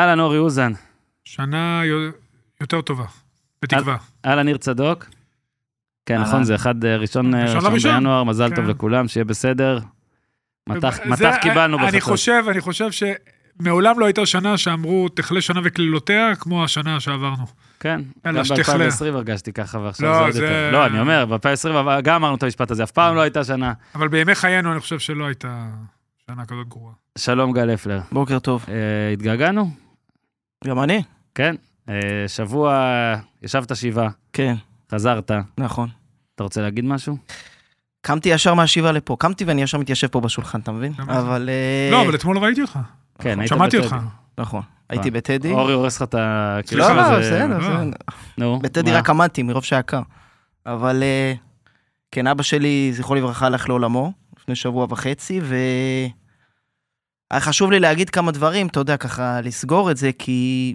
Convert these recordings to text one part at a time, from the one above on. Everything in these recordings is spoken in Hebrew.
אהלן, אורי אוזן. שנה יו- יותר טובה, בתקווה. אהלן, ניר צדוק. כן. נכון, זה אחד אה, ראשון אה, ראשון. בינואר, מזל טוב כן. לכולם, שיהיה בסדר. מטח קיבלנו אני בחצות. חושב, אני חושב שמעולם לא הייתה שנה שאמרו, תכלה שנה וקללותיה, כמו השנה שעברנו. כן, גם שתכלה. ב-2020 הרגשתי ככה, ועכשיו לא, זה עוד יותר. לא, אני אומר, ב-2020 גם אמרנו את המשפט הזה, אף פעם לא הייתה שנה. אבל בימי חיינו אני חושב שלא הייתה שנה כזאת גרועה. שלום, גל אפלר. בוקר טוב. אה, התגעגענו? גם אני? כן. אה, שבוע, ישבת שבעה, כן, חזרת. נכון. אתה רוצה להגיד משהו? קמתי ישר מהשיבה לפה. קמתי ואני ישר מתיישב פה בשולחן, אתה מבין? אבל... אה, לא, אבל אתמול ראיתי אותך. כן, היית שמעתי בטדי. אותך. נכון. הייתי בטדי. אורי הורס לך את ה... לא, כאילו, לא, בסדר, לא. בסדר. נו, בטדי? רק עמדתי מרוב שהיה קר. אבל אה, כן, אבא שלי, זכרו לברכה, הלך לעולמו לפני שבוע וחצי, ו... היה חשוב לי להגיד כמה דברים, אתה יודע, ככה לסגור את זה, כי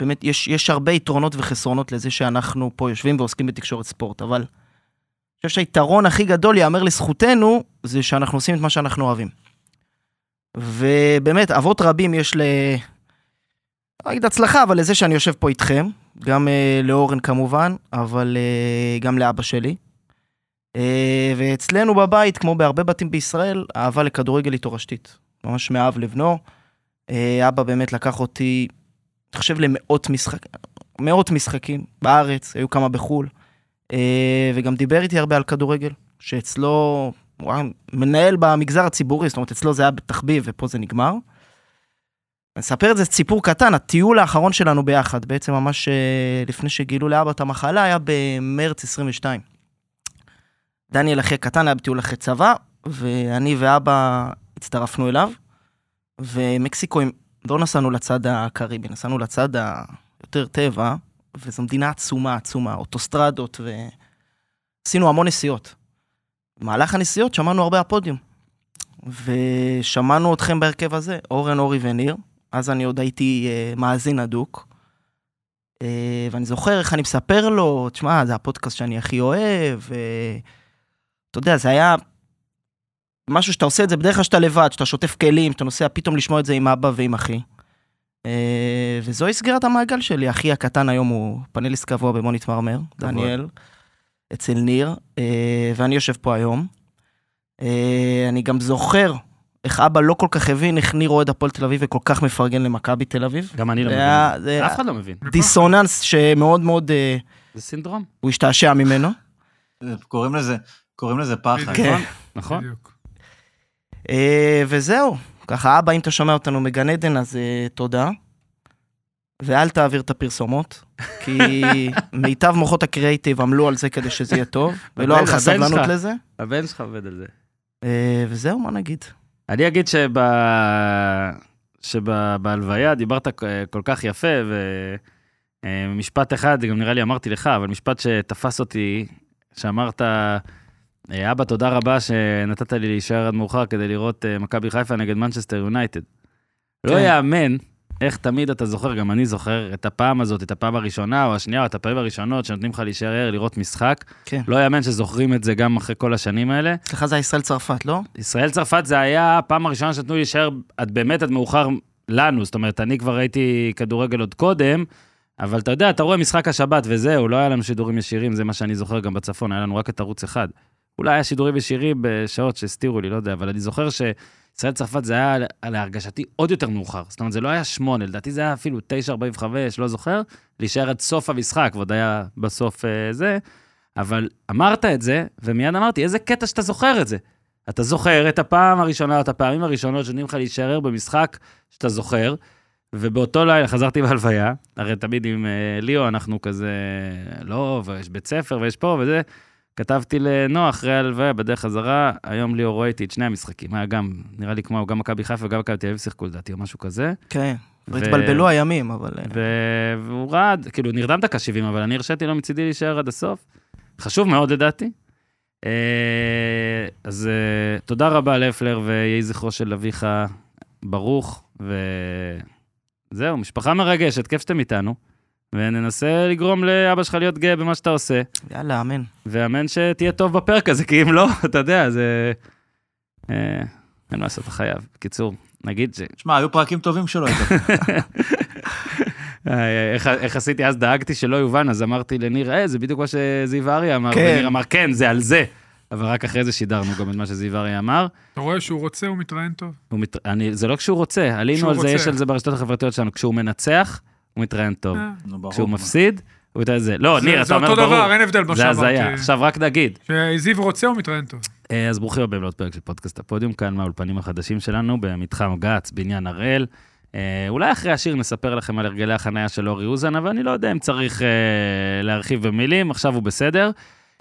באמת יש, יש הרבה יתרונות וחסרונות לזה שאנחנו פה יושבים ועוסקים בתקשורת ספורט, אבל אני חושב שהיתרון הכי גדול, ייאמר לזכותנו, זה שאנחנו עושים את מה שאנחנו אוהבים. ובאמת, אבות רבים יש ל... לא אגיד הצלחה, אבל לזה שאני יושב פה איתכם, גם אה, לאורן כמובן, אבל אה, גם לאבא שלי. אה, ואצלנו בבית, כמו בהרבה בתים בישראל, אהבה לכדורגל היא תורשתית. ממש מאב לבנו. אה, אבא באמת לקח אותי, אני חושב, למאות משחק, מאות משחקים בארץ, היו כמה בחו"ל, אה, וגם דיבר איתי הרבה על כדורגל, שאצלו, הוא היה מנהל במגזר הציבורי, זאת אומרת, אצלו זה היה בתחביב ופה זה נגמר. אני אספר את זה סיפור קטן, הטיול האחרון שלנו ביחד, בעצם ממש אה, לפני שגילו לאבא את המחלה, היה במרץ 22. דניאל אחי קטן היה בטיול אחרי צבא, ואני ואבא הצטרפנו אליו, ומקסיקו, לא נסענו לצד הקריבי, נסענו לצד היותר טבע, וזו מדינה עצומה, עצומה, אוטוסטרדות, ועשינו המון נסיעות. במהלך הנסיעות שמענו הרבה הפודיום. ושמענו אתכם בהרכב הזה, אורן, אורי וניר. אז אני עוד הייתי אה, מאזין הדוק. אה, ואני זוכר איך אני מספר לו, תשמע, זה הפודקאסט שאני הכי אוהב, ואתה יודע, זה היה משהו שאתה עושה את זה בדרך כלל שאתה לבד, שאתה שוטף כלים, שאתה נוסע פתאום לשמוע את זה עם אבא ועם אחי. אה, וזוהי סגירת המעגל שלי. אחי הקטן היום הוא פאנליסט קבוע במונית מרמר, דניאל, אצל ניר, אה, ואני יושב פה היום. אה, אני גם זוכר איך אבא לא כל כך הבין איך ניר אוהד הפועל תל אביב וכל כך מפרגן למכבי תל אביב. גם אני לא מבין. אף אחד לא מבין. דיסוננס שמאוד מאוד זה סינדרום. הוא השתעשע ממנו. קוראים לזה, קוראים לזה פחד. כן. נכון? אה, וזהו, ככה אבא, אם אתה שומע אותנו מגן עדן, אז אה, תודה. ואל תעביר את הפרסומות, כי מיטב מוחות הקריאיטיב עמלו על זה כדי שזה יהיה טוב, ולא היה לך סבלנות. לזה. הבן שלך עובד על זה. אה, וזהו, מה נגיד? אני אגיד שב... שבהלוויה דיברת כל כך יפה, ומשפט אחד, גם נראה לי אמרתי לך, אבל משפט שתפס אותי, שאמרת, "אה, אבא, תודה רבה שנתת לי להישאר עד מאוחר כדי לראות אה, מכבי חיפה נגד מנצ'סטר יונייטד. לא כן. יאמן איך תמיד אתה זוכר, גם אני זוכר, את הפעם הזאת, את הפעם הראשונה או השנייה, או את הפעמים הראשונות שנותנים לך להישאר ער, לראות משחק. כן. לא יאמן שזוכרים את זה גם אחרי כל השנים האלה. אצלך זה היה ישראל צרפת, לא? ישראל צרפת זה היה הפעם הראשונה שנתנו לי להישאר עד באמת עד מאוחר לנו, זאת אומרת, אני כבר ראיתי כדורגל עוד קודם, אבל אתה יודע, אתה רואה משחק השבת וזהו, לא היה לנו שידורים ישירים, זה מה שאני זוכר גם בצפון, היה לנו רק את ערוץ אחד. אולי היה שידורים ישירים בשעות שהסתירו לי, לא יודע, אבל אני זוכר שישראל צרפת זה היה להרגשתי עוד יותר מאוחר. זאת אומרת, זה לא היה שמונה, לדעתי זה היה אפילו 9.45, לא זוכר, להישאר עד סוף המשחק, ועוד היה בסוף אה, זה, אבל אמרת את זה, ומיד אמרתי, איזה קטע שאתה זוכר את זה. אתה זוכר את הפעם הראשונה, את הפעמים הראשונות שנותנים לך להישאר במשחק שאתה זוכר, ובאותו לילה חזרתי בהלוויה, הרי תמיד עם אה, ליאו אנחנו כזה, לא, ויש בית ספר ויש פה וזה, כתבתי לנועה אחרי ההלוויה בדרך חזרה, היום ליאו רואה איתי את שני המשחקים, היה גם, נראה לי כמו, גם מכבי חיפה וגם מכבי תל אביב שיחקו לדעתי או משהו כזה, כן. ו- והתבלבלו הימים, אבל... אה, ו- והוא רעד, כאילו דקה 70, אבל אני הרשיתי לו מצידי להישאר עד הסוף. חשוב מאוד לדעתי. אה, אז אה, תודה רבה לפלר, ויהי זכרו של אביך ברוך, וזהו, משפחה מרגשת, כיף שאתם איתנו, וננסה לגרום לאבא שלך להיות גאה במה שאתה עושה, יאללה, אמן. ואמן שתהיה טוב בפרק הזה, כי אם לא, אתה יודע, זה... אה, אין מה לעשות, אתה חייב. בקיצור, נגיד ש... שמע, היו פרקים טובים שלא היית. אה, איך, איך עשיתי אז, דאגתי שלא יובן, אז אמרתי לניר, אה, זה בדיוק מה שזיו אריה אמר, כן. וניר אמר, כן, זה על זה. אבל רק אחרי זה שידרנו גם את מה שזיו אריה אמר. אתה רואה שהוא רוצה, הוא מתראיין טוב. הוא מת... אני, זה לא כשהוא רוצה, עלינו על זה, רוצה. יש על זה ברשתות החברתיות שלנו, כשהוא מנצח, הוא מתראיין טוב. אה. כשהוא מפסיד, הוא מתראיין זה. לא, זה- ניר, זה אתה אומר אותו ברור. דבר, אין הבדל מה זה הזיה. שאמרתי. עכשיו רק נגיד, כשזיו רוצה, הוא מתראיין טוב. אה, אז ברוכים הבאים לעוד פרק של פודקאסט הפודיום, כאן מהאולפנים החדשים שלנו, במתחם גץ, בניין הראל. אה, אולי אחרי השיר נספר לכם על הרגלי החנייה של אורי אוזן, אבל אני לא יודע אם צריך אה, להרחיב במילים, עכשיו הוא בסדר.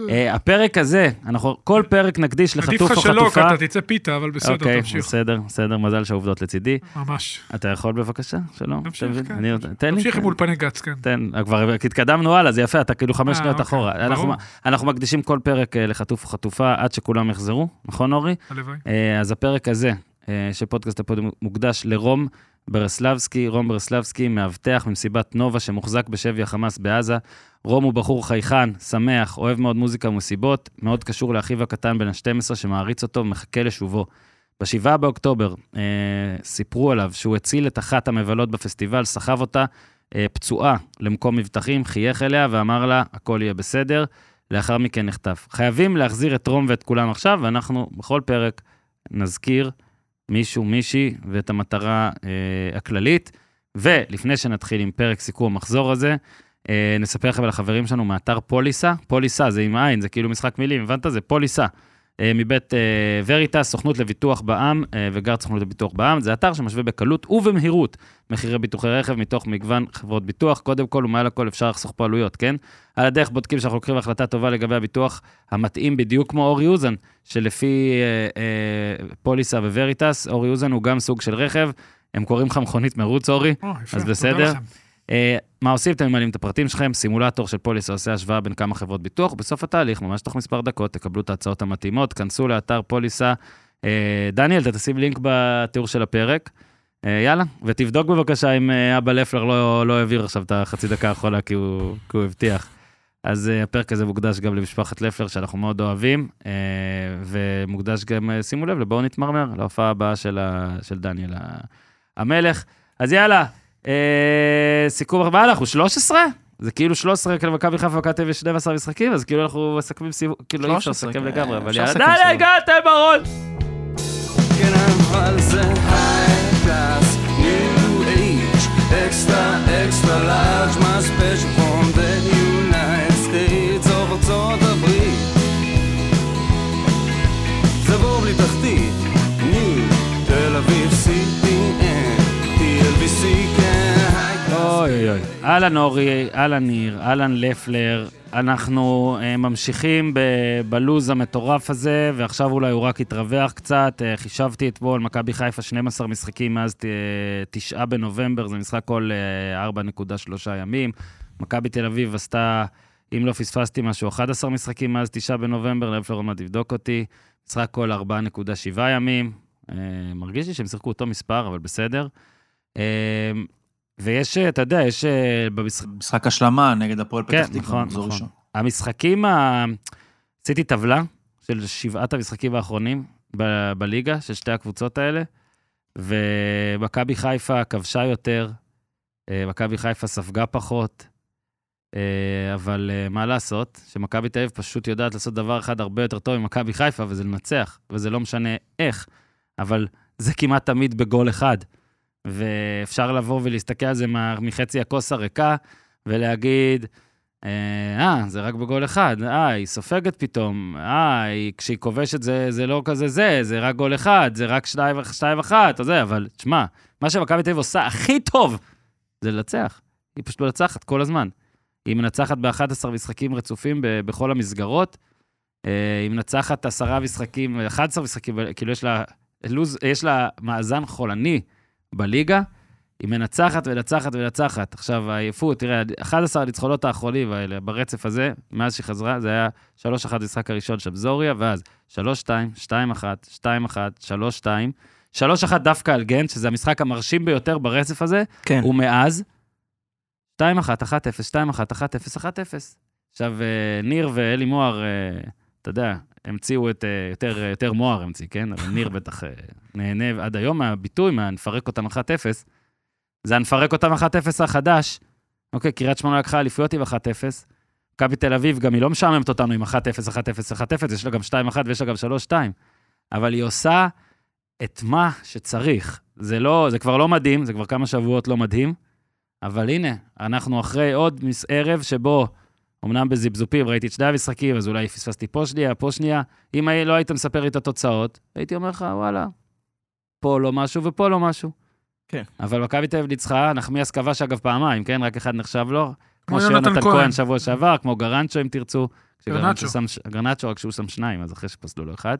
אה, הפרק הזה, אנחנו כל פרק נקדיש עדיף לחטוף לך או שלא, כי חטופה. אתה תצא פיתה, אבל בסדר, אוקיי, תמשיך. בסדר, בסדר, מזל שהעובדות לצידי. ממש. אתה יכול בבקשה? שלום. תמשיך? כן. תן לי. תמשיך עם. אולפני גץ, כן. תן, כבר התקדמנו הלאה, זה יפה, אתה כאילו חמש אה, שניות אוקיי, אחורה. ברור. אנחנו- אנחנו מקדישים כל פרק אה, לחטוף או חטופה עד שכולם יחזרו, נכון אורי? הלוואי. אז הפרק הזה אה, של פודקאסט הפודיום מוקדש לרום ברסלבסקי. רום ברסלבסקי, מאבטח ממסיבת נובה שמוחזק בשבי החמאס בעזה. רום הוא בחור חייכן, שמח, אוהב מאוד מוזיקה ומסיבות, מאוד קשור לאחיו הקטן בן ה-12 שמעריץ אותו ומחכה לשובו. ב-7 באוקטובר אה, סיפרו עליו שהוא הציל את אחת המבלות בפסטיבל, סחב אותה אה, פצועה למקום מבטחים, חייך אליה ואמר לה, הכל יהיה בסדר. לאחר מכן נחטף. חייבים להחזיר את רום ואת כולם עכשיו, ואנחנו בכל פרק נזכיר מישהו, מישהי, ואת המטרה אה, הכללית. ולפני שנתחיל עם פרק סיכום המחזור הזה, אה, נספר לכם על החברים שלנו מאתר פוליסה. פוליסה זה עם עין, זה כאילו משחק מילים, הבנת? זה פוליסה. אה, מבית אה, וריטס, סוכנות לביטוח בע"מ אה, וגרד סוכנות לביטוח בע"מ. זה אתר שמשווה בקלות ובמהירות מחירי ביטוחי רכב מתוך מגוון חברות ביטוח. קודם כל ומעל הכל אפשר לחסוך פה עלויות, כן? על הדרך בודקים שאנחנו לוקחים החלטה טובה לגבי הביטוח המתאים בדיוק כמו אורי אוזן, שלפי אה, אה, פוליסה ווריטס, אורי אוזן הוא גם סוג של רכב. הם קוראים לך מכונית מרוץ, אורי. או, אז בסדר. אה, מה עושים? אתם ממלאים את הפרטים שלכם, סימולטור של פוליסה עושה השוואה בין כמה חברות ביטוח, ובסוף התהליך, ממש תוך מספר דקות, תקבלו את ההצעות המתאימות, כנסו לאתר פוליסה. אה, דניאל, אתה תשים לינק בתיאור של הפרק. אה, יאללה, ותבדוק בבקשה אם אבא לפלר לא, לא העביר עכשיו את החצי דקה האחרונה, כי כי הוא הבטיח. אז הפרק הזה מוקדש גם למשפחת לפלר, שאנחנו מאוד אוהבים, ומוקדש גם, שימו לב, לבואו נתמרמר, להופעה הבאה של, ה, של דניאל המלך. אז יאללה, אה, סיכום, מה אנחנו, 13? זה כאילו 13 כאילו מכבי חיפה ומכבי תל אביב יש 12 משחקים, אז כאילו אנחנו מסכמים סיבוב, כאילו אי אפשר 13, לסכם כן, לגמרי, אבל יאללה, די. הגעתם ברון! כן, extra, extra large, my special אהלן אורי, אהלן ניר, אהלן לפלר. אנחנו אה, ממשיכים ב- בלוז המטורף הזה, ועכשיו אולי הוא רק יתרווח קצת. אה, חישבתי אתמול, מכבי חיפה 12 משחקים מאז אה, 9 בנובמבר, זה משחק כל אה, 4.3 ימים. מכבי תל אביב עשתה, אם לא פספסתי משהו, 11 משחקים מאז 9 בנובמבר, לפלר עוד מעט יבדוק אותי. משחק כל 4.7 ימים. מרגיש לי שהם שיחקו אותו מספר, אבל בסדר. ויש, אה, אתה יודע, יש אה, במשחק... משחק השלמה נגד הפועל כן, פתח תקווה, נכון, מחזור נכון. ראשון. המשחקים, ה... עשיתי טבלה של שבעת המשחקים האחרונים ב- בליגה, של שתי הקבוצות האלה, ומכבי חיפה כבשה יותר, אה, מכבי חיפה ספגה פחות, אבל מה לעשות, שמכבי תל אביב פשוט יודעת לעשות דבר אחד הרבה יותר טוב ממכבי חיפה, וזה לנצח, וזה לא משנה איך, אבל זה כמעט תמיד בגול אחד. ואפשר לבוא ולהסתכל על זה מחצי הכוס הריקה, ולהגיד, אה, אה, זה רק בגול אחד, אה, היא סופגת פתאום, אה, היא, כשהיא כובשת זה, זה לא כזה זה, זה רק גול אחד, זה רק שתיים, שתיים אחת, זה, אבל תשמע, מה שמכבי תל אביב עושה הכי טוב זה לנצח. היא פשוט מנצחת כל הזמן. היא מנצחת ב-11 משחקים רצופים ב- בכל המסגרות, אה, היא מנצחת עשרה משחקים, 11 משחקים, כאילו יש לה, לוז, יש לה מאזן חולני בליגה, היא מנצחת ומנצחת ומנצחת. עכשיו, העייפות, תראה, 11 הניצחונות האחרונים האלה, ברצף הזה, מאז שהיא חזרה, זה היה 3-1 במשחק הראשון של בזוריה, ואז 3-2, 2-1, 2-1, 3-2, 3-1 דווקא על גנט, שזה המשחק המרשים ביותר ברצף הזה, כן. ומאז, 2-1, 1-0, 2-1, 1-0, 1-0. עכשיו, אה, ניר ואלי מוהר, אה, אתה יודע, המציאו את, אה, יותר, יותר מוהר המציא, כן? אבל ניר בטח אה, נהנה עד היום מהביטוי, מהנפרק אותם 1-0. זה הנפרק אותם 1-0 החדש. אוקיי, קריית שמונה לקחה אליפויות עם 1-0. מכבי תל אביב, גם היא לא משעממת אותנו עם 1-0, 1-0, 1-0, יש לה גם 2-1 ויש לה גם 3-2. אבל היא עושה את מה שצריך. זה לא, זה כבר לא מדהים, זה כבר כמה שבועות לא מדהים, אבל הנה, אנחנו אחרי עוד ערב שבו, אמנם בזיפזופים ראיתי את שני המשחקים, אז אולי פספסתי פה שנייה, פה שנייה. אם לא היית מספר לי את התוצאות, הייתי אומר לך, וואלה, פה לא משהו ופה לא משהו. כן. אבל מכבי תל אביב ניצחה, נחמיאס כבש אגב פעמיים, כן? רק אחד נחשב לו. כמו יונתן שיונתן כהן. שבוע שעבר, כמו גרנצ'ו אם תרצו. גרנצ'ו. גרנצ'ו, רק שהוא שם שניים, אז אחרי שפסלו לו אחד.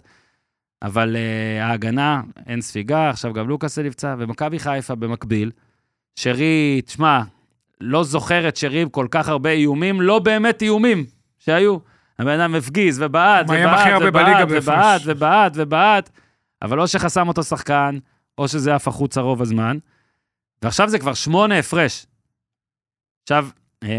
אבל uh, ההגנה, אין ספיגה, עכשיו גם לוקאס נפצע, ומכבי חיפה במקביל, שרי, תשמע, לא זוכר את שרי עם כל כך הרבה איומים, לא באמת איומים שהיו. הבן אדם הפגיז ובעט, ובעט, ובעט. ובעט, ובעט, ובעט, אבל או שחסם אותו שחקן, או שזה עף החוצה רוב הזמן. ועכשיו זה כבר שמונה הפרש. עכשיו,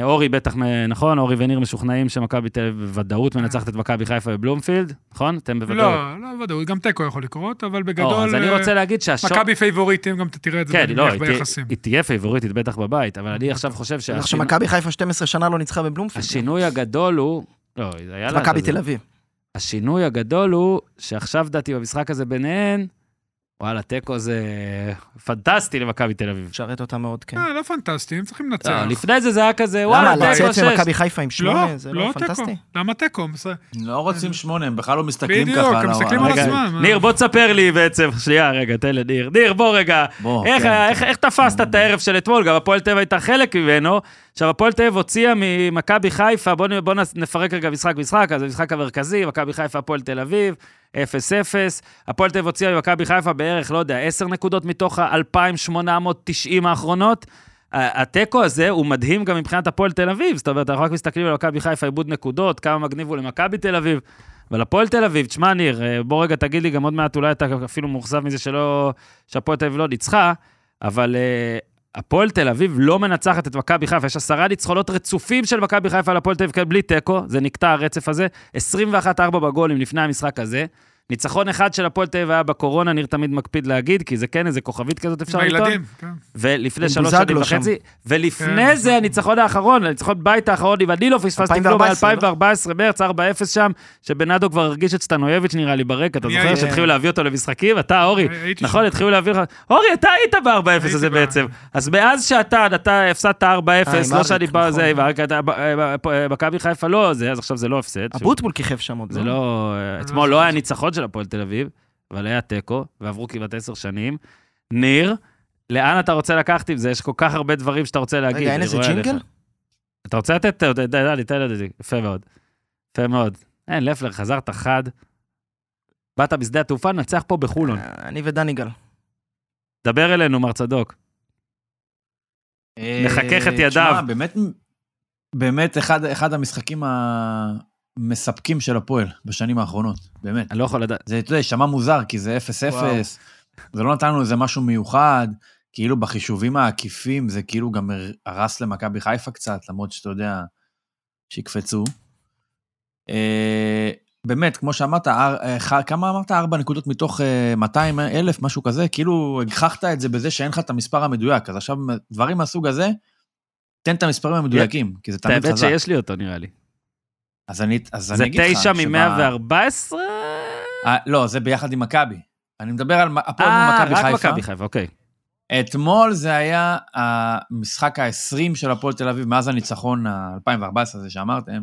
אורי בטח, נכון? אורי וניר משוכנעים שמכבי תל אביב בוודאות מנצחת את מכבי חיפה בבלומפילד, נכון? אתם בוודאות. לא, לא ודאות, גם תיקו יכול לקרות, אבל או, בגדול, אז אני אה, רוצה להגיד שהשוק... מכבי פייבוריטים, גם אתה תראה את זה כן, לא, ביחסים. היא תהיה פייבוריטית בטח בבית, אבל אני עכשיו חושב שהשינוי שמכבי חיפה 12 שנה לא ניצחה בבלומפילד. השינוי הגדול הוא... לא, היה לה... מכבי. תל אביב. השינוי הגדול הוא שעכשיו, דעתי, במשחק הזה ביניהן, וואלה, תיקו זה פנטסטי למכבי תל אביב. משרת אותה מאוד, כן. אה, לא פנטסטי, הם צריכים לנצח. לא, לפני זה זה היה כזה, למה, וואלה, תיקו לצאת שש. ממכבי חיפה עם לא, שמונה, זה לא לא. פנטסטי? למה תיקו? לא רוצים שמונה, הם בכלל לא מסתכלים בדיוק, ככה. הם על ה- מסתכלים על עצמם. ניר, בוא תספר לי בעצם, שנייה, רגע, תן לניר. ניר, בוא רגע, איך, כן, כן. איך, תפסת את הערב של אתמול? גם הפועל אביב הייתה חלק ממנו. עכשיו, הפועל תל אביב הוציאה ממכבי חיפה, בוא, נ- בוא נפרק רגע משחק-משחק, אז המשחק המרכזי, מכבי חיפה, הפועל תל אביב, 0-0. הפועל תל אביב הוציאה ממכבי חיפה בערך, לא יודע, 10 נקודות מתוך ה-2,890 האחרונות. התיקו הזה הוא מדהים גם מבחינת הפועל תל אביב, זאת אומרת, אנחנו רק מסתכלים על מכבי חיפה, איבוד נקודות, כמה מגניב הוא למכבי תל אביב. אבל הפועל תל אביב, תשמע, ניר, אה, בוא רגע תגיד לי, גם עוד מעט אולי אתה אפילו מאוכזב מזה שלא, שהפועל תל אביב לא ניצחה, אבל אה, הפועל תל אביב לא מנצחת את מכבי חיפה, יש עשרה ניצחונות רצופים של מכבי חיפה על הפועל תל אביב, בלי תיקו, זה נקטע הרצף הזה, 21-4 בגולים לפני המשחק הזה. ניצחון אחד של הפועל תל אביב היה בקורונה, ניר תמיד מקפיד להגיד, כי זה כן איזה כוכבית כזאת אפשר לטעון. הילדים, כן. ולפני שלוש שנים. וחצי, ולפני כן. זה הניצחון האחרון, הניצחון בית האחרון, אם אני לא פספסתי כלום, 2014, ב-2014, מרץ 4-0 שם, שבנאדו כבר הרגיש את סטנויביץ' נראה לי ברקע, אתה אני זוכר. שהתחילו להביא אותו למשחקים? אתה, אורי, הייתי נכון. התחילו להביא לך, אורי, אתה היית ב-4-0 הזה בעצם. אז מאז שאתה, אתה הפסדת 4-0, עם לא שאני בא, נכון. זה, עם אריק, אתה- ב- ב- ב- מכבי חיפה לא אז עכשיו זה לא הפסד. אבוטבול כיכב שם עוד, זה לא? לא... אתמול לא היה ניצחון של הפועל תל אביב, אבל היה תיקו, ועברו כמעט עשר שנים. ניר, לאן אתה רוצה לקחת עם זה? יש כל כך הרבה דברים שאתה רוצה להגיד. רגע, אין איזה. ג'ינגל? אתה רוצה לתת? די, די, די, תן לי, יפה מאוד. יפה מאוד. אין, לפלר, חזרת חד. באת בשדה התעופה, נצח פה בחולון. אה, אני ודניגל. דבר אלינו, מר צדוק. מחכך את אה, ידיו. תשמע, באמת, באמת אחד, אחד המשחקים המספקים של הפועל בשנים האחרונות, באמת. אני לא יכול לדעת. זה, אתה יודע, שמע מוזר, כי זה 0-0, זה לא נתן לנו איזה משהו מיוחד, כאילו בחישובים העקיפים זה כאילו גם הר- הרס למכבי חיפה קצת, למרות שאתה יודע, שיקפצו. אה, באמת, כמו שאמרת, אר- אה, כמה אמרת? ארבע נקודות מתוך אה, 200 אלף, משהו כזה? כאילו, הגחכת את זה בזה שאין לך את המספר המדויק. אז עכשיו, דברים מהסוג הזה, תן את המספרים המדויקים, כי זה תמיד האמת חזק. שיש לי אותו, נראה לי. אז אני, אז זה אני אגיד לך... תשע שב- מ-114? אה, לא, זה ביחד עם מכבי. אני מדבר על הפועל מול אה, מכבי רק חיפה. מכבי חיפה, אוקיי. אתמול זה היה המשחק ה-20 של הפועל תל אביב, מאז הניצחון ה-2014 הזה שאמרתם.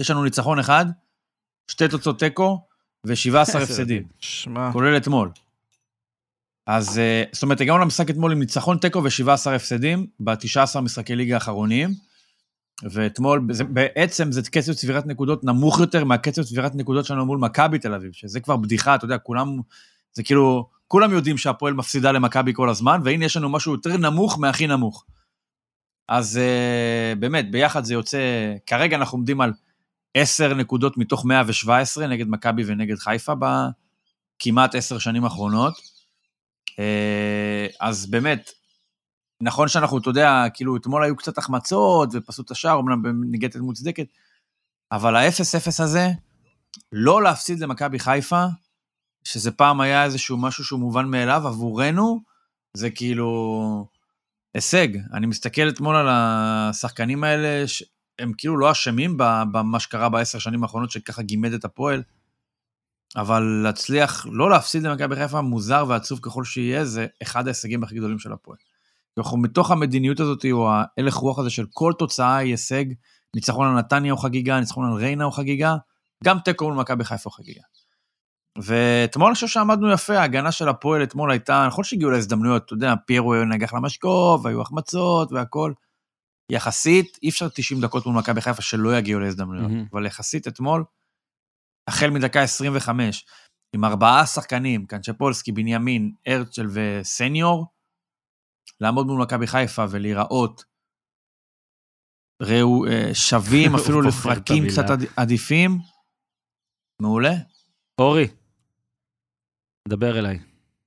יש לנו ניצחון אחד, שתי תוצאות תיקו ו-17 הפסדים, שמע, כולל אתמול. אז אה, זאת אומרת, הגענו למשחק אתמול עם ניצחון תיקו ו-17 הפסדים ב-19 משחקי ליגה האחרונים, ואתמול, בעצם זה קצב צבירת נקודות נמוך יותר מהקצב צבירת נקודות שלנו מול מכבי תל אביב, שזה כבר בדיחה, אתה יודע, כולם, זה כאילו, כולם יודעים שהפועל מפסידה למכבי כל הזמן, והנה יש לנו משהו יותר נמוך מהכי נמוך. אז אה, באמת, ביחד זה יוצא, כרגע אנחנו עומדים על 10 נקודות מתוך 117 נגד מכבי ונגד חיפה בכמעט 10 שנים האחרונות. אה, אז באמת, נכון שאנחנו, אתה יודע, כאילו, אתמול היו קצת החמצות ופסו את השער, אמנם בנגיטת מוצדקת, אבל ה-0-0 הזה, לא להפסיד למכבי חיפה, שזה פעם היה איזשהו משהו שהוא מובן מאליו, עבורנו, זה כאילו הישג. אני מסתכל אתמול על השחקנים האלה, הם כאילו לא אשמים במה שקרה בעשר שנים האחרונות, שככה גימד את הפועל, אבל להצליח לא להפסיד למכבי חיפה, מוזר ועצוב ככל שיהיה, זה אחד ההישגים הכי גדולים של הפועל. אנחנו מתוך המדיניות הזאת, או ההלך רוח הזה של כל תוצאה היא הישג, ניצחון על נתניה הוא חגיגה, ניצחון על ריינה הוא חגיגה, גם תיקו מול מכבי חיפה הוא חגיגה. ואתמול אני חושב שעמדנו יפה, ההגנה של הפועל אתמול הייתה, נכון שהגיעו להזדמנויות, אתה יודע, פיירו נגח למשקוף, והיו החמצות והכל. יחסית, אי אפשר 90 דקות מול מכבי חיפה שלא יגיעו להזדמנויות, מהמם. אבל יחסית אתמול, החל מדקה 25, עם ארבעה שחקנים, קנצ'פולסקי, בנימין, הרצל וסניור, לעמוד מול מכבי חיפה ולהיראות ראו, אה, שווים, אפילו לפרקים. קצת עד- עדיפים, מעולה. אורי, דבר אליי.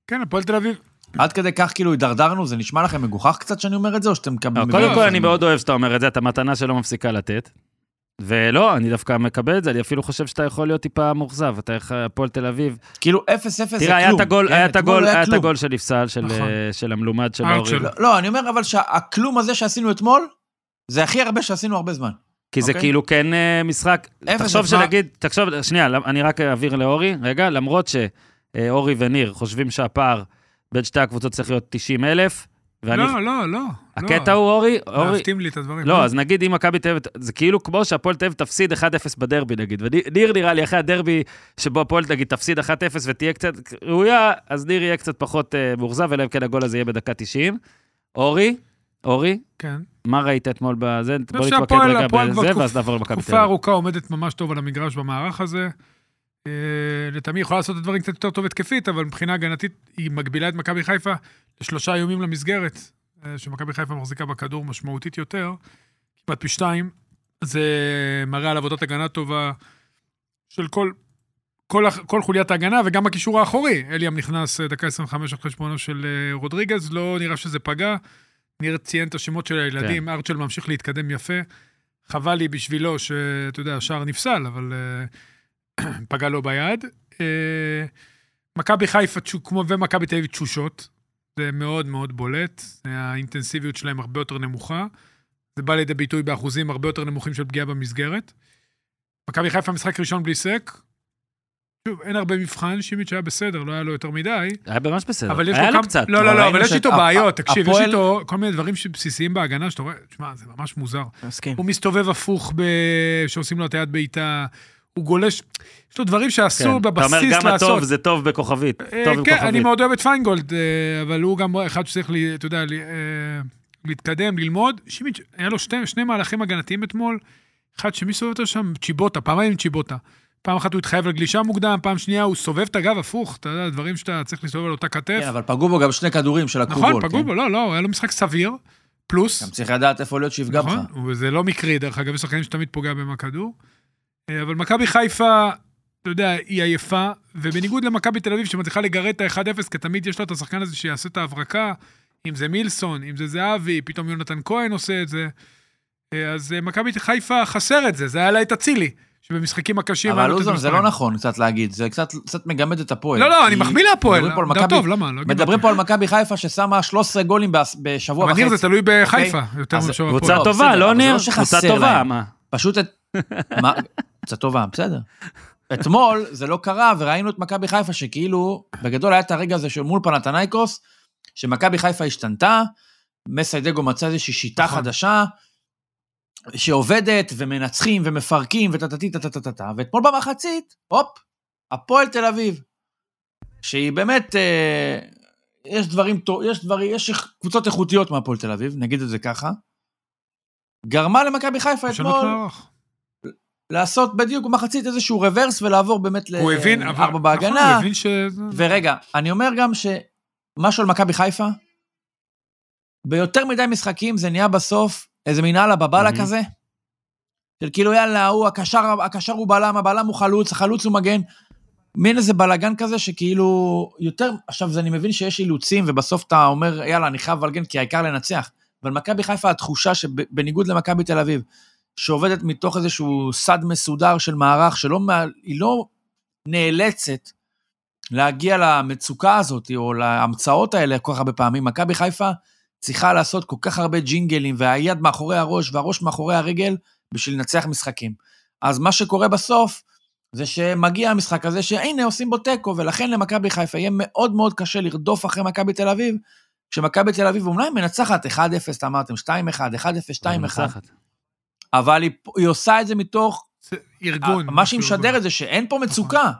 כן, הפועל תל אביב. עד כדי כך כאילו הידרדרנו, זה נשמע לכם מגוחך קצת שאני אומר את זה, או שאתם מקבלים... לא, קודם כל, אני מאוד אוהב שאתה אומר את זה, אתה מתנה שלא מפסיקה לתת. ולא, אני דווקא מקבל את זה, אני אפילו חושב שאתה יכול להיות טיפה מאוכזב. אתה איך הפועל תל אביב. כאילו, אפס אפס זה כלום. תראה, היה את הגול, כן? היה את הגול, לא היה את. הגול של נפסל, של, נכון. אה, של המלומד של ארצ'ל. אורי. לא, אני אומר אבל שהכלום הזה שעשינו אתמול, זה הכי הרבה שעשינו הרבה זמן. כי זה אוקיי. כאילו כן אה, משחק, תחשוב. שנגיד, תחשוב, שנייה, אני רק אעביר לאורי, רגע, למרות שאורי וניר חושבים שהפער בין שתי הקבוצות צריך להיות 90 אלף, ואני, לא, לא, לא. הקטע הוא אורי, אורי, מעוותים לי את הדברים. לא, אז נגיד אם מכבי תל אביב, זה כאילו כמו שהפועל תל אביב תפסיד 1-0 בדרבי נגיד, וניר נראה לי אחרי הדרבי שבו הפועל נגיד תפסיד 1-0 ותהיה קצת ראויה, אז ניר יהיה קצת פחות אה, מאוכזב, אלא אם כן הגול הזה יהיה בדקה 90. אורי, אורי, כן. מה ראית אתמול בזה? בוא נתמקד רגע בזה, ואז נעבור למכבי תל תקופה אביב. ארוכה עומדת ממש טוב על המגרש במערך הזה. אה, לטעמי יכולה לעשות את הדברים קצת יותר טוב התקפית, אבל מבחינה הגנתית היא מגבילה את מכבי חיפה לשלושה איומים למסגרת, אה, שמכבי חיפה מחזיקה בכדור משמעותית יותר, כמעט פי שתיים. זה מראה על עבודת הגנה טובה של כל, כל, כל חוליית ההגנה וגם הקישור האחורי. אליאם נכנס אה, דקה 25 על חשבונו של רודריגז, לא נראה שזה פגע. ניר ציין את השמות של הילדים, ארצ'ל ממשיך להתקדם יפה. חבל לי בשבילו שאתה יודע, השער נפסל, אבל אה, פגע לו ביד. אה, מכבי חיפה כמו ומכבי תל אביב תשושות, זה מאוד מאוד בולט, האינטנסיביות שלהם הרבה יותר נמוכה. זה בא לידי ביטוי באחוזים הרבה יותר נמוכים של פגיעה במסגרת. מכבי חיפה משחק ראשון בלי סק. שוב, אין הרבה מבחן, שימיץ' היה בסדר, לא היה לו יותר מדי. היה ממש בסדר. היה לו כמה... קצת. לא, לא, לא, אבל יש איתו הפ- בעיות, תקשיב, יש איתו כל מיני דברים בסיסיים בהגנה שאתה רואה, תשמע, זה ממש מוזר. מסכים. הוא מסתובב הפוך ב... שעושים לו הטיית בעיטה, הוא גולש, יש לו דברים כן. שאסור אתה בבסיס אומר לעשות. גם הטוב זה טוב בכוכבית. אה, טוב כן, אני כוכבית. מאוד אוהב את פיינגולד, אה, אבל הוא גם אחד שצריך, לי- אתה יודע, לי- אה, להתקדם, ללמוד. שימיץ', היה לו שתי, שני מהלכים הגנתיים אתמול, אחד שמי סובב אותו שם? צ'יבוטה, פעמיים צ'יבוטה. פעם אחת הוא התחייב לגלישה מוקדם, פעם שנייה הוא סובב את הגב הפוך, אתה יודע, דברים שאתה צריך להסתובב על אותה כתף. כן, אבל פגעו בו גם שני כדורים של הקו נכון, פגעו כן? בו, לא, לא, היה לו משחק סביר, פלוס. גם צריך לדעת איפה להיות שיפגע בך. נכון, וזה לא מקרי, דרך אגב, יש שחקנים שתמיד פוגע בהם הכדור. אה, אבל מכבי חיפה, אתה יודע, היא עייפה, ובניגוד למכבי תל אביב, שמצליחה לגרד את ה-1-0, כי תמיד יש לה את השחקן הזה שיעשה את ההברקה, אם זה מילסון, אם זה זהבי, פתאום יונתן כהן עושה את זה. אה, אז אה, מכבי חיפה חסר את זה, זה היה לה את אצילי, שבמשחקים הקשים... אבל לוזון, זה לא. נכון קצת להגיד, זה קצת קצת מגמד את הפועל. לא, לא, אני מחמיא להפועל, מדברים פה על גם מכבי- טוב, למה? לא מדברים. פה על מכבי חיפה ששמה 13 גולים בשבוע אבל וחצי. ניר, זה תלוי בחיפה, יותר אז מאשר קבוצה הפועל. לא, טובה, לא אבל ניר? לא קבוצה טובה. מה? פשוט את... מה? קצת טובה, בסדר. אתמול זה לא קרה, וראינו את מכבי חיפה שכאילו, בגדול היה את הרגע הזה של מול פנתנייקוס, שמכבי חיפה השתנתה, מסיידגו מצא איזושהי שיטה נכון. חדשה, שעובדת, ומנצחים, ומפרקים, וטטטי טטטטטה, ואתמול במחצית, הופ, הפועל תל אביב, שהיא באמת, אה, יש דברים, יש דברים, יש קבוצות איכותיות מהפועל תל אביב, נגיד את זה ככה, גרמה למכבי חיפה אתמול. לעשות בדיוק במחצית איזשהו רוורס ולעבור באמת הוא הבין, אבל... לארבע נכון, בהגנה. הוא הבין ש... ורגע, אני אומר גם שמשהו על מכבי חיפה, ביותר מדי משחקים זה נהיה בסוף איזה מין אללה בבאללה. כזה, של כאילו יאללה, הוא הקשר, הקשר הוא בלם, הבלם הוא חלוץ, החלוץ הוא מגן. מין איזה בלאגן כזה שכאילו יותר, עכשיו זה אני מבין שיש אילוצים ובסוף אתה אומר יאללה אני חייב לבלגן כי העיקר לנצח. אבל מכבי חיפה התחושה שבניגוד למכבי תל אביב, שעובדת מתוך איזשהו סד מסודר של מערך, שלא, היא לא נאלצת להגיע למצוקה הזאת, או להמצאות האלה כל כך הרבה פעמים. מכבי חיפה צריכה לעשות כל כך הרבה ג'ינגלים, והיד מאחורי הראש והראש מאחורי הרגל, בשביל לנצח משחקים. אז מה שקורה בסוף, זה שמגיע המשחק הזה שהנה עושים בו תיקו, ולכן למכבי חיפה יהיה מאוד מאוד קשה לרדוף אחרי מכבי תל אביב, כשמכבי תל אביב אומנם מנצחת 1-0, אתה אמרתם, 2-1, 1-0, 2-1, מנצחת. אבל היא, היא עושה את זה מתוך... זה ארגון. מה שהיא. משדרת זה שאין פה מצוקה.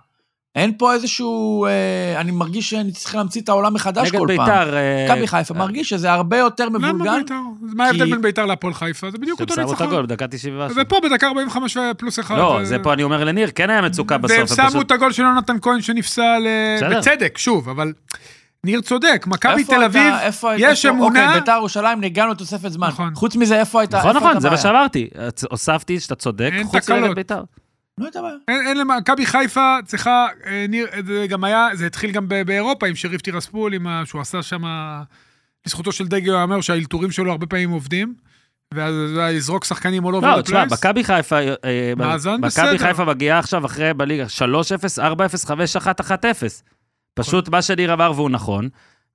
אין פה איזשהו... אה, אני מרגיש שאני צריך להמציא את העולם מחדש נגד כל פעם. ביתר... אה, מכבי חיפה מרגיש שזה הרבה יותר למה מבולגן. בית"ר? אז מה ההבדל בין בית"ר להפועל חיפה? זה בדיוק שהם אותו שמו את ניצחון. הגול בדקה 90 ומשהו. ופה בדקה 45 פלוס אחד. לא, אה, זה פה אני אומר לניר, כן היה מצוקה בסוף. והם הם שמו פשוט- את הגול של יונתן כהן שנפסל, אה. בצדק, שוב, אבל ניר צודק, מכבי תל אביב, יש אמונה- אוקיי, ביתר ירושלים, הגענו לתוספת זמן. נכון. חוץ מזה, איפה הייתה נכון, נכון, זה מה? שאמרתי. הוספתי שאתה צודק, חוץ תקלות. מנגד ביתר. לא הייתה בעיה. אין אין למכבי חיפה צריכה, אה, ניר, זה גם היה, זה התחיל גם ב- באירופה עם שריף טירספול, עם ה- שהוא עשה שם, לזכותו של דגו ייאמר שהאלתורים שלו הרבה פעמים עובדים, ואז לזרוק שחקנים all over לא, תשמע. מכבי חיפה, אה, מאזן מכבי בסדר. חיפה מגיעה עכשיו אחרי בליגה 3-0, 4-0, 5-1, 1-0. פשוט מה שניר אמר והוא נכון,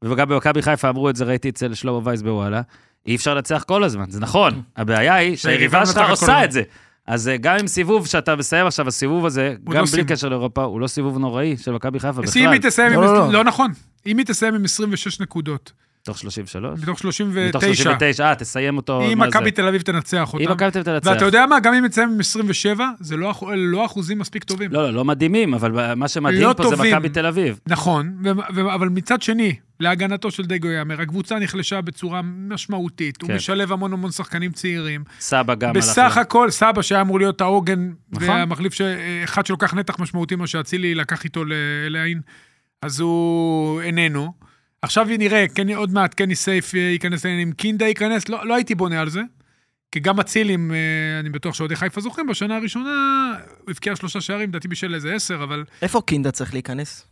וגם במכבי חיפה אמרו את זה, ראיתי אצל שלמה וייס בוואלה, אי אפשר לנצח כל הזמן, זה נכון. הבעיה היא שהיריבה שלך עושה. את זה. אז אה, גם עם סיבוב שאתה מסיים עכשיו, הסיבוב הזה, גם לא בלי. קשר לאירופה, הוא לא סיבוב נוראי של מכבי חיפה אז אם בכלל. היא תסיים. לא, לא. לא נכון. אם היא תסיים עם 26 נקודות, מתוך 33? מתוך מתוך 39, 39, אה, תסיים אותו. אם זה? מכבי תל אביב תנצח אם אותה, מכבי תל אביב תנצח. ואתה יודע מה, גם אם תסיים עם 27, זה לא לא אחוזים מספיק טובים. לא, לא, לא מדהימים, אבל מה שמדהים לא פה זה טובים. מכבי תל אביב. נכון, ו- ו- אבל מצד שני, להגנתו של דגו יאמר, הקבוצה נחלשה בצורה משמעותית, הוא כן. משלב המון המון שחקנים צעירים. סבא גם הלך. בסך הכל, סבא שהיה אמור להיות העוגן, נכון. והמחליף, ש- אחד שלוקח נתח משמעותי, מה שאצילי לקח איתו לעין, אז הוא איננו. עכשיו נראה, כן, עוד מעט קני סייף אה, ייכנס לעניינים, קינדה ייכנס, לא, לא הייתי בונה על זה. כי גם אצילים, אה, אני בטוח שאוהדי חיפה זוכרים, בשנה הראשונה הוא הבקיע שלושה שערים, לדעתי בשל איזה עשר, אבל איפה קינדה צריך להיכנס?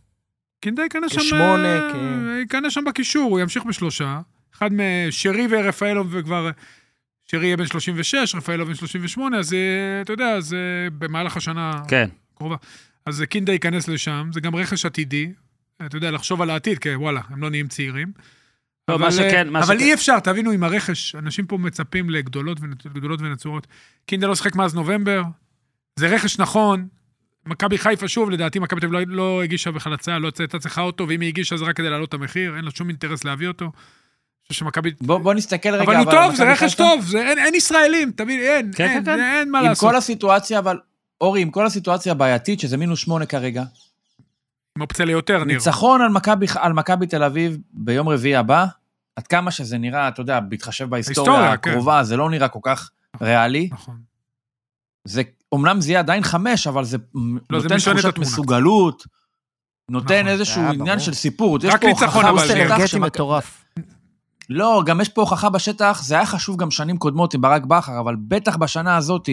קינדה ייכנס שם... כשמונה, אה, כ- ייכנס שם בקישור, הוא ימשיך בשלושה. אחד משרי ורפאלוב וכבר... שרי יהיה בן 36, רפאלוב בן 38, אז אה, אתה יודע, אז אה, במהלך השנה כן. הקרובה. אז אה, קינדה ייכנס לשם, זה גם רכש עתידי. אתה יודע, לחשוב על העתיד, כי וואלה, הם לא נהיים צעירים. לא, אבל, מה אה, שכן, מה אבל שכן- אי אפשר, תבינו, עם הרכש, אנשים פה מצפים לגדולות, ונצ- גדולות ונצורות. קינדה לא שיחק מאז נובמבר, זה רכש נכון. מכבי חיפה, שוב, לדעתי מכבי תל אביב לא, לא הגישה בכלל הצעה, לא הייתה צריכה אותו, ואם היא הגישה זה רק כדי להעלות את המחיר, אין לה שום אינטרס להביא אותו. שמכבי... בוא, בוא נסתכל רגע, אבל הוא טוב, זה רכש חיפה. טוב, זה, אין, אין ישראלים, תבין, אין, כן, אין, כן, כן. אין מה עם לעשות. כל הסיטואציה, אבל, אורי, עם כל הסיטואציה הבעייתית, שזה מינוס שמונה כרגע, עם אופציה ליותר, ניר. ניצחון על מכבי, על מכבי תל אביב ביום רביעי הבא, עד כמה שזה נראה, אתה יודע, בהתחשב בהיסטוריה כן. הקרובה, זה לא נראה כל כך ריאלי. נכון. זה, אומנם זה יהיה עדיין חמש, אבל זה לא, נותן תחושת. מסוגלות, נותן נכון. איזשהו עניין ברור. של סיפור. יש רק פה ניצחון, אבל אנרגטי מטורף. לא, גם יש פה הוכחה בשטח, זה היה חשוב גם שנים קודמות עם ברק בכר, אבל בטח בשנה הזאת,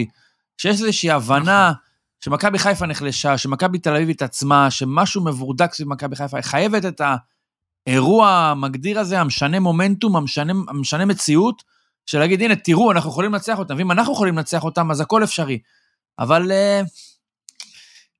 שיש איזושהי הבנה נכון. שמכבי חיפה נחלשה, שמכבי תל אביב התעצמה, שמשהו מבורדק סביב מכבי חיפה, היא חייבת את האירוע המגדיר הזה, המשנה מומנטום, המשנה, המשנה מציאות, של להגיד, הנה, תראו, אנחנו יכולים לנצח אותם, ואם אנחנו יכולים לנצח אותם, אז הכל אפשרי. אבל אה,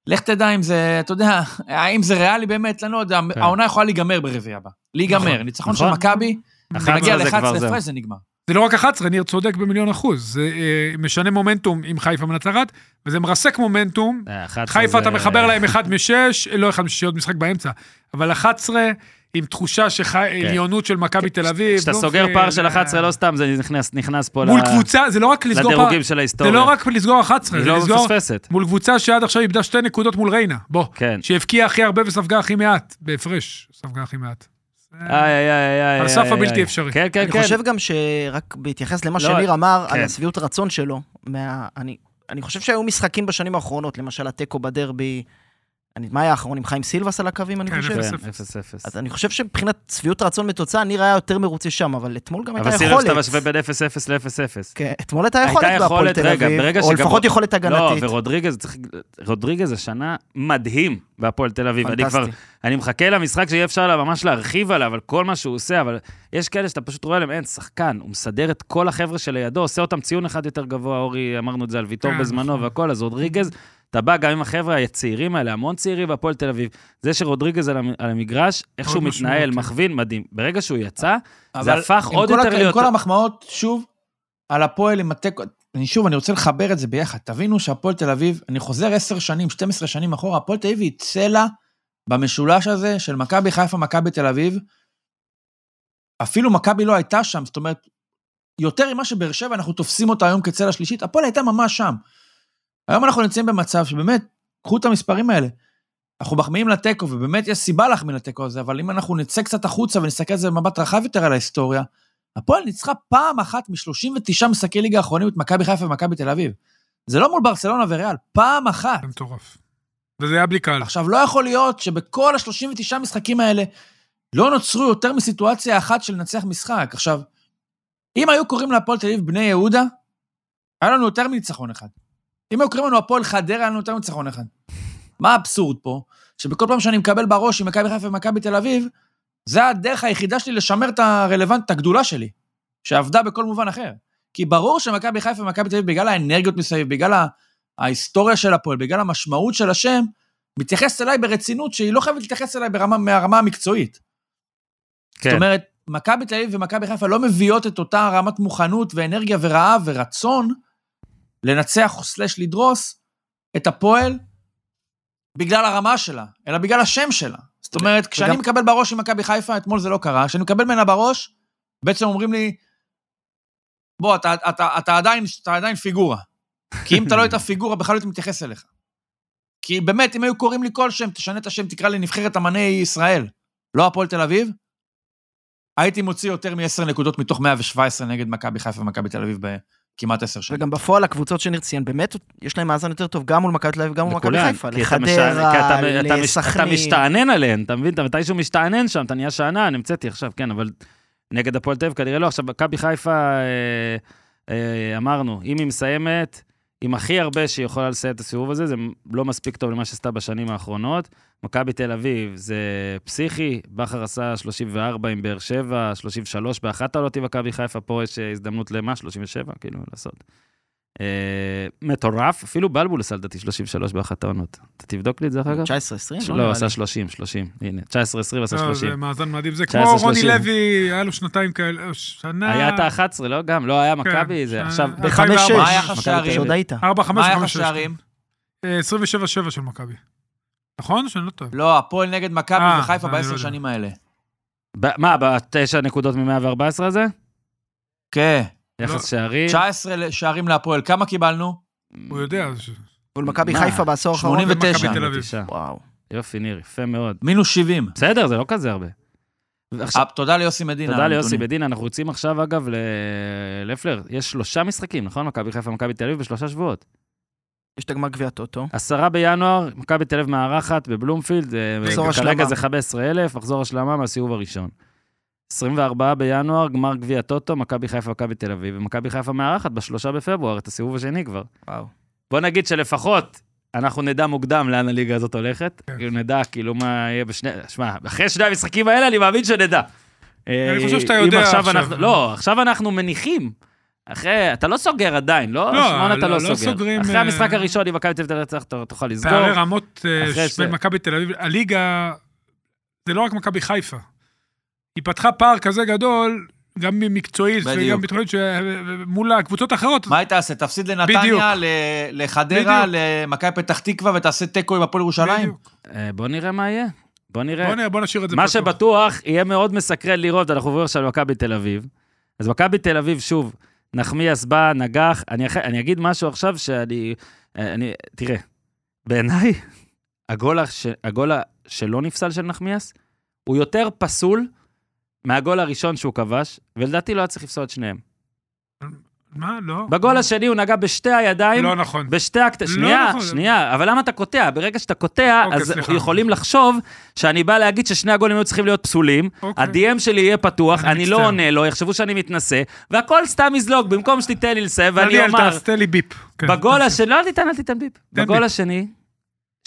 לך תדע אם זה, אתה יודע, האם זה ריאלי באמת, אני לא יודע, כן. העונה יכולה להיגמר ברביעי הבא. להיגמר, נכון, ניצחון של נכון. מכבי, 11 נגיע זה כבר ל-11 זהו. הפרש, זה נגמר. זה לא רק 11, ניר צודק במיליון אחוז. זה אה, משנה מומנטום עם חיפה מנצחת, וזה מרסק מומנטום. אה, 11 חיפה אתה זה- מחבר להם אחד משש, לא אחד משש, עוד משחק באמצע, אבל 11 עם תחושה שעליונות של מכבי תל אביב. כשאתה סוגר פער של אה, 11, לא סתם, זה נכנס- פה מול קבוצה, זה לא רק לסגור פער, לדירוגים של זה ההיסטוריה. לא רק לסגור 11, היא זה לא לסגור. מול קבוצה שעד עכשיו איבדה שתי נקודות מול ריינה. בוא, כן. שהבקיעה הכי הרבה וספגה הכי מעט, בהפרש, ספגה הכי מעט. איי, איי, איי, איי. על סף הבלתי. אפשרי. כן, כן, אני כן. חושב גם שרק בהתייחס למה לא, שניר אמר, על כן. השביעות רצון שלו, אני- אני חושב שהיו משחקים בשנים האחרונות, למשל התיקו בדרבי, אני- מה היה האחרון עם חיים סילבס על הקווים, אני כן, חושב? אפס, כן, אפס. 0-0. אז אני חושב שמבחינת שביעות רצון מתוצאה, ניר היה יותר מרוצה שם, אבל אתמול גם הייתה אבל יכולת. שים לב שאתה משווה בין 0-0 ל-0-0. כן, אתמול הייתה יכולת בהפועל יכולת, תל אביב, או לפחות יכולת לא, הגנתית. ורודריגז, צריך... רודריגז השנה מדהים בהפועל תל אביב. אני כבר. אני מחכה למשחק שיהיה אפשר לה- ממש להרחיב עליו, על כל מה שהוא עושה, אבל יש כאלה שאתה פשוט רואה להם, אין, שחקן, הוא מסדר את כל החבר'ה שלידו, עושה אותם ציון אחד יותר גבוה, אורי, אמרנו את זה על ויטור כן, בזמנו נכון. והכל, אז רודריגז, אתה בא גם עם החבר'ה הצעירים האלה, המון צעירים בהפועל תל אביב. זה שרודריגז על המ- על המגרש, איך שהוא מתנהל. מכווין, מדהים. ברגע שהוא יצא, זה הפך עוד יותר הכ- עם להיות... כל המחמאות, שוב, על הפועל עם התיקו, אני שוב, אני רוצה לחבר את זה ביחד. תבינו שהפועל תל אביב, אני חוזר 10 שנים, 12 שנים אחורה, הפועל תל אביב היא צלע במשולש הזה של מכבי חיפה, מכבי תל אביב. אפילו מכבי לא הייתה שם, זאת אומרת, יותר ממה שבאר שבע, אנחנו תופסים אותה היום כצלע שלישית, הפועל הייתה ממש שם. היום אנחנו נמצאים במצב שבאמת, קחו את המספרים האלה. אנחנו מחמיאים לתיקו, ובאמת יש סיבה להחמיא לתיקו הזה, אבל אם אנחנו נצא קצת החוצה ונסתכל על זה במבט רחב יותר על ההיסטוריה, הפועל ניצחה פעם אחת מ-39 משחקי ליגה האחרונים את מכבי חיפה ומכבי תל אביב. זה לא מול ברצלונה וריאל, פעם אחת. זה מטורף. וזה היה בלי קהל. עכשיו, לא יכול להיות שבכל ה-39 משחקים האלה לא נוצרו יותר מסיטואציה אחת של לנצח משחק. עכשיו, אם היו קוראים להפועל תל אביב בני יהודה, היה לנו יותר מניצחון אחד. אם היו קוראים לנו הפועל חדרה, היה לנו יותר מניצחון אחד. מה האבסורד פה? שבכל פעם שאני מקבל בראש עם מכבי חיפה ומכבי תל אביב, זה הדרך היחידה שלי לשמר את הרלוונט, את הגדולה שלי, שעבדה בכל מובן אחר. כי ברור שמכבי חיפה ומכבי תל אביב, בגלל האנרגיות מסביב, בגלל ההיסטוריה של הפועל, בגלל המשמעות של השם, מתייחסת אליי ברצינות שהיא לא חייבת להתייחס אליי ברמה, מהרמה המקצועית. כן. זאת אומרת, מכבי תל אביב ומכבי חיפה לא מביאות את אותה רמת מוכנות ואנרגיה ורעב ורצון לנצח סלש לדרוס את הפועל בגלל הרמה שלה, אלא בגלל השם שלה. זאת אומרת, כשאני וגם- מקבל בראש עם מכבי חיפה, אתמול זה לא קרה, כשאני מקבל ממנה בראש, בעצם אומרים לי, בוא, אתה, אתה, אתה, עדיין, אתה עדיין פיגורה. כי אם אתה לא היית פיגורה, בכלל לא הייתי מתייחס אליך. כי באמת, אם היו קוראים לי כל שם, תשנה את השם, תקרא לי נבחרת אמני ישראל, לא הפועל תל אביב, הייתי מוציא יותר מ-10 נקודות מתוך 117 נגד מכבי חיפה ומכבי תל אביב בכמעט 10 שנים. וגם בפועל הקבוצות שניר ציין, באמת, יש להם מאזן יותר טוב גם מול מכבי תל אביב, גם מול מכבי חיפה. לחדרה, מש- אתה לסכנין. משתענן עליהן, אתה מבין? אתה מתישהו משתענן שם, אתה נהיה שאנן, המצאתי עכשיו, כן, אבל נגד הפועל תל אביב כנראה לא. עכשיו, מכבי חיפה, אה, אה, אמרנו, אם היא מסיימת, עם הכי הרבה שהיא יכולה לסיים את הסיבוב הזה, זה לא מספיק טוב למה שעשתה בשנים האחרונות. מכבי תל אביב זה פסיכי, בכר עשה 34 עם באר שבע, 33 באחת העולות עם מכבי חיפה, פה יש אה, הזדמנות למה? 37, כאילו, לעשות. אה, מטורף, אפילו בלבול עשה לדעתי 33 באחת העונות. אתה תבדוק לי את זה אחר כך? 19-20? לא, נראה עשה לי. 30, 30, הנה, 19-20 עשה לא, 30. זה מאזן מדהים. זה 19, כמו רוני 30. לוי, היה לו שנתיים כאלה, או שנה... היה את ה-11, לא? גם, לא היה מכבי, זה כן, עכשיו... אה, בחמש, 2004. שש. מה היחס מכבי שערים? תל אביב. שעוד היית. 4, 5, מה 5, היחס 6. שערים? 27-7 של מכבי. נכון? שאני לא טועה. לא, הפועל נגד מכבי אה, וחיפה לא בעשר יודע. שנים האלה. מה, בתשע נקודות מ-114 הזה? כן. יחס. שערים? 19 שערים להפועל, כמה קיבלנו? הוא יודע. מול מכבי? חיפה בעשור האחרון. 89. ומכבי תל אביב. תשעה. וואו. יופי, ניר, יפה מאוד. מינוס 70. בסדר, זה לא כזה הרבה. ועכשיו, אה, תודה ליוסי מדינה. תודה ליוסי. בדין, אנחנו יוצאים עכשיו, אגב, לפלר. יש שלושה משחקים, נכון? מכבי חיפה ומכבי תל אביב בשלושה שבועות. יש את הגמר גביע הטוטו. עשרה בינואר, מכבי תל אביב מארחת בבלומפילד, אה, מחזור כרגע השלמה. זה 15,000, מחזור השלמה מהסיבוב הראשון. 24 בינואר, גמר גביע טוטו, מכבי חיפה ומכבי תל אביב, ומכבי חיפה מארחת בשלושה בפברואר, את הסיבוב השני כבר. וואו. בוא נגיד שלפחות אנחנו נדע מוקדם לאן הליגה הזאת הולכת, כן. כאילו נדע כאילו מה יהיה בשני, שמע, אחרי שני המשחקים האלה אני מאמין שנדע. אני חושב אה, שאתה אם יודע עכשיו. אנחנו- לא, עכשיו אנחנו מניחים. אחרי, אתה לא סוגר עדיין, לא? לא, שמונה אתה לא- לא לא סוגר. סוגרים, אחרי אה, המשחק הראשון, אם מכבי תל אביב אתה תוכל לסגור. פערי רמות אה, בין מכבי תל אביב, הליגה, זה לא רק מכבי חיפה. היא פתחה פער כזה גדול, גם מקצועית בדיוק. וגם ביטחונית, מול הקבוצות האחרות. מה היא תעשה? תפסיד. לנתניה, ל- לחדרה. למכבי פתח תקווה ותעשה תיקו עם הפועל ירושלים? אה, בוא נראה מה יהיה. בוא נראה. בוא נ- בוא נשאיר את זה מה פתוח. שבטוח, יהיה מאוד מסקרן לראות, אנחנו עוברים עכשיו למכבי תל אביב. אז מכבי תל אביב, שוב, נחמיאס בא, נגח, אני, אח... אני אגיד משהו עכשיו שאני... אני... תראה, בעיניי, הגול, הש... הגול ה- שלא נפסל של נחמיאס, הוא יותר פסול מהגול הראשון שהוא כבש, ולדעתי לא היה צריך לפסול את שניהם. מה? לא. בגול השני הוא נגע בשתי הידיים, לא נכון. בשתי הקט... לא שנייה, נכון. שנייה, אבל למה אתה קוטע? ברגע שאתה קוטע, אוקיי, אז סליחה. יכולים לחשוב שאני בא להגיד ששני הגולים היו צריכים להיות פסולים, אוקיי. ה-DM שלי יהיה פתוח, אני אני לא. עונה לו, יחשבו שאני מתנשא, והכל סתם יזלוג, במקום שתיתן לי לסיים, ואני דניאל, אומר, תעשה לי ביפ. כן, בגול. השני, לא, אל תיתן, אל תיתן ביפ. בגול. השני,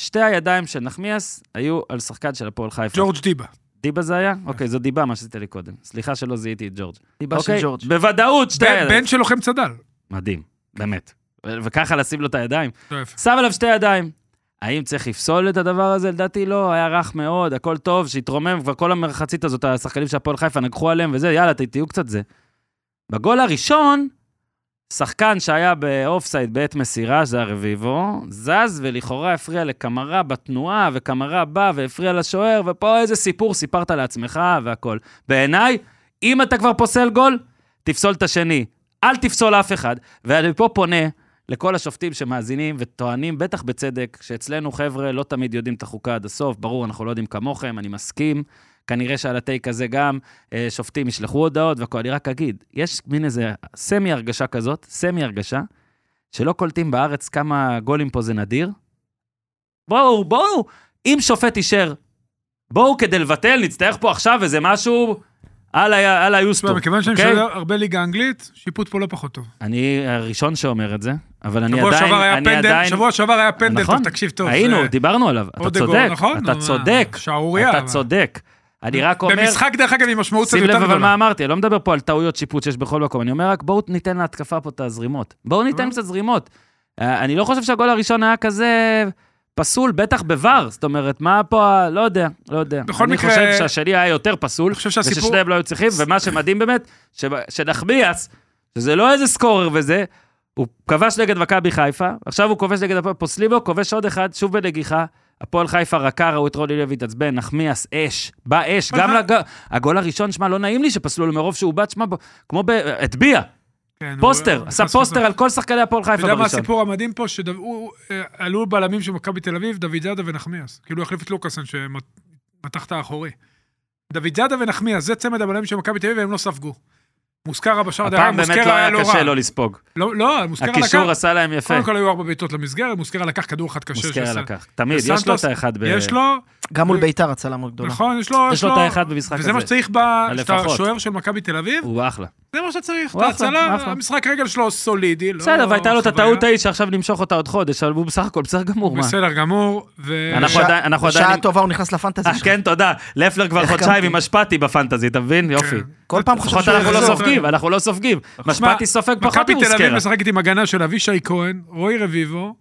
שתי הידיים של נחמיאס היו על שחקן של הפועל חיפה. ג'ורג' דיבה. דיבה זה היה? אוקיי, זו דיבה, מה שעשית לי קודם. סליחה שלא זיהיתי את ג'ורג'. דיבה של אוקיי, ג'ורג'. בוודאות, שתי בן- הידיים. בן של לוחם צד"ל. מדהים, באמת. וככה לשים לו את הידיים. שם עליו שתי ידיים. האם צריך לפסול את הדבר הזה? לדעתי לא, היה רך מאוד, הכל טוב, שהתרומם, כבר כל המחצית הזאת, השחקנים של הפועל חיפה נגחו עליהם וזה, יאללה, תהיו קצת זה. בגול הראשון, שחקן שהיה באופסייד בעת מסירה, שזה היה רביבו, זז ולכאורה הפריע לקמרה בתנועה, וקמרה בא והפריע לשוער, ופה איזה סיפור סיפרת לעצמך והכל. בעיניי, אם אתה כבר פוסל גול, תפסול את השני. אל תפסול אף אחד. ואני פה פונה לכל השופטים שמאזינים וטוענים, בטח בצדק, שאצלנו חבר'ה לא תמיד יודעים את החוקה עד הסוף. ברור, אנחנו לא יודעים כמוכם, אני מסכים. כנראה שעל הטייק הזה גם אה, שופטים ישלחו הודעות והכול. אני רק אגיד, יש מין איזה סמי הרגשה כזאת, סמי הרגשה, שלא קולטים בארץ כמה גולים פה זה נדיר. בואו, בואו, אם שופט אישר, בואו כדי לבטל, נצטרך פה עכשיו איזה משהו על היוסטו. תשמע, מכיוון שאני אוקיי? משדר הרבה ליגה אנגלית, שיפוט פה לא פחות טוב. אני הראשון שאומר את זה, אבל אני עדיין. שבוע שעבר היה פנדל, נכון, תקשיב טוב. היינו, דיברנו עליו, אתה צודק, נכון? אתה צודק, שערורייה. אתה. צודק. אני רק אומר, במשחק, דרך אגב, עם משמעות קצת שים לב יותר אבל מה גדולה. אמרתי, אני לא מדבר פה על טעויות שיפוט שיש בכל מקום, אני אומר רק בואו ניתן להתקפה פה את הזרימות. בואו ניתן אה. קצת זרימות. אה, אני לא חושב שהגול הראשון היה כזה פסול, בטח בVAR, זאת אומרת, מה פה, לא יודע, לא יודע. בכל אני מקרה- חושב שהשני היה יותר פסול, אני שהסיפור- וששניהם לא היו צריכים, ומה שמדהים באמת, שב- שנחמיאס, שזה לא איזה סקורר וזה, הוא כבש נגד מכבי חיפה, עכשיו הוא כובש נגד הפועל, פוסלים לו, כובש עוד אחד, שוב בנגיחה. הפועל חיפה רכה, ראו את רוני לוי התעצבן, נחמיאס, אש, בא אש, גם אבל- לג... הגול הראשון, שמע, לא נעים לי שפסלו לו מרוב שהוא בט, שמע, כמו ב... הטביע, כן, פוסטר, הוא עשה פוסטר. על כל שחקני הפועל אתה חיפה יודע מה בראשון. הסיפור המדהים פה? שעלו בלמים של מכבי תל אביב, דוד זאדה ונחמיאס. כאילו החליף את לוקאסן שמתח את האחורי. דוד זאדה ונחמיאס, זה צמד הבלמים של מכבי תל אביב, והם לא ספגו. מוסקרה בשער, אגב, הפעם באמת לא היה לא קשה רע. לא לספוג. לא, לא, מוסקרה הקישור לקח. עשה להם יפה. קודם כל היו ארבע בעיטות למסגרת, מוסקרה לקח כדור אחד קשה. מוסקרה לקח. תמיד, יש לו את האחד ב... יש לו, גם מול ביתר הצלה מאוד גדולה. נכון, יש לו, יש לו את האחד במשחק וזה מה הזה. שצריך, ב- שאתה. שוער של מכבי תל אביב, הוא אחלה. זה מה שאתה צריך. הוא את אחלה, ההצלה, אחלה. המשחק רגל שלו סולידי. לא בסדר, והייתה לו את. הטעות ההיא שעכשיו נמשוך אותה עוד חודש, אבל הוא בסך הכל בסדר גמור? בסדר גמור. ו- אנחנו עדיין- בשעה עדיין- טובה הוא נכנס לפנטזי אה, שלך. כן, תודה. לפלר כבר חודשיים? עם אשפתי בפנטזי, אתה מבין? יופי. כן. כל פעם חושב שהוא אנחנו לא. סופגים, אנחנו לא סופגים. משפטי סופג פחות מכבי תל אביב. משחקת עם הגנה של אבישי כהן, רועי רביבו,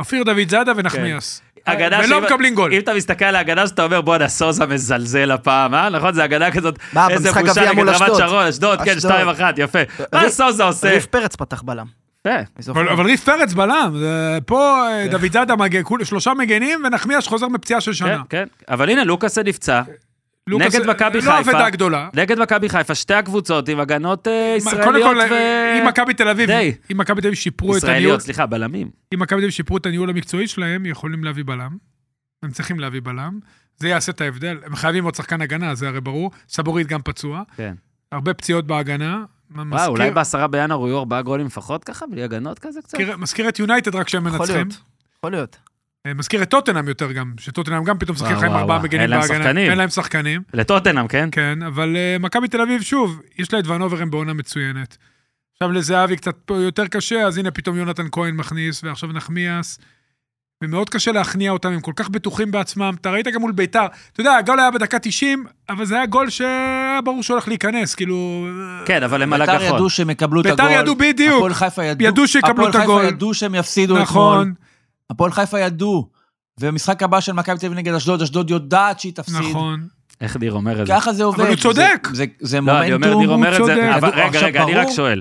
אופיר דוד זאדה ונחמיאס. הגנה ולא מקבלים גול. אם אתה מסתכל על ההגנה שאתה אומר, בואנה, סוזה מזלזל הפעם, אה? נכון? זה הגנה כזאת, מה, במשחק בושה גביע נגד מול רמת אשדוד. שרון, אשדוד, כן, אשדוד. 2-1, יפה. מה סוזה עושה? ריף פרץ פתח בלם. זוכר. אבל ריף פרץ בלם, פה אה, דוד זאדה מגן, כול- שלושה מגנים ונחמיאס חוזר מפציעה של כן, שנה. כן. אבל הנה, לוקאסה נפצע, לוקאס- נגד מכבי לא חיפה. אבדה גדולה. נגד מכבי חיפה, שתי הקבוצות עם הגנות אה, ישראליות קודם כל, ו... אם מכבי תל אביב, די. אם מכבי תל אביב שיפרו את הניהול, ישראליות, סליחה, בלמים. אם מכבי תל אביב שיפרו את הניהול המקצועי שלהם, יכולים להביא בלם. הם צריכים להביא בלם. זה יעשה את ההבדל. הם חייבים עוד שחקן הגנה, זה הרי ברור. סבורית גם פצוע. כן. הרבה פציעות בהגנה. מזכיר- וואו, אולי בעשרה בינואר יהיו ארבעה גולים לפחות ככה, בלי הגנות כזה קצת? מזכיר- את יונייטד רק שהם יכול מנצחים. להיות. יכול להיות. אה, מזכיר את טוטנאם יותר גם, שטוטנאם גם פתאום משחקים וואו, לך עם וואו, ארבעה. מגנים אין להם בהגנה. שחקנים. אין להם שחקנים. לטוטנאם, כן? כן, אבל uh, מכבי תל אביב, שוב, יש לה את ונוברם בעונה מצוינת. עכשיו לזהבי קצת יותר קשה, אז הנה פתאום יונתן כהן מכניס, ועכשיו נחמיאס. ומאוד קשה להכניע אותם, הם כל כך בטוחים בעצמם. אתה ראית גם מול ביתר. אתה יודע, הגול היה בדקה 90, אבל זה היה גול שהיה ברור שהולך להיכנס, כאילו... כן, אבל הם על ביתר הגחון. ידעו שהם יקבלו את ביתר הגול. ידעו בדיוק. הפועל חיפה ידעו. ידעו שיקבלו את הגול. הפועל חיפה ידעו שהם יפסידו אתמול. נכון, הפועל חיפה ידעו. ובמשחק הבא של מכבי תל אביב נגד אשדוד, אשדוד יודעת שהיא תפסיד. נכון. איך דיר אומר את זה? ככה זה עובד. הוא צודק. זה, זה, זה לא, אני אומר, מומנטום. דיר אומר את צודק. זה, אבל רגע, רגע, אני רק. שואל.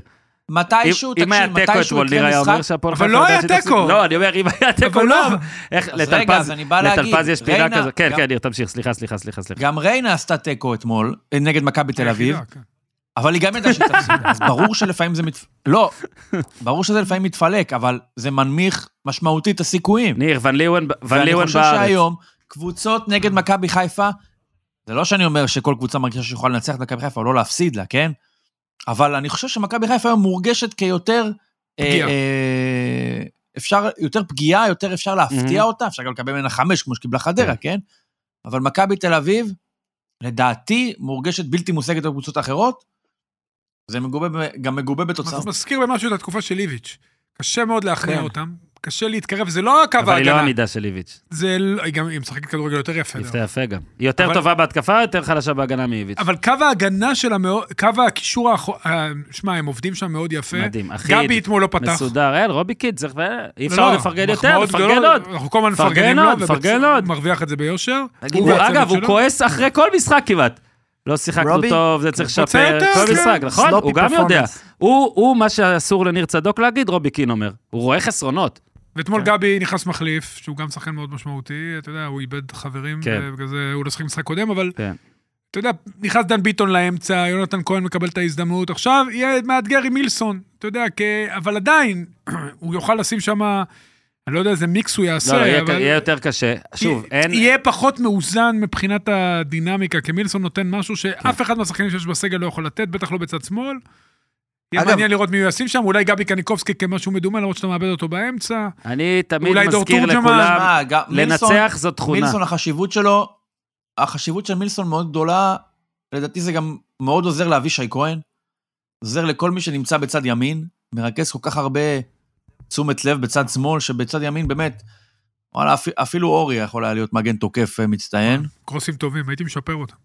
מתישהו, אם- אם היה תקשיב, תיקו מתישהו אתמול, דיר יקרה היה אומר משחק. שהפועל אבל חיפה לא יודעת היה. תיקו. לא, אני אומר, אם היה תיקו, אבל לא. לא. איך, לטלפז לטלפז יש פינה כזאת. כן, כן, דיר, תמשיך, סליחה, סליחה, סליחה. גם ריינה עשתה תיקו אתמול, אה, נגד מכבי תל אביב, כן. אבל היא גם ידעה שהיא תפסיד. אז ברור שלפעמים זה מת... לא, ברור שזה לפעמים מתפלק, אבל זה מנמיך משמעותית את הסיכויים. ניר, ון ליוון ון ואני חושב בארץ. שהיום, קבוצות נגד מכבי חיפה, זה לא שאני אומר שכל קבוצה מרגישה שיכולה לנצח את מכבי חיפה או לא להפסיד לה, כן? אבל אני חושב שמכבי חיפה היום מורגשת כיותר... אה, פגיעה. אה, אפשר, יותר פגיעה, יותר אפשר להפתיע Mhm. אותה, אפשר גם לקבל ממנה חמש, כמו שקיבלה חדרה, כן? אבל מכבי תל אביב, לדעתי, מורגשת בלתי מושגת בקבוצות האחרות. זה מגובה, גם מגובה בתוצאות. זה מזכיר במשהו את התקופה של איביץ'. קשה מאוד להכניע כן. אותם, קשה להתקרב, זה לא הקו אבל היא לא ההגנה. עמידה של איביץ'. זה לא- היא גם, היא משחקת כדורגל יותר יפה. יפה דרך יפה גם. היא יותר אבל- טובה בהתקפה, יותר חלשה בהגנה מאיביץ'. אבל קו ההגנה שלה מאוד, קו הקישור האחור... אה, שמע, הם עובדים שם מאוד יפה. מדהים, אחיד, גבי אתמול לא פתח. מסודר, אין, רובי קיד, צריך... אי אפשר לא, לפרגן יותר, לפרגן עוד. אנחנו כל הזמן מפרגנים לו. מרוויח את זה ביושר. אגב, הוא. כועס אחרי כל משחק כמעט. לא שיחקנו רובי? טוב, זה צריך לשפר, כל. משחק, נכון? הוא גם יודע. הוא הוא מה שאסור לניר צדוק להגיד, רובי קין אומר. הוא רואה חסרונות. ואתמול כן. גבי נכנס מחליף, שהוא גם שחקן מאוד משמעותי, אתה יודע, הוא איבד חברים, כן. ובגלל זה הוא לא שיחק משחק קודם, אבל כן. אתה יודע, נכנס דן ביטון לאמצע, יונתן כהן מקבל את ההזדמנות, עכשיו יהיה מאתגר עם מילסון, אתה יודע, כ... אבל עדיין, הוא יוכל לשים שם, אני לא יודע איזה מיקס הוא יעשה, לא, לא, יהיה- אבל... יהיה יותר קשה. שוב, אין... יהיה פחות מאוזן מבחינת הדינמיקה, כי מילסון נותן משהו שאף אחד מהשחקנים שיש בסגל לא יכול לתת, בטח לא בצד שמאל. יהיה אגב- מעניין לראות מי הוא ישים שם, אולי גבי קניקובסקי כמשהו מדומה, למרות שאתה מאבד אותו באמצע. אני תמיד מזכיר. לכולם, מה, מילסון- לנצח זו תכונה. מילסון, החשיבות שלו, החשיבות של מילסון מאוד גדולה, לדעתי זה גם מאוד עוזר לאבישי כהן, עוזר לכל מי שנמצא בצד ימין, מרכז כל כך הרבה תשומת לב בצד שמאל, שבצד ימין באמת, וואלה, אפ, אפילו אורי יכול היה להיות מגן תוקף אה, מצטיין. קרוסים טובים, הייתי משפר אותם.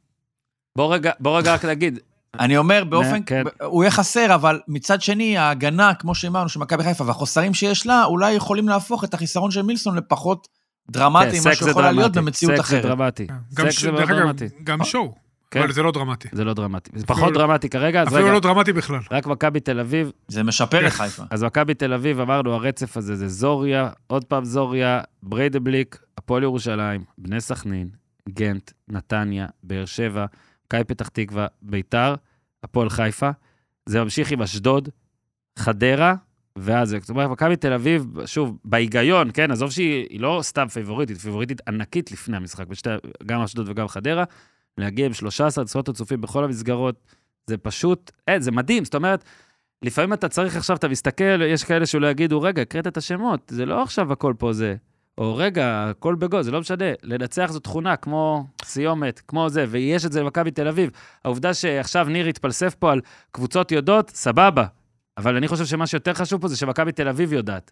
בוא רגע, בוא רגע רק נגיד, אני אומר באופן, כן. הוא יהיה חסר, אבל מצד שני, ההגנה, כמו שאמרנו, של מכבי חיפה, והחוסרים שיש לה, אולי יכולים להפוך את החיסרון של מילסון לפחות דרמטי, כן, זה שיכול להיות. במציאות סק זה אחרת. דרמטי. גם סק ש- זה מאוד דרמטי. גם שואו, כן. אבל זה לא דרמטי. זה לא דרמטי. זה אפילו פחות לא- דרמטי כרגע, אז אפילו רגע, לא דרמטי בכלל. רק מכבי תל אביב, זה משפר את חיפה. אז מכבי תל אביב, אמרנו, הרצף הזה זה זוריה, עוד פעם זוריה, בריידבליק, הפועל ירושלים, בני סכנין, גנט, נתניה, באר שבע, מכבי פתח תקווה, ביתר, הפועל חיפה. זה ממשיך עם אשדוד, חדרה, ואז, זאת אומרת, מכבי תל אביב, שוב, בהיגיון, כן, עזוב שהיא היא לא סתם פייבוריטית, פייבוריטית ענקית לפני המשחק, בשתי, גם אשדוד וגם חדרה, להגיע עם 13 עשרות הצופים בכל המסגרות, זה פשוט, אין, זה מדהים, זאת אומרת, לפעמים אתה צריך עכשיו, אתה מסתכל, יש כאלה שאולי יגידו, רגע, הקראת את השמות, זה לא עכשיו הכל פה זה. או רגע, הכל בגול, זה לא משנה. לנצח זו תכונה, כמו סיומת, כמו זה, ויש את זה למכבי תל אביב. העובדה שעכשיו ניר התפלסף פה על קבוצות יודעות, סבבה. אבל אני חושב שמה שיותר חשוב פה זה שמכבי תל אביב יודעת.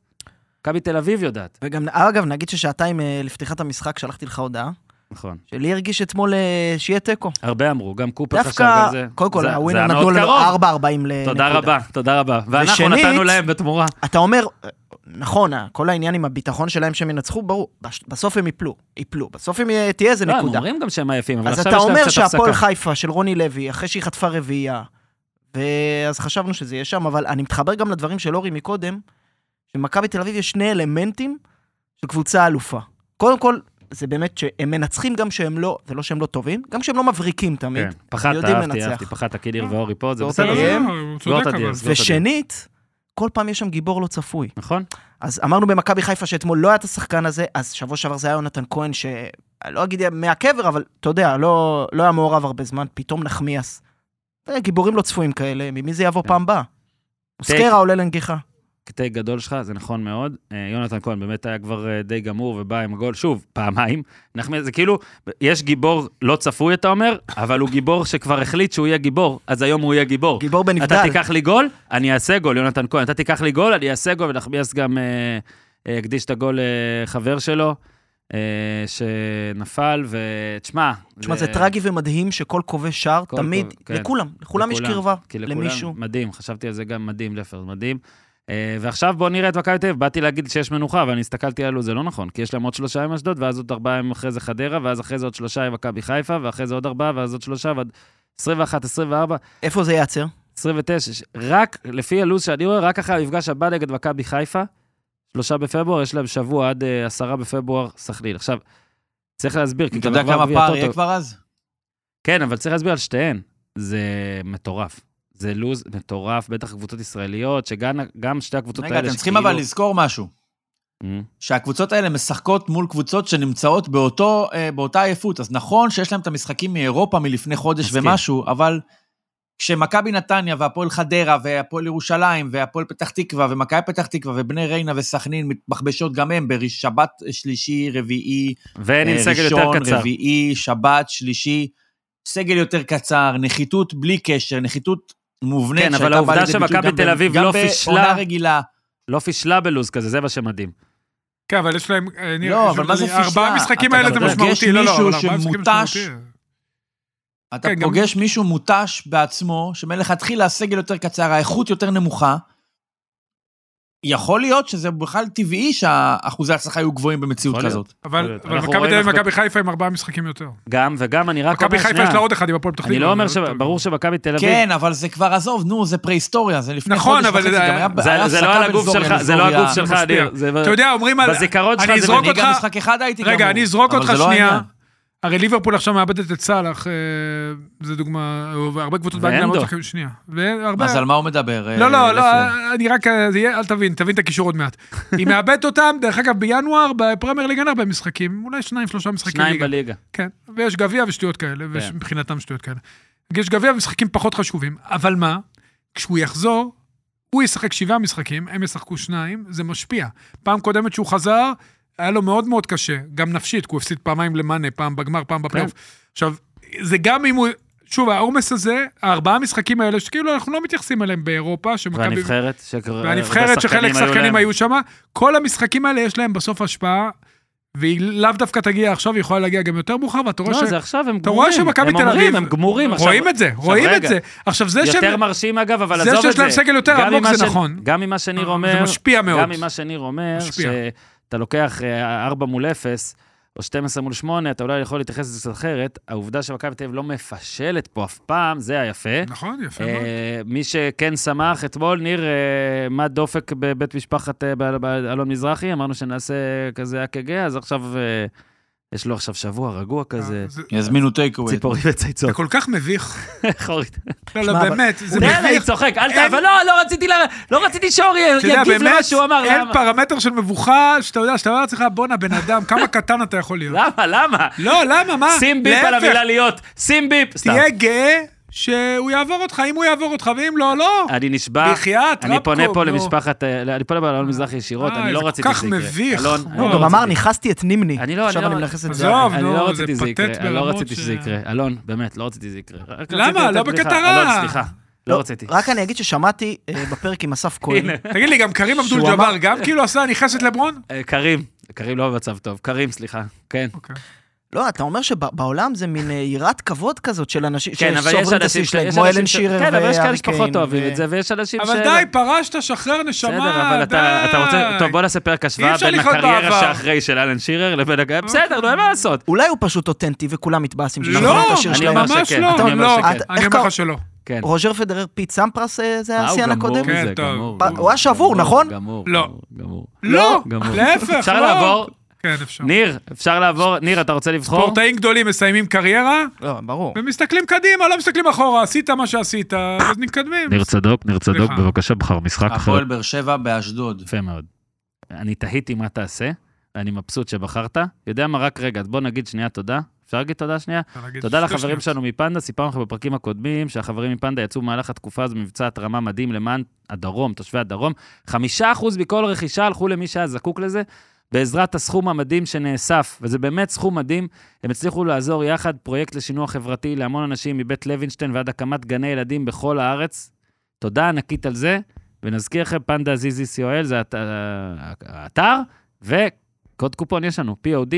מכבי תל אביב יודעת. וגם, אגב, נגיד ששעתיים אה, לפתיחת המשחק שלחתי לך הודעה, נכון. שלי הרגיש אתמול אה, שיהיה תיקו. הרבה אמרו, גם קופר חשב דווקא, על זה. קודם כל, הווינר נתנו לנו קרוב. 4.40 לנקודה. תודה רבה, תודה רבה. ואנחנו נתנו להם בתמורה. אתה אומר, נכון, כל העניין עם הביטחון שלהם שהם ינצחו, ברור, בסוף הם ייפלו, ייפלו, בסוף הם י- תהיה איזה לא, הם נקודה. אומרים גם שהם עייפים, אבל אז עכשיו אתה יש להם אומר קצת שהפועל הפסקה. חיפה של רוני לוי, אחרי שהיא חטפה רביעייה, ואז חשבנו שזה יהיה שם, אבל אני מתחבר גם לדברים של אורי מקודם, שמכבי תל אביב יש שני אלמנטים של קבוצה אלופה. קודם כל, זה באמת שהם מנצחים גם שהם לא, זה לא שהם לא טובים, גם שהם לא מבריקים תמיד. כן, פחדת, אהבתי. אהבתי, פחדת קיניר ואורי פה, זה בסדר. ושנית, כל פעם יש שם גיבור לא צפוי. נכון? אז אמרנו במכבי חיפה שאתמול לא היה את השחקן הזה, אז שבוע שעבר זה היה יונתן כהן, שאני לא אגיד מהקבר, אבל אתה יודע, לא, לא היה מעורב הרבה זמן, פתאום נחמיאס. אה, גיבורים לא צפויים כאלה, ממי זה יבוא כן. פעם הבאה? מוסקרה עולה לנגיחה. קטעי גדול שלך, זה נכון מאוד. אה, יונתן כהן באמת היה כבר אה, די גמור ובא עם הגול, שוב, פעמיים. נחמיאס, זה כאילו, יש גיבור לא צפוי, אתה אומר, אבל הוא גיבור שכבר החליט שהוא יהיה גיבור, אז היום הוא יהיה גיבור. גיבור אתה בנבדל. תיקח לי גול, אני אעשה גול, יונתן כהן. אתה תיקח לי גול, אני אעשה גול, ונחמיאס גם אה, אה, הקדיש את הגול לחבר שלו, שנפל, ותשמע... תשמע, זה טרגי ומדהים שכל כובש שער, כל תמיד, כובש, כן. לכולם, לכולם יש קרבה לכולם, למישהו. מדהים, חשבתי על זה גם מדהים, לפר, מדהים. אה, ועכשיו בואו נראה את מכבי תל אביב, באתי להגיד שיש מנוחה, אבל אני הסתכלתי עלו, זה לא נכון, כי יש להם עוד שלושה עם אשדוד, ואז עוד ארבעה עם אחרי זה חדרה, ואז אחרי זה עוד שלושה עם מכבי חיפה, ואחרי זה עוד ארבעה, ואז עוד שלושה, ועד 21, 24, איפה זה ייעצר? 29, ש- רק לפי הלו"ז שאני רואה, רק אחרי המפגש הבא נגד מכבי חיפה, שלושה בפברואר, יש להם שבוע עד אה, עשרה בפברואר, סכנין. עכשיו, צריך להסביר, כי אתה יודע כמה פער. יהיה כבר אז? כן, אבל צריך להסביר על שתיהן. זה מטורף. זה לוז מטורף, בטח קבוצות ישראליות, שגם גם שתי הקבוצות רגע, האלה אתם צריכים אבל לזכור משהו. אמ, שהקבוצות האלה משחקות מול קבוצות שנמצאות באותו, אה, באותה עייפות. אז נכון שיש להם את המשחקים מאירופה מלפני חודש מסכים. ומשהו, אבל כשמכבי נתניה והפועל חדרה והפועל ירושלים והפועל פתח תקווה ומכבי פתח תקווה ובני ריינה וסכנין מתבחבשות גם הם בשבת שלישי, רביעי, ואין אה, סגל יותר ראשון, קצר. רביעי, שבת, שלישי, סגל יותר קצר, נחיתות בלי קשר, נחיתות מובנית. כן, אבל העובדה שמכבי גם תל אביב גם לא בעונה פישלה- רגילה. לא פישלה בלוז כזה, זה מה שמדהים. כן, אבל יש להם... אה, לא, אבל מה זה פישלה? ארבעה משחקים האלה זה משמעותי. לא, לא, מישהו אבל ארבעה משחקים שמותש, משמעותי. אתה כן, גם- פוגש מישהו מותש בעצמו, שמלכתחילה הסגל יותר קצר, האיכות יותר נמוכה. יכול להיות שזה בכלל טבעי שהאחוזי ההצלחה יהיו גבוהים במציאות. כזאת. אבל מכבי תל אביב ומכבי חיפה עם ארבעה משחקים יותר. גם, וגם אני רק מכבי חיפה יש לה עוד אחד עם הפועל פתח תקווה. אני לא אומר, ש... ברור שמכבי תל אביב, כן, אבל זה כבר, עזוב, נו, זה פרה-היסטוריה, זה לפני נכון, חודש אבל וחצי, זה- גם היה- זה, לא על הגוף שלך, זה לא. הגוף שלך. זה- אתה יודע, אומרים על... בזיכרון שלך אני זה אזרוק. אותך- אני גם משחק אחד הייתי גמור. רגע, אני אזרוק אותך לא שנייה. הרי ליברפול עכשיו מאבדת את סאלח, אה, זה דוגמה, והרבה קבוצות באנגליה. מאוד משחקים, שנייה. והרבה... אז על מה הוא מדבר? לא, אה, לא, לא, לפלר? אני רק, אה, אל תבין, תבין את הקישור עוד מעט. היא מאבדת אותם, דרך אגב, בינואר, בפרמייר ליגה אין הרבה משחקים, אולי שניים, שלושה משחקים שניים ליגה. בליגה. כן, ויש גביע ושטויות כאלה, ויש כן. מבחינתם שטויות כאלה. יש גביע ומשחקים פחות חשובים, אבל מה? כשהוא יחזור, הוא ישחק שבעה משחקים, הם ישחקו שניים, זה משפיע. פעם קודמת שהוא חזר, היה לו מאוד מאוד קשה, גם נפשית, כי הוא הפסיד פעמיים למאנה, פעם בגמר, פעם בפלייאוף. כן. עכשיו, זה גם אם הוא... שוב, העומס הזה, הארבעה המשחקים האלה, שכאילו אנחנו לא מתייחסים אליהם באירופה, שמכבי... והנבחרת, שכבר- והנבחרת שחלק היו שחקנים להם. היו שם, כל המשחקים האלה יש להם בסוף השפעה, והיא לאו דווקא תגיע עכשיו, היא יכולה להגיע גם יותר מאוחר, ואתה רואה לא, ש... זה עכשיו, הם אתה רואה גמורים. שמכבי הם תל אביב, הם גמורים. עכשיו- רואים את זה, רואים את זה. עכשיו זה יותר שהם... מרשים אגב, אבל זה עזוב את זה. שיש להם סגל יותר עמוק זה נכון. גם ממה שניר זה אומר, משפיע מאוד. גם ממה שניר אומר, שאתה לוקח 4 מול 0, או 12 מול 8, אתה אולי יכול להתייחס לזה קצת אחרת. העובדה שמכבי תל אביב לא מפשלת פה אף פעם, זה היפה. נכון, יפה מאוד. אה, מי שכן שמח אתמול, ניר, אה, מה דופק בבית משפחת אה, באלון מזרחי, אמרנו שנעשה כזה אק"ג, אז עכשיו אה, יש לו עכשיו שבוע רגוע כזה, זה- יזמינו טייק אווי. ציפורי זה וצייצות. כל כך מביך. איך אורית? לא, לא, באמת, זה לי, אני מביך. צוחק, אל ת... אבל לא, לא רציתי. לא רציתי שאורי יגיב למה באמת, שהוא אמר, אין? פרמטר של מבוכה, שאתה יודע, שאתה אומר לעצמך, בואנה, בן אדם, כמה קטן אתה יכול להיות. למה, למה? לא, למה, מה? שים ביפ על המילה להיות, שים ביפ. תהיה גאה שהוא יעבור אותך, אם הוא יעבור אותך, ואם לא, לא. אני נשבע, בחייאת, אני פונה רבקוב, פה נו. למשפחת, אה, אני פונה לאלון מזרחי ישירות, אה, אני לא זה רציתי כל כך שזה יקרה. מביך. אלון, לא, אני הוא לא גם. אמר, נכסתי את נימני. אני לא, אני אני לא- זה. אני לא זה רציתי שזה יקרה, אני לא רציתי שזה יקרה. אלון, באמת, לא רציתי שזה יקרה. למה? לא בדיחה. בקטרה. אלון, סליחה, לא רציתי. רק אני אגיד ששמעתי אה, בפרק עם אסף כהן. תגיד לי, גם קרים אבדול ג'אבר גם כאילו עשה נכנסת לברון? אה, קרים, קרים לא במצב טוב. קרים, סליחה. כן. אוקיי. לא, אתה אומר שבעולם זה מין אה, יראת כבוד כזאת של אנשים כן, אבל ששוברים את השיא שלהם, כמו אלן שירר כן, אבל יש כאלה שפחות אוהבים את זה, ויש אנשים ש... אבל די, פרשת, שחרר נשמה, בסדר, אבל אתה, אתה רוצה... טוב, בוא נעשה פרק השוואה אפשר בין הקריירה. שאחרי של אלן שירר לבין... בסדר, נו, אין מה לעשות. אולי הוא פשוט אותנטי וכולם מתבאסים ששוכרים לא, את השיר אני שלהם. ממש לא, אני אומר לא. אני אומר קרה- לך שלא. כן. רוג'ר פדרר פיט סמפרס אה, זה אה, השיאן הקודם? כן, טוב. הוא היה שבור, נכון? גמור, לא. גמור, גמור. לא, גמור. להפך, אפשר לא. לעבור? כן, אפשר. ניר, אפשר לעבור? ניר, אתה רוצה לבחור? ספורטאים גדולים מסיימים קריירה, לא, ברור. ומסתכלים קדימה, לא מסתכלים אחורה, עשית מה שעשית, אז מתקדמים. ניר צדוק, ניר צדוק. בבקשה, בחר משחק הפועל באר שבע באשדוד. יפה מאוד. אני תהיתי מה תעשה, אני מבסוט שבחרת. יודע מה, רק רגע, בוא נגיד שנייה תודה. אפשר להגיד תודה שנייה? תודה לחברים שלנו מפנדה, סיפרנו לכם בפרקים הקודמים שהחברים מפנדה יצאו במהלך התקופה הזו במבצע התרמה מדהים למען הדרום, תושבי הדרום. חמישה אחוז מכל רכישה הלכו למי שהיה זקוק לזה, בעזרת הסכום המדהים שנאסף, וזה באמת סכום מדהים. הם הצליחו לעזור יחד, פרויקט לשינוע חברתי להמון אנשים מבית לוינשטיין ועד הקמת גני ילדים בכל הארץ. תודה ענקית על זה, ונזכיר לכם, פנדה זיזי co.il, זה הת- האתר, וקוד קופון יש לנו, POD,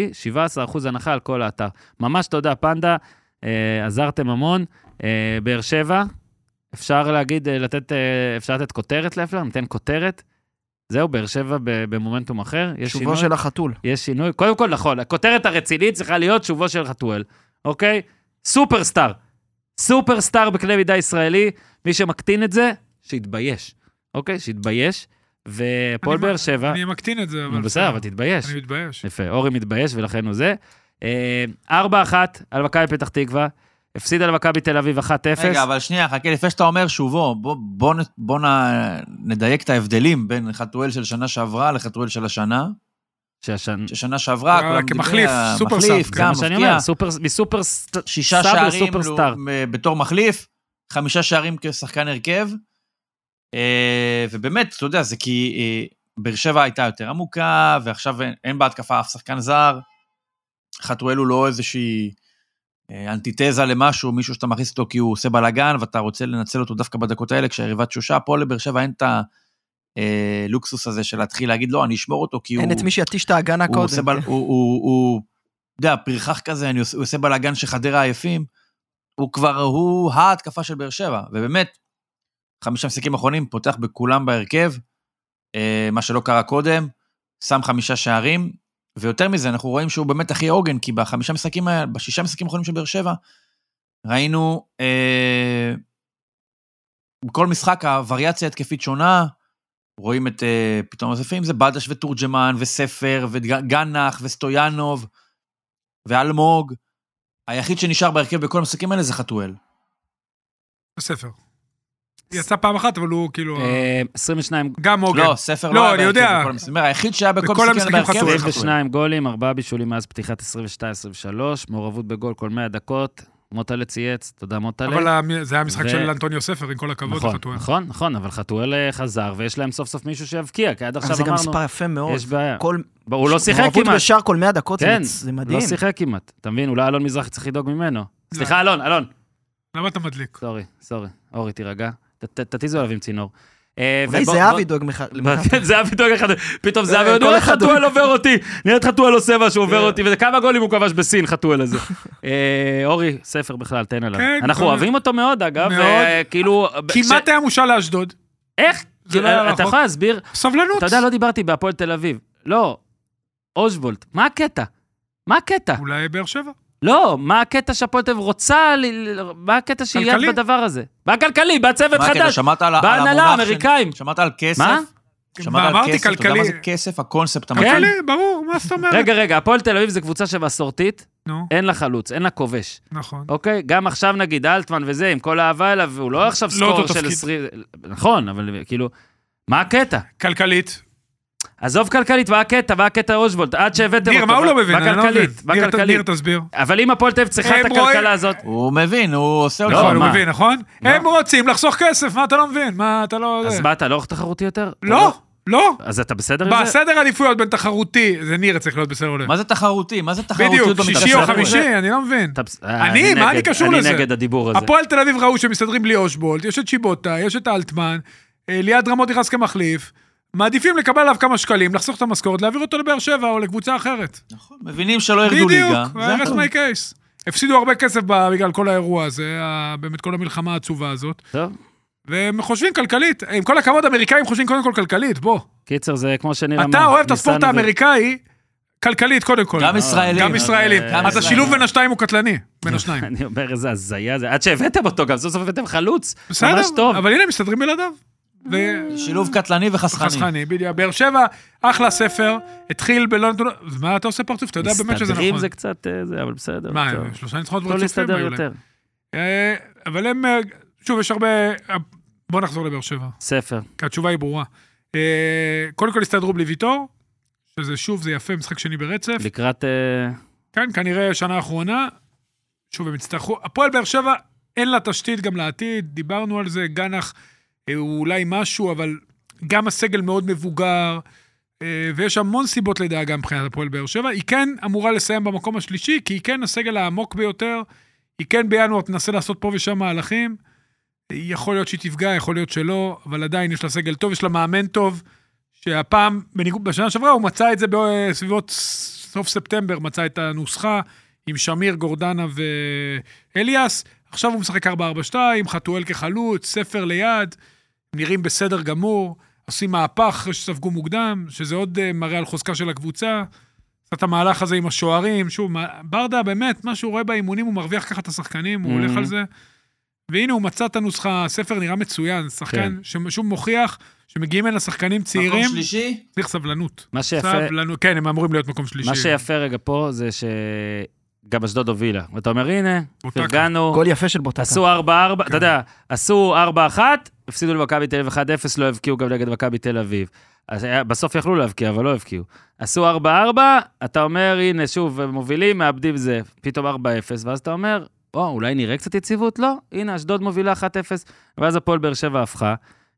17% הנחה על כל האתר. ממש תודה, פנדה, אה, עזרתם המון. אה, באר שבע, אפשר להגיד, אה, לתת, אה, אפשר לתת כותרת לאפלר? ניתן כותרת. זהו, באר שבע ב- במומנטום אחר, יש שובו שינוי. של החתול. יש שינוי. קודם כל, נכון, הכותרת הרצינית צריכה להיות שובו של חתואל, אוקיי? סופרסטאר. סופרסטאר בקנה מידה ישראלי, מי שמקטין את זה, שיתבייש, אוקיי? שיתבייש. והפועל אני- באר שבע, אני מקטין את זה, אבל... בסדר, אבל תתבייש. אני מתבייש. יפה, אורי מתבייש ולכן הוא זה. אה, 4-1 על מכבי פתח תקווה, הפסידה למכבי תל אביב 1-0. רגע, אבל שנייה, חכה, לפני שאתה אומר שובו, בוא, בוא, בוא נ, נדייק את ההבדלים בין חתואל של שנה שעברה לחתואל של השנה. שהשנה... ששנה שעברה, אה, כולם כמחליף, דיבר, סופר זה גם מה שאני. אומר, סופר, מסופר סט- שישה שערים. לו- בתור מחליף. חמישה שערים כשחקן הרכב, אה, ובאמת, אתה יודע, זה כי אה, באר שבע הייתה יותר עמוקה, ועכשיו אין, אין בהתקפה אף שחקן זר. חתואל הוא לא איזושהי אה, אנטיתזה למשהו, מישהו שאתה מכניס אותו כי הוא עושה בלאגן, ואתה רוצה לנצל אותו דווקא בדקות האלה, כשהיריבה תשושה. פה לבאר שבע אין את הלוקסוס הזה של להתחיל להגיד, לא, אני אשמור אותו כי הוא... אין את מי שיתיש את ההגנה הוא קודם. עושה בל... הוא, הוא, הוא, אתה יודע, פרחח כזה, אני עושה, הוא עושה בלאגן של חדרה עייפים. הוא כבר, הוא ההתקפה של באר שבע, ובאמת, חמישה משחקים אחרונים, פותח בכולם בהרכב, אה, מה שלא קרה קודם, שם חמישה שערים, ויותר מזה, אנחנו רואים שהוא באמת הכי עוגן, כי בחמישה משחקים, בשישה משחקים האחרונים של באר שבע, ראינו אה, בכל משחק הווריאציה התקפית שונה, רואים את, אה, פתאום לפעמים זה בדש ותורג'מן וספר וגנח וסטויאנוב ואלמוג. היחיד שנשאר בהרכב בכל המשחקים האלה זה חתואל. בספר. יצא פעם אחת, אבל הוא כאילו... אה, 22 גם עוגן. לא, ספר לא, לא היה אני בהרכב יודע. בכל המשחקים. היחיד שהיה בכל המשחקים בהרכב חתואל. זה חתואל. 22 גולים, ארבעה בישולים מאז פתיחת 22-23, מעורבות בגול כל 100 דקות. מוטלה צייץ, תודה מוטלה. אבל זה היה משחק ו- של אנטוניו ספר, עם כל הכבוד נכון, לחתואל. נכון, נכון, אבל חתואל אה, חזר, ויש להם סוף סוף מישהו שיבקיע, כי עד עכשיו זה גם אמרנו, מספר יפה מאוד. יש בעיה. כל... הוא לא שיחק מעורבות כמעט. בשער כל 100 דקות, כן, זה מדהים. לא שיחק כמעט. אתה מבין, אולי אלון מזרחי צריך לדאוג ממנו. סליחה, אלון, אלון. למה אתה מדליק? סורי, סורי. אורי, תירגע. ת- ת- תתיזו עליו עם צינור. אה, אולי זהבי דואג כן, זהבי דואג אחד, פתאום זהבי, כל נראה אחד חתואל. עובר אותי, נראה את חתואל עושה משהו, עובר כן. אותי, וכמה גולים הוא כבש בסין, חתואל הזה. אה, אורי, ספר בכלל, תן עליו. כן, אנחנו אוהבים אותו מאוד, אגב, מאוד. וכאילו... כמעט היה מושל לאשדוד. איך? לא אתה רחוק. יכול להסביר? סבלנות. אתה יודע, לא דיברתי בהפועל תל אביב. לא, אושוולט, מה הקטע? מה הקטע? אולי באר שבע. לא, מה הקטע שהפועל תל אביב רוצה, מה הקטע שהיא יד. בדבר הזה? מה כלכלי? בא צוות מה הקטע? חדש, בהנהלה, המונח של- אמריקאים. שמעת על כסף? מה? שמעת על אמרתי, כסף? אתה יודע. מה זה כסף? הקונספט כן. המקורי? כלכלי, ברור, מה זאת אומרת? רגע, רגע, הפועל תל אביב זה קבוצה שמסורתית, אין לה חלוץ, אין לה כובש. נכון. אוקיי? גם עכשיו נגיד אלטמן וזה, עם כל האהבה אליו, הוא לא עכשיו לא סקור אותו של תפקיד. 20... נכון, אבל כאילו, מה הקטע? כלכלית. עזוב כלכלית, מה הקטע? מה הקטע אושוולט? עד שהבאתם ניר, אותו. מה הוא לא מבין? אני לא מבין. כלכלית, מה ניר? ניר, תסביר. אבל אם הפועל תל אביב צריכה את הכלכלה הזאת... הוא מבין, הוא עושה לא, אותו. נכון, הוא? מבין, נכון? לא. הם רוצים לחסוך כסף, מה אתה לא מבין? מה אתה לא... אז? מה, אתה לא תחרותי יותר? אתה לא, לא. אז אתה בסדר עם זה? בסדר עדיפויות בין תחרותי, זה ניר צריך להיות בסדר עולה. מה זה תחרותי? מה זה תחרותיות בדיוק, שישי או? חמישי, אני לא מבין. אה, אני, מה אני קשור לזה? אני נגד הדיבור הזה. הפועל תל אביב ראו שמסתדרים בלי אושבולט, יש את שיבוטה, יש את אלטמן, ליעד רמות נכנס כמחליף. מעדיפים לקבל עליו כמה שקלים, לחסוך את המשכורת, להעביר אותו לבאר שבע או לקבוצה אחרת. נכון, מבינים שלא ירדו ליגה. בדיוק, הכל. my case. הפסידו הרבה כסף בגלל כל האירוע הזה, באמת כל המלחמה העצובה הזאת. טוב, והם חושבים כלכלית, עם כל הכבוד, אמריקאים חושבים קודם כל כלכלית, בוא. קיצר, זה כמו שניר אמר. אתה אוהב את הספורט האמריקאי, כלכלית קודם כל. גם ישראלים. גם ישראלים. גם אז השילוב בין השתיים הוא קטלני, בין השניים. אני אומר, איזה הזיה זה. עד שהבאתם אותו, גם סוף סוף הבאתם חלוץ. בסדר, ממש טוב. אבל הנה, מסתדרים בלעדיו. ו- שילוב קטלני וחסכני. חסכני, בדיוק. באר שבע, אחלה ספר, התחיל בלונדון, מה אתה עושה פרצוף? אתה יודע באמת שזה מסתדרים נכון. זה קצת אה, זה, אבל בסדר. מה, טוב. שלושה ניצחונות ברצופים להסתדר היו להם. יותר. אה, אבל הם, אה, שוב, יש הרבה... בוא נחזור לבאר שבע, ספר. כי התשובה היא ברורה. קודם כל הסתדרו בלי ויטור, שזה שוב, זה יפה, משחק שני ברצף. לקראת... כן, כנראה שנה אחרונה. שוב, הם יצטרכו... הפועל באר שבע, אין לה תשתית גם לעתיד, דיברנו על זה, גנח הוא אולי משהו, אבל גם הסגל מאוד מבוגר, אה, ויש המון סיבות לדאגה מבחינת הפועל באר שבע. היא כן אמורה לסיים במקום השלישי, כי היא כן הסגל העמוק ביותר, היא כן בינואר תנסה לעשות פה ושם מהלכים. יכול להיות שהיא תפגע, יכול להיות שלא, אבל עדיין יש לה סגל טוב, יש לה מאמן טוב, שהפעם, בשנה שעברה הוא מצא את זה בסביבות סוף ספטמבר, מצא את הנוסחה עם שמיר, גורדנה ואליאס. עכשיו הוא משחק 4-4-2, חתואל כחלוץ, ספר ליד, נראים בסדר גמור, עושים מהפך אחרי שספגו מוקדם, שזה עוד אה, מראה על חוזקה של הקבוצה. עשה את המהלך הזה עם השוערים, שוב, מה- ברדה באמת, מה שהוא רואה באימונים, הוא מרוויח ככה את השחקנים, הוא. הולך על זה. והנה, הוא מצא את הנוסחה, הספר נראה מצוין, שחקן ששוב מוכיח שמגיעים הנה שחקנים צעירים, מקום שלישי? צריך סבלנות. מה שיפה, סבלנות, כן, הם אמורים להיות מקום שלישי. מה שיפה רגע פה זה שגם אשדוד הובילה. ואתה אומר, הנה. פרגנו, גול יפה של בוטקה. עשו 4-4, כן. אתה יודע, עשו 4-1, הפסידו למכבי תל אביב 1-0, לא הבקיעו גם נגד מכבי תל אביב. אז היה, בסוף יכלו להבקיע, אבל לא הבקיעו. עשו 4-4, אתה אומר, הנה, שוב, מובילים, מאבדים זה, פתאום 4-0, ואז אתה אומר, או, אולי נראה קצת יציבות? לא, הנה, אשדוד מובילה 1-0, ואז הפועל באר שבע הפכה.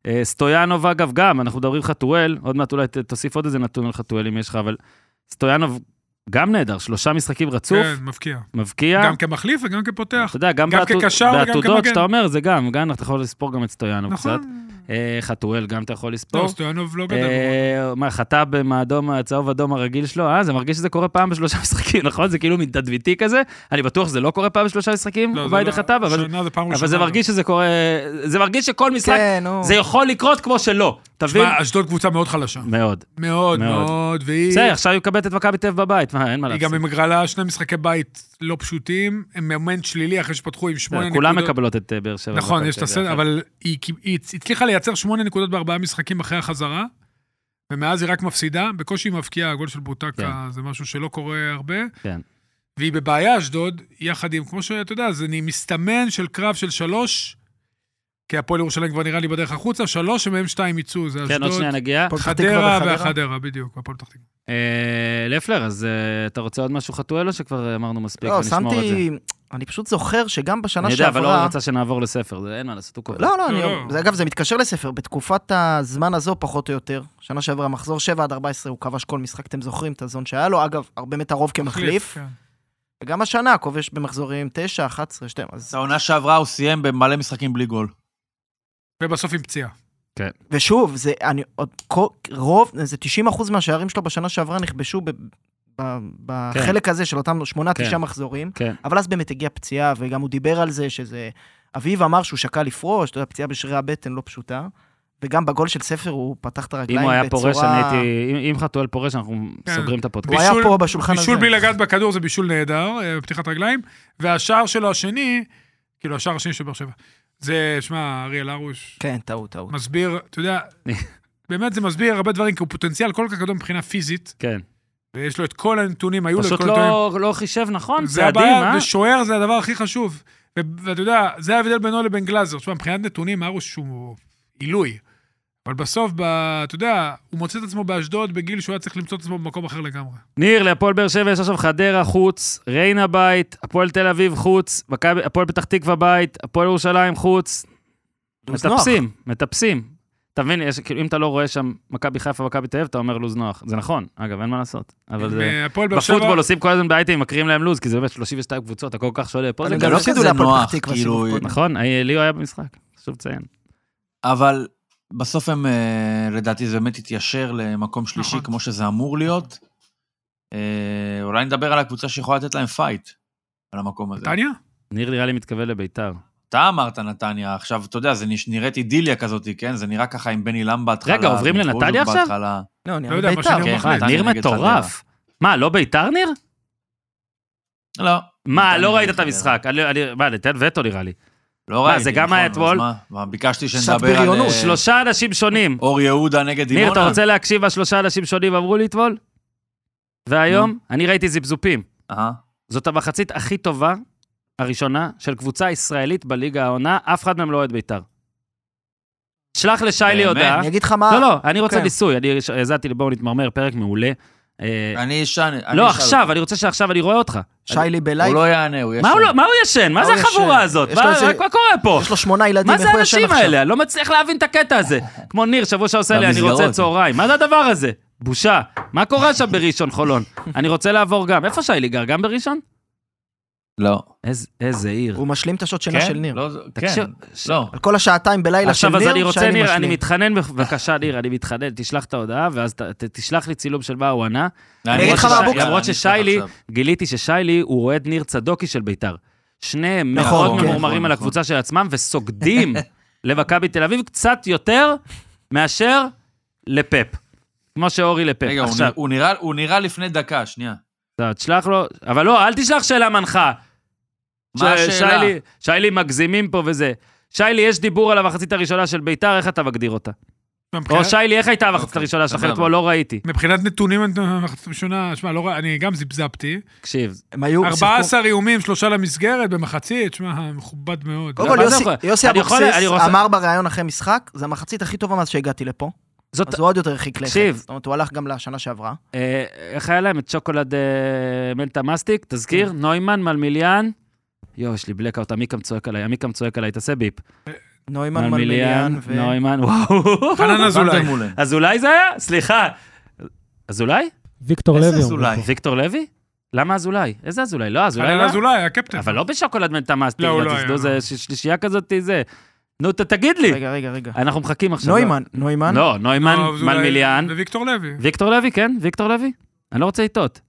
אה, סטויאנוב, אגב, גם, אנחנו מדברים חתואל, עוד מעט אולי תוסיף עוד איזה נתון על חתואל אם יש לך, אבל סטויאנוב גם נהדר, שלושה משחקים רצוף, כן, מבקיע. מבקיע. גם כמחליף וגם כפותח. אתה יודע, גם, גם בעתודות. שאתה אומר, זה גם, גם אתה יכול לספור גם את סטויאנוב קצת. נכון. אה, חתואל גם אתה יכול לספור. לא, סטויאנוב לא גדל. אה, מה, חטא מהאדום, הצהוב אדום הרגיל שלו? אה, זה מרגיש שזה קורה פעם בשלושה משחקים, נכון? זה כאילו מין תדביתי כזה. אני בטוח שזה לא קורה פעם בשלושה משחקים, לא, זה ביידה לא- חטא, אבל זה מרגיש שזה קורה, זה מרגיש שכל משחק, כן. זה יכול לקרות כמו שלא, תבין? תשמע, אשדוד קבוצה מאוד חלשה. מאוד. מאוד מאוד. והיא בסדר, עכשיו היא מקבלת את מכבי תל בבית, מה, אין מה היא לעשות. גם מגרלה שני משחקי בית לא פשוטים, הם מומנט שלילי אחרי שפתחו עם שמונה נקודות. כולם מקבלות את אה, באר שבע. נכון, יש את הסדר, אבל היא היא הצליחה לייצר שמונה נקודות בארבעה משחקים אחרי החזרה, ומאז היא רק מפסידה, בקושי היא מבקיעה, הגול של בוטקה זה משהו שלא קורה הרבה. כן. והיא בבעיה, אשדוד, יחד עם, כמו שאתה יודע, זה מסתמן של קרב של שלוש, כי הפועל ירושלים כבר נראה לי בדרך החוצה, שלוש שמהם שתיים יצאו, זה כן, עוד אשדוד, שנייה נגיע. חדרה. והחדרה, בדיוק, הפועל פתח תקווה. אה, לפלר, אז אה, אתה רוצה עוד משהו חתואל או שכבר אמרנו מספיק לא, ונשמור את זה? שמתי... אני פשוט זוכר שגם בשנה אני יודע, אבל שעברה... אור רצה שנעבור לספר, זה אין מה לעשות, הוא קובע. לא, לא, אני... לא, לא. זה- אגב, זה מתקשר לספר. בתקופת הזמן הזו, פחות או יותר, שנה שעברה, מחזור 7 עד 14, הוא כבש כל משחק, אתם זוכרים את הזון שהיה לו, אגב, באמת הרוב כמחליף. כן. וגם השנה, כובש במחזורים 9, 11, 12. אז... העונה שעברה הוא סיים במלא משחקים בלי גול. ובסוף עם פציעה. ושוב, זה, אני, עוד, כל, רוב, זה 90% מהשערים שלו בשנה שעברה נכבשו ב, ב, בחלק הזה של אותם 8-9 כן. מחזורים, כן. אבל אז באמת הגיעה פציעה, וגם הוא דיבר על זה שזה... אביב אמר שהוא שקל לפרוש, אתה יודע, פציעה בשרירי הבטן לא פשוטה, וגם בגול של ספר הוא פתח את אם הרגליים הוא היה בצורה... פורש, אני הייתי... אם- אם חתואל פורש, אנחנו כן. סוגרים את הפודקאסט. הוא היה בישול- פה בשולחן בישול הזה. בלי לגעת בכדור זה בישול נהדר, אה, פתיחת רגליים, והשער שלו השני, כאילו השער השני של באר שבע, זה, שמע, אריאל הרוש, כן, טעות, טעות. מסביר, אתה יודע, באמת זה מסביר הרבה דברים, כי הוא פוטנציאל כל כך גדול מבחינה פיזית, כן. ויש לו את כל הנתונים, היו לו את פשוט כל הנתונים. לא לא חישב נכון, זה צעדים, אה? ושוער זה הדבר הכי חשוב. ו- ואתה יודע, זה ההבדל בינו לבין גלאזר. תשמע, מבחינת נתונים, הרוש הוא עילוי. אבל בסוף, ב, אתה יודע, הוא מוצא את עצמו באשדוד בגיל שהוא היה צריך למצוא את עצמו במקום אחר לגמרי. ניר, להפועל באר שבע יש עכשיו חדרה חוץ, ריינה בית, הפועל תל אביב חוץ, הפועל פתח תקווה בית, הפועל ירושלים חוץ. מטפסים, מטפסים. אתה מבין, יש- כאילו, אם אתה לא רואה שם מכבי חיפה, מכבי תל אביב, אתה אומר לוז נוח. זה נכון, אגב, אין מה לעשות. אבל זה... הפועל באר שבע... בפוטבול עושים כל הזמן באייטמים, מקריאים להם לוז, כי זה באמת 32 קבוצות, הכל כך שונה. פה זה גם לא כזה להפועל נוח, פתח תקווה כאילו. נכון, אה, ליאו היה במשחק, חשוב לציין. אבל בסוף הם, אה, לדעתי, זה באמת התיישר למקום שלישי, נכון. כמו שזה אמור להיות. אה, אולי נדבר על הקבוצה שיכולה לתת להם פייט, על המקום הזה. נתניה? ניר נראה לי מתכוון לביתר. אתה אמרת נתניה, עכשיו, אתה יודע, זה נראית אידיליה כזאת, כן? זה נראה ככה עם בני לם בהתחלה. רגע, עוברים לנתניה עכשיו? בהתחלה. לא, לא נראה מה ביתר. כן. מה, ניר מטורף. מה, לא ביתר ניר? לא. מה, לא ראית את המשחק. אני- אני- מה, ניתן וטו נראה לי. לא מה, ראיתי, זה גם נכון, היה אתמול? מה? מה, ביקשתי שנדבר על. אה, שלושה אנשים שונים. אור יהודה נגד דימונה. ניר, אתה רוצה להקשיב מה שלושה אנשים שונים אמרו לי אתמול? והיום, אני ראיתי זיפזופים. זאת המחצית הכי טובה, הראשונה, של קבוצה ישראלית בליגה העונה, אף אחד מהם לא אוהד בית"ר. שלח לשיילי? הודעה. אני אגיד לך מה... לא, לא, אני רוצה כן. ניסוי, אני האזנתי לבואו נתמרמר, פרק מעולה. אה, אני אשן... לא, עכשיו. אני רוצה שעכשיו אני רואה אותך. שיילי הוא בלייב, לא יענה, הוא ישן. מה הוא לא- מה הוא ישן? מה מה זה הוא החבורה ישן? הזאת? מה איזה- מה קורה פה? יש לו שמונה ילדים, מה זה איך הוא ישן האנשים עכשיו? האלה? אני לא מצליח להבין את הקטע הזה. כמו ניר, שבוע שעושה לי, אני רוצה. צהריים. מה זה הדבר הזה? בושה. מה קורה שם בראשון חולון? אני רוצה לעבור גם. איפה שיילי גר? גם בראשון? לא. איז- איזה עיר. הוא משלים את השעות שינה של ניר. לא, תקשיב, כן. ש- לא. על כל השעתיים בלילה של עכשיו, ניר, אז אני רוצה, ניר, אני משלים. מתחנן, בבקשה, ניר, אני מתחנן, תשלח את ההודעה, ואז ת- ת- תשלח לי צילום של מה הוא ענה. אני אגיד לך מה, ששי- בוקר. למרות ששיילי, עכשיו. גיליתי ששיילי הוא אוהד ניר צדוקי של ביתר. שניהם נכון, מאוד כן. ממורמרים נכון, על נכון. הקבוצה של עצמם, וסוגדים למכבי תל אביב קצת יותר מאשר לפפ. כמו שאורי לפפ. רגע, עכשיו, הוא נראה לפני דקה, שנייה. אתה תשלח לו, אבל לא, אל תשלח שאלה מנחה. מה ש- השאלה? שיילי- שיילי מגזימים פה וזה. שיילי, יש דיבור על המחצית הראשונה של ביתר, איך אתה מגדיר אותה? או שיילי, איך הייתה המחצית אוקיי, הראשונה שלכם. אתמול? לא ראיתי. מבחינת נתונים, המחצית הראשונה, שמע, לא, אני גם זיפזפתי. תקשיב, הם היו... שיחקו- 14 איומים, שלושה למסגרת במחצית, שמע, מכובד מאוד. קודם כל, יוסי- אבוקסיס אמר בריאיון אחרי משחק, זה המחצית הכי טובה מאז שהגעתי לפה. זאת... אז הוא עוד יותר הרחיק לכת. תקשיב. זאת אומרת, הוא הלך גם לשנה שעברה. אה, איך היה להם? את שוקולד אה, מלטה מסטיק, תזכיר? נוימן, מלמיליאן, יואו, יש לי בלקאוט, עמיקם צועק עליי, עמיקם צועק עליי, תעשה ביפ. נוימן מלמיליאן ו... נוימן, וואו. חנן אזולאי. אזולאי זה היה? סליחה. אזולאי? ויקטור איזה לוי. אזולאי? אומרים. ויקטור לוי? למה אזולאי? איזה אזולאי? לא, אזולאי חנן לא. אזולאי, הקפטן. אבל לא בשוקולד לא, הוא לא זה לא. ש- שלישייה כזאת, זה. נו, ת- תגיד לי. רגע, רגע, רגע. אנחנו מחכים עכשיו. נוימן, נוימן. לא, נוימן, לא, אזולאי מלמיליאן. וויקטור לוי. ויקטור לוי, כן? ויקטור לוי? אני לא רוצה לטעות.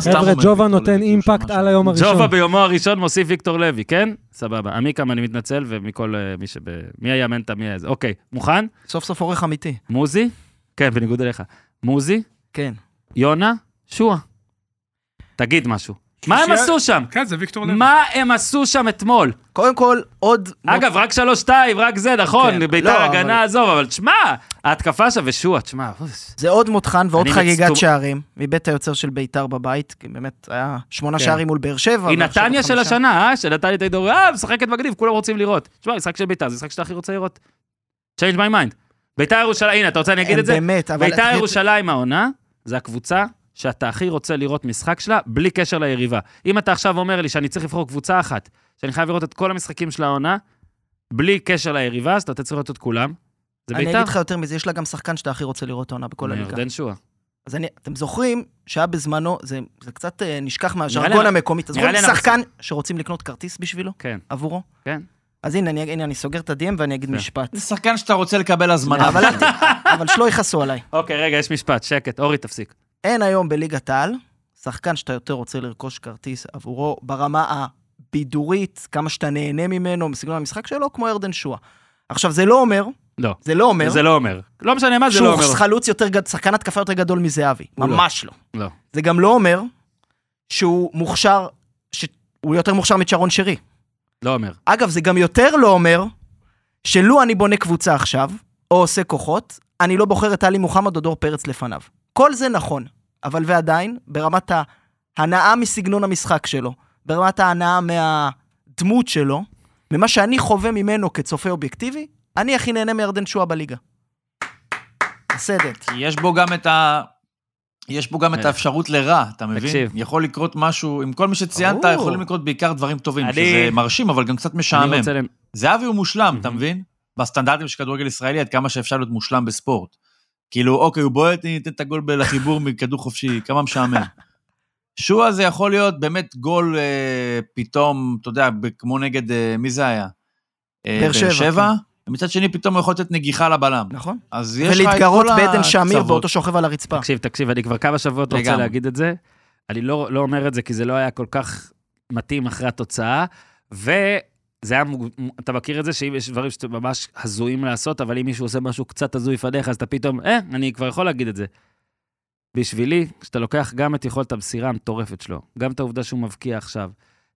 חבר'ה, ג'ובה נותן אימפקט. על היום הראשון. ג'ובה ביומו הראשון מוסיף ויקטור לוי, כן? סבבה. עמיקם, אני מתנצל, ומכל אה, מי שב... מי היה מנטה, מי היה זה. אוקיי, מוכן? סוף סוף עורך אמיתי. מוזי? כן, בניגוד אליך. מוזי, כן. יונה, שועה. תגיד משהו. מה הם עשו שם? כן, זה ויקטור לוי. מה הם עשו שם אתמול? קודם כל, עוד... אגב, רק שלוש-שתיים, רק זה, נכון, כן, ביתר לא, הגנה, עזוב, אבל תשמע, ההתקפה שם ושועה, תשמע. זה עוד מותחן ועוד חגיגת שערים מבית היוצר של ביתר בבית, כי באמת היה שמונה כן. שערים מול באר שבע. היא נתניה של. השנה, אה? שנתניה את הידור, אה, משחקת מגניב, כולם רוצים לראות. תשמע, משחק של ביתר, זה משחק שאתה הכי רוצה לראות. change my mind. ביתר ירושלים, הנה, אתה רוצה אני אגיד את זה? באמת, אבל... ביתר ירושלים העונה, זה הקבוצה שאתה הכי רוצה לראות משחק שלה, בלי קשר ליריבה. אם אתה עכשיו אומר לי שאני צריך לבחור קבוצה אחת, שאני חייב לראות את כל המשחקים של העונה, בלי קשר ליריבה, אז אתה צריך לראות את כולם. זה אני ביתר. אגיד לך יותר מזה, יש לה גם שחקן שאתה הכי רוצה לראות העונה בכל הליגה. ירדן שועה. אז אני, אתם זוכרים שהיה בזמנו, זה, זה קצת אה, נשכח מהז'רגון המקומי, לי אנחנו- שחקן שרוצים לקנות כרטיס בשבילו, כן, עבורו? כן. אז הנה, אני, הנה, אני סוגר את ה-DM ואני אגיד כן. משפט. זה שחקן שאתה רוצה לקבל הזמנה. אבל אבל שלא יכעסו עליי. אוקיי, רגע, יש משפט, שקט, אורי, תפסיק. אין היום בליגת העל שחקן שאתה יותר רוצה לרכוש כרטיס עבורו ברמה הבידורית, כמה שאתה נהנה ממנו, מסגנון המשחק שלו, כמו ירדן שואה. עכשיו, זה לא אומר, לא. זה לא אומר, זה לא אומר. לא משנה מה, זה לא אומר. שהוא חלוץ יותר גדול, שחקן התקפה יותר גדול מזהבי. לא. ממש לא. לא. זה גם לא אומר שהוא מוכשר, שהוא יותר מוכשר מצ'רון שרי. לא אומר. אגב, זה גם יותר לא אומר שלו אני בונה קבוצה עכשיו, או עושה כוחות, אני לא בוחר את עלי מוחמד או דור פרץ לפניו. כל זה נכון, אבל ועדיין, ברמת ההנאה מסגנון המשחק שלו, ברמת ההנאה מהדמות שלו, ממה שאני חווה ממנו כצופה אובייקטיבי, אני הכי נהנה מירדן שואה בליגה. בסדר. יש בו גם את ה... יש פה גם את כן. האפשרות לרע, אתה מבין? תקשיב. יכול לקרות משהו, עם כל מי שציינת. יכולים לקרות בעיקר דברים טובים, אני- שזה מרשים, אבל גם קצת משעמם. רוצה... זהבי הוא מושלם, אתה. מבין? בסטנדרטים של כדורגל ישראלי, עד כמה שאפשר להיות מושלם בספורט. כאילו, אוקיי, הוא בועט, ניתן את הגול לחיבור מכדור חופשי, כמה משעמם. שועה זה יכול להיות באמת גול אה, פתאום, אתה יודע, כמו נגד, אה, מי זה היה? אה, באר שבע, שבע, ומצד שני פתאום הוא יכול לתת נגיחה לבלם. נכון? אז יש לך את כל ולהתגרות בעדן שמיר הקצוות. באותו שוכב על הרצפה. תקשיב, תקשיב, אני כבר כמה שבועות רוצה. להגיד את זה. אני לא, לא אומר את זה כי זה לא היה כל כך מתאים אחרי התוצאה, וזה היה, מוג- אתה מכיר את זה שאם יש דברים שאתם ממש הזויים לעשות, אבל אם מישהו עושה משהו קצת הזוי לפניך, אז אתה פתאום, אה, אני כבר יכול להגיד את זה. בשבילי, כשאתה לוקח גם את יכולת המסירה המטורפת שלו, גם את העובדה שהוא מבקיע עכשיו,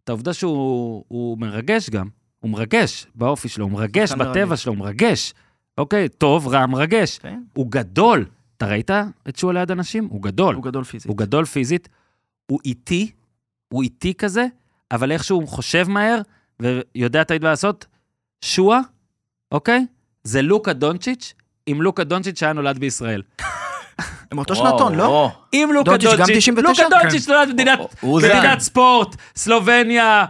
את העובדה שהוא הוא מרגש גם, הוא מרגש באופי שלו, הוא מרגש בטבע. שלו, הוא מרגש. אוקיי, טוב, רע, מרגש. כן. הוא גדול. אתה ראית את שועה ליד אנשים? הוא גדול. הוא גדול פיזית. הוא גדול פיזית, הוא איטי, הוא איטי כזה, אבל איכשהו הוא חושב מהר ויודע תמיד מה לעשות. שועה, אוקיי? זה לוקה דונצ'יץ', אם לוקה דונצ'יץ' היה נולד בישראל. הם אותו שנתון, לא? אם לוקה דונצ'יץ' גם דונצ'יץ', 99? לוקה דונצ'יץ' נולד במדינת הוא ספורט, סלובניה.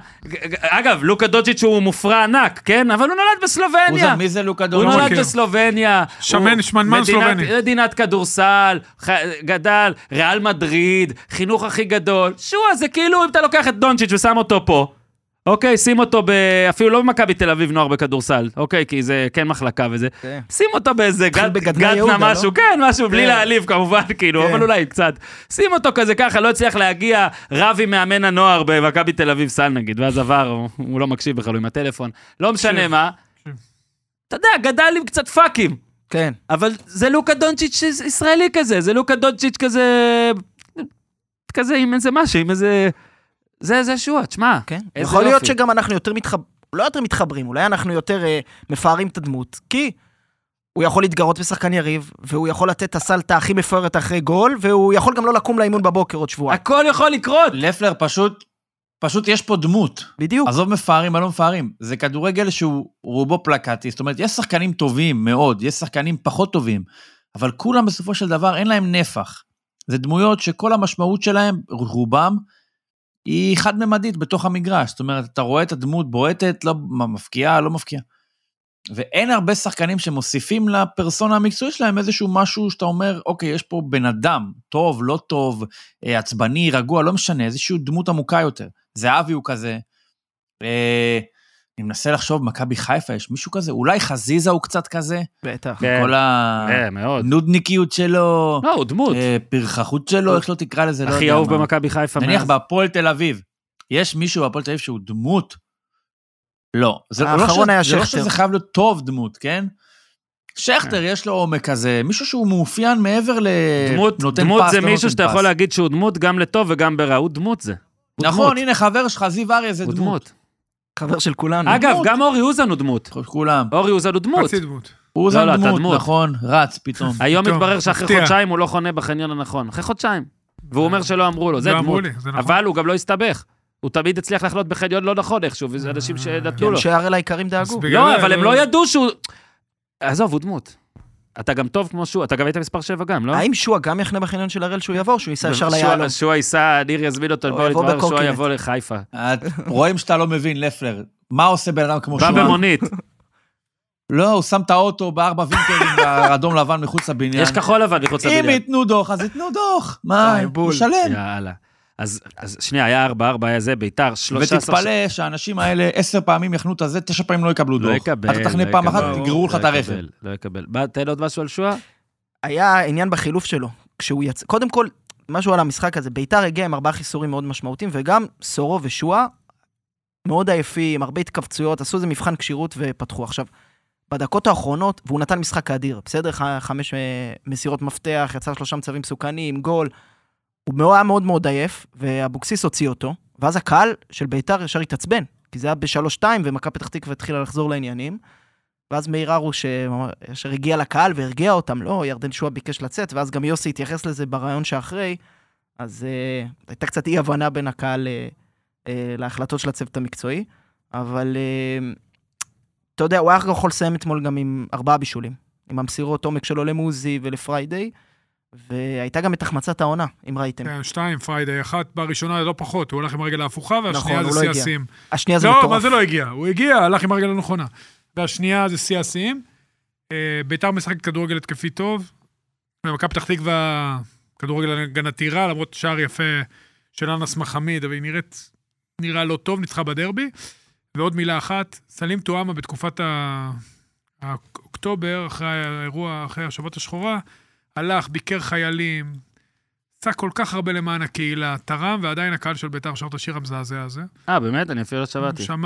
אגב, לוקה דונצ'יץ' הוא מופרע ענק, כן? אבל הוא נולד הוא בסלובניה. מי זה לוקה הוא לא נולד דונצ'יץ'? מכיר. בסלובניה. שמן, הוא שמנמן סלובני. מדינת כדורסל, גדל, ריאל מדריד, חינוך הכי גדול. שועה, זה כאילו אם אתה לוקח את דונצ'יץ' ושם אותו פה. אוקיי, שים אותו ב... אפילו לא במכבי תל אביב נוער בכדורסל, אוקיי, כי זה כן מחלקה וזה. כן. שים אותו באיזה גד- בגדנ"ע גדנה יהודה, משהו, לא? כן, משהו, בלי כן. להעליב כמובן, כאילו, כן. אבל אולי קצת. שים אותו כזה ככה, לא הצליח להגיע רב עם מאמן הנוער במכבי תל אביב סל נגיד, ואז עבר, הוא- הוא לא מקשיב בכלל, הוא עם הטלפון. לא משנה מה. אתה יודע, גדל עם קצת פאקים. כן. אבל זה לוקה דונצ'יץ' ישראלי כזה, זה לוקה דונצ'יץ' כזה... כזה עם איזה משהו, עם איזה... זה, זה שועה, תשמע. כן. איזה יכול להיות יופי. שגם אנחנו יותר מתחברים, לא יותר מתחברים, אולי אנחנו יותר אה, מפארים את הדמות, כי הוא יכול להתגרות בשחקן יריב, והוא יכול לתת את הסלטה הכי מפוארת אחרי גול, והוא יכול גם לא לקום לאימון בבוקר עוד שבועיים. הכל יכול לקרות. לפלר פשוט, פשוט יש פה דמות. בדיוק. עזוב מפארים, מה לא מפארים. זה כדורגל שהוא רובו פלקטי, זאת אומרת, יש שחקנים טובים מאוד, יש שחקנים פחות טובים, אבל כולם בסופו של דבר אין להם נפח. זה דמויות שכל המשמעות שלהם, רובם, היא חד-ממדית בתוך המגרש. זאת אומרת, אתה רואה את הדמות בועטת, לא מפקיעה, לא מפקיעה. ואין הרבה שחקנים שמוסיפים לפרסונה המקצועית שלהם איזשהו משהו שאתה אומר, אוקיי, יש פה בן אדם, טוב, לא טוב, אה, עצבני, רגוע, לא משנה, איזושהי דמות עמוקה יותר. זהבי הוא כזה. אה, אני מנסה לחשוב, מכבי חיפה, יש מישהו כזה? אולי חזיזה הוא קצת כזה? בטח. כן. כל אה, מאוד. הנודניקיות שלו, לא, הוא דמות. אה, פרחחות שלו, איך לא תקרא לזה, לא הכי יודע אהוב מה. במכבי חיפה נניח. בהפועל תל אביב, יש מישהו בהפועל תל אביב שהוא דמות? לא. זה לא האחרון היה זה לא שכטר. שזה חייב להיות טוב דמות, כן? שכטר, יש לו עומק כזה, מישהו שהוא מאופיין מעבר ל... דמות, דמות פס, זה לא מישהו שאתה. יכול להגיד שהוא דמות גם לטוב וגם ברע, הוא דמות זה. נכון. הנה חבר שלך, זיו אריה זה הוא דמות. חבר של כולנו. אגב. גם אורי אוזן הוא דמות. כולם. אורי אוזן הוא דמות. חצי דמות. הוא לא, זן אתה דמות, דמות. נכון, רץ פתאום. היום טוב, מתברר שאחרי מפתיע. חודשיים הוא לא חונה בחניון הנכון. אחרי חודשיים. והוא אומר שלא אמרו לו, זה לא אמרו דמות. לי, זה נכון. אבל הוא גם לא הסתבך. הוא תמיד הצליח לחנות בחניון לא נכון איכשהו, וזה אנשים שנתנו לו. אנשי הראל היקרים דאגו. בגלל לא, זה אבל הם לא ידעו שהוא... עזוב, הוא דמות. אתה גם טוב כמו שהוא, אתה גם היית מספר 7 גם, לא? האם שועה גם יחנה בחניון של הראל שהוא יבוא, שהוא ייסע ישר שועה- ליהלום? שועה ייסע, ניר יזמין אותו, הוא בוא יבוא נתברר, שועה. יבוא לחיפה. רואים שאתה לא מבין, לפלר. מה עושה בן אדם כמו בא שועה? במונית, לא, הוא שם את האוטו בארבע וינקלים באדום לבן מחוץ לבניין. יש כחול לבן מחוץ אם לבניין. ייתנו דוח, אז ייתנו דוח. מה, בול. משלם. יאללה. אז אז שנייה, היה 4-4, היה זה, ביתר, 13... ותתפלא שהאנשים האלה עשר פעמים יחנו את הזה, תשע פעמים לא יקבלו לא דוח. יקבל, אתה תחנה לא פעם יקבל. אחת, יגררו לך לא את הרכב. לא יקבל. בא, תן עוד משהו על שועה? היה עניין בחילוף שלו. כשהוא יצא, קודם כל, משהו על המשחק הזה, ביתר הגיע עם ארבעה חיסורים מאוד משמעותיים, וגם סורו ושועה מאוד עייפים, הרבה התכווצויות, עשו איזה מבחן כשירות ופתחו. עכשיו, בדקות האחרונות, והוא נתן משחק אדיר, בסדר? חמש אה, מסירות מפתח, יצא שלושה מצבים מסוכנים, גול. הוא היה מאוד מאוד עייף, ואבוקסיס הוציא אותו, ואז הקהל של ביתר ישר התעצבן, כי זה היה בשלוש-שתיים, ומכבי פתח תקווה התחילה לחזור לעניינים. ואז מאיר הרוש אה, אשר הגיע לקהל והרגיע אותם, לא, ירדן שועה ביקש לצאת, ואז גם יוסי התייחס לזה בריאיון שאחרי, אז אה, הייתה קצת אי-הבנה בין הקהל אה, אה, להחלטות של הצוות המקצועי, אבל אה, אתה יודע, הוא היה יכול לסיים אתמול גם עם ארבעה בישולים, עם המסירות עומק שלו למוזי ולפריידיי, והייתה גם את החמצת העונה, אם ראיתם. כן, שתיים, פריידי, אחת בראשונה לא פחות, הוא הלך עם הרגל ההפוכה, והשנייה נכון, זה לא שיא הגיע. השיאים. השנייה זה לא, מטורף. מה זה לא הגיע? הוא הגיע, הלך עם הרגל הנכונה. והשנייה זה שיא השיאים. אה, ביתר משחק כדורגל התקפי טוב. ומכבי פתח תקווה, כדורגל הגנתי רע, למרות שער יפה של אנס מחמיד, אבל היא נראית, נראה לא טוב, ניצחה בדרבי. ועוד מילה אחת, סלים טועמה בתקופת האוקטובר, אחרי האירוע, אחרי השבת השחורה, הלך, ביקר חיילים, עשה כל כך הרבה למען הקהילה, תרם, ועדיין הקהל של ביתר שר את השיר המזעזע הזה. אה, באמת? אני אפילו לא שמעתי. שמע,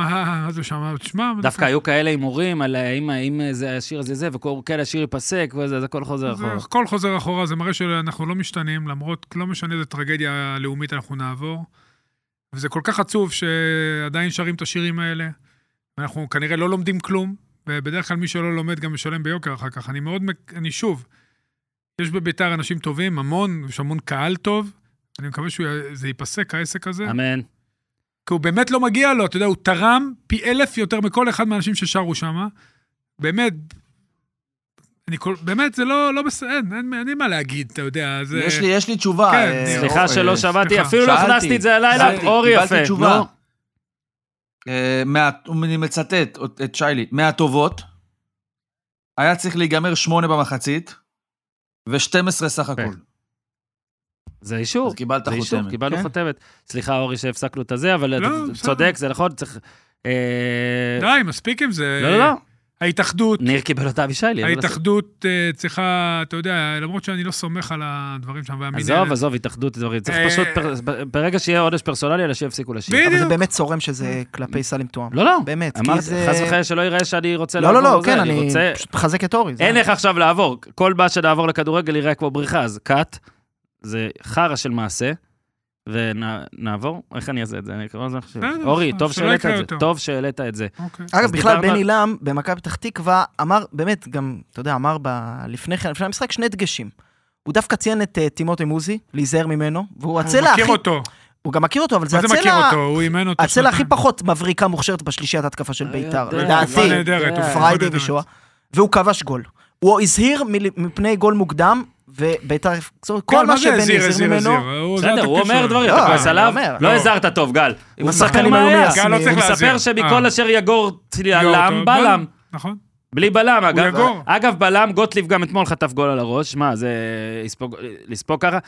מה זה שמע? תשמע, דווקא היו כאלה הימורים על האם השיר הזה זה, וכאלה השיר ייפסק, וזה, אז הכל חוזר אחורה. הכל חוזר אחורה, זה מראה שאנחנו לא משתנים, למרות, לא משנה איזה טרגדיה לאומית אנחנו נעבור. וזה כל כך עצוב שעדיין שרים את השירים האלה, ואנחנו כנראה לא לומדים כלום, ובדרך כלל מי שלא לומד גם משלם ביוקר אחר כך. אני מאוד, אני שוב, יש בביתר אנשים טובים, המון, יש המון קהל טוב, אני מקווה שזה ייפסק, העסק הזה. אמן. כי הוא באמת לא מגיע לו, אתה יודע, הוא תרם פי אלף יותר מכל אחד מהאנשים ששרו שם. באמת, אני כל, באמת, זה לא, לא בסדר, אין, אין, אין לי מה להגיד, אתה יודע, זה... יש לי, יש לי תשובה. כן, אה, סליחה אה, שלא שמעתי, סליחה. אפילו לא הכנסתי את זה הלילה, שאלתי, אורי קיבלתי יפה. תשובה. נו. אה, מה- אני מצטט את שיילי, מהטובות, היה צריך להיגמר שמונה במחצית, ו-12 סך הכל. זה אישור. אז קיבלת זה אישור, חותמת. קיבלנו כן. חותמת. סליחה, אורי, שהפסקנו את הזה, אבל לא, אתה. צודק, זה נכון, צריך... אה, די, מספיק עם זה. לא, לא, לא. ההתאחדות, ניר קיבל אותה אבישיילי. ההתאחדות אה, צריכה, אתה יודע, למרות שאני לא סומך על הדברים שם, והמינהלת. עזוב, עזוב, התאחדות, דברים. צריך אה, פשוט, פר- ברגע שיהיה עונש פרסונלי, אנשים יפסיקו לשיר. בדיוק. אבל זה באמת צורם שזה כלפי סלים תואם. לא, לא. באמת, כי אמרתי, זה... חס וחלילה שלא יראה שאני רוצה לא, לעבור. לא, לא, זה, כן, אני רוצה- פשוט מחזק את אורי. אין איך עכשיו לעבור. כל מה שנעבור לכדורגל יראה כמו בריחה, אז קאט, זה חרא של מעשה, ונעבור, איך אני אעשה את זה? אני הזמן חושב. בסדר, אורי, טוב שהעלית את זה. טוב שהעלית את זה. אוקיי. אגב, בכלל, בני לם במכבי פתח תקווה אמר, באמת, גם, אתה יודע, אמר. לפני כן, לפני המשחק, שני דגשים. הוא דווקא ציין את אה, טימותי מוזי, להיזהר ממנו, והוא הוא הצלע הכי... מכיר אותו. הוא גם מכיר אותו, אבל זה מה זה מכיר הצלע... אותו? הוא אימן אותו. הצלע הכי. פחות מבריקה מוכשרת בשלישיית התקפה של אה, בית"ר, לדעתי. פריידי. ושואה. והוא כבש גול. הוא הזהיר מפני גול מוקדם, וביתר, כל מה שבני הזהיר, הזהיר, ממנו, בסדר, הוא אומר. דברים, לא, אתה כועס עליו? לא לא. הזהרת טוב, גל. עם הוא מספר השחקנים מה היה. לא הוא. מספר שמכל אה. אשר יגור צלם, בלם. נכון. בלי בלם, אגב. אגב, בלם, גוטליב גם אתמול חטף גול על הראש, מה, זה לספוג ככה.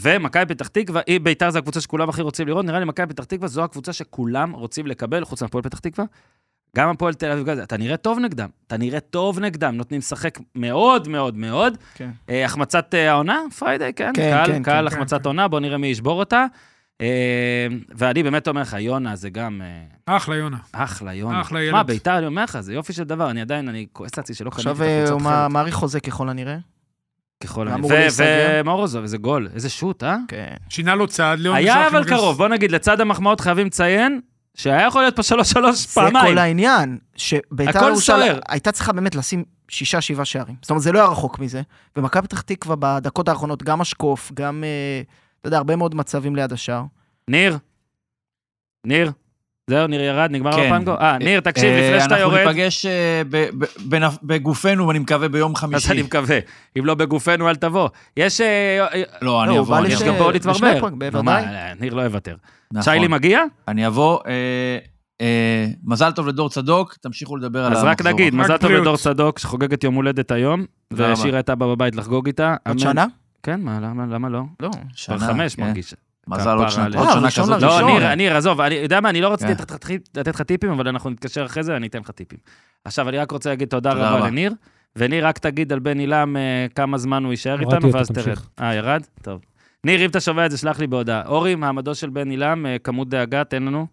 ומכבי פתח תקווה, היא ביתר זה הקבוצה שכולם הכי רוצים לראות, נראה לי מכבי פתח תקווה זו הקבוצה שכולם רוצים לקבל, חוץ מהפועל פתח תקווה. גם הפועל תל אביב, אתה נראה טוב נגדם, אתה נראה טוב נגדם, נותנים לשחק מאוד מאוד מאוד. כן. אה, החמצת אה, העונה, פריידי, כן, כן, קהל, כן, קהל כן, החמצת כן. עונה, בוא נראה מי ישבור אותה. אה, ואני באמת אומר לך, יונה זה גם אה, אחלה, יונה. אחלה, יונה. אחלה ילד. מה, ביתר, אני אומר לך, זה יופי של דבר, אני עדיין, אני כועס לעצמי שלא קניתי את עכשיו אה, הקבוצות הוא חלק. מעריך חוזה ככל הנראה. ככל הנראה. ומורוזוב, איזה גול, איזה שוט, אה? כן. שינה לו צעד, ליאון היה אבל קרוב, בוא נגיד, לצד המחמאות חייבים לציין, שהיה יכול להיות פה שלוש-שלוש זה פעמיים. כל העניין, שביתר ירושלים. הייתה צריכה באמת לשים שישה, שבעה שערים. זאת אומרת, זה לא היה רחוק מזה. ומכבי פתח תקווה בדקות האחרונות, גם אשקוף, גם, אה, אתה יודע, הרבה מאוד מצבים ליד השער. ניר? ניר? זהו, ניר ירד, נגמר כן. הפנגו? אה, ניר, תקשיב, אה, לפני שאתה יורד, אנחנו ניפגש אה, ב- ב- בנפ- בגופנו, ואני מקווה, ביום אז חמישי. אני מקווה. אם לא בגופנו, אל תבוא. יש... אה, אה, לא, אני לא, אבוא, אני יש גם. פה לשני להתברבר. בוודאי. אה, ניר לא יוותר. נכון. שיילי מגיע? אני אבוא. אה, אה, מזל טוב לדור צדוק, תמשיכו לדבר על אז המחזור. רק נגיד, מזל טוב. לדור צדוק, שחוגגת יום הולדת היום. ושירה הייתה בה בבית לחגוג איתה. עוד. שנה? כן, מה, למה למה לא? לא. כבר שנה, חמש כן. מזל עוד כפרה שנה. עוד שנה ראשון כזאת. לראשון. לא. ניר, ניר, עזוב, אני יודע מה, אני לא רציתי כן. לתת לך- טיפים, אבל אנחנו נתקשר אחרי זה, אני אתן לך טיפים. עכשיו, אני רק רוצה להגיד תודה רבה. לניר, וניר, רק תגיד על בן עילם אה, כמה זמן הוא יישאר איתנו, ואז תרד. אה, ירד? טוב. ניר, אם אתה שומע את זה, שלח לי בהודעה. אורי, מעמדו של בן עילם, אה, כמות דאגה, תן לנו.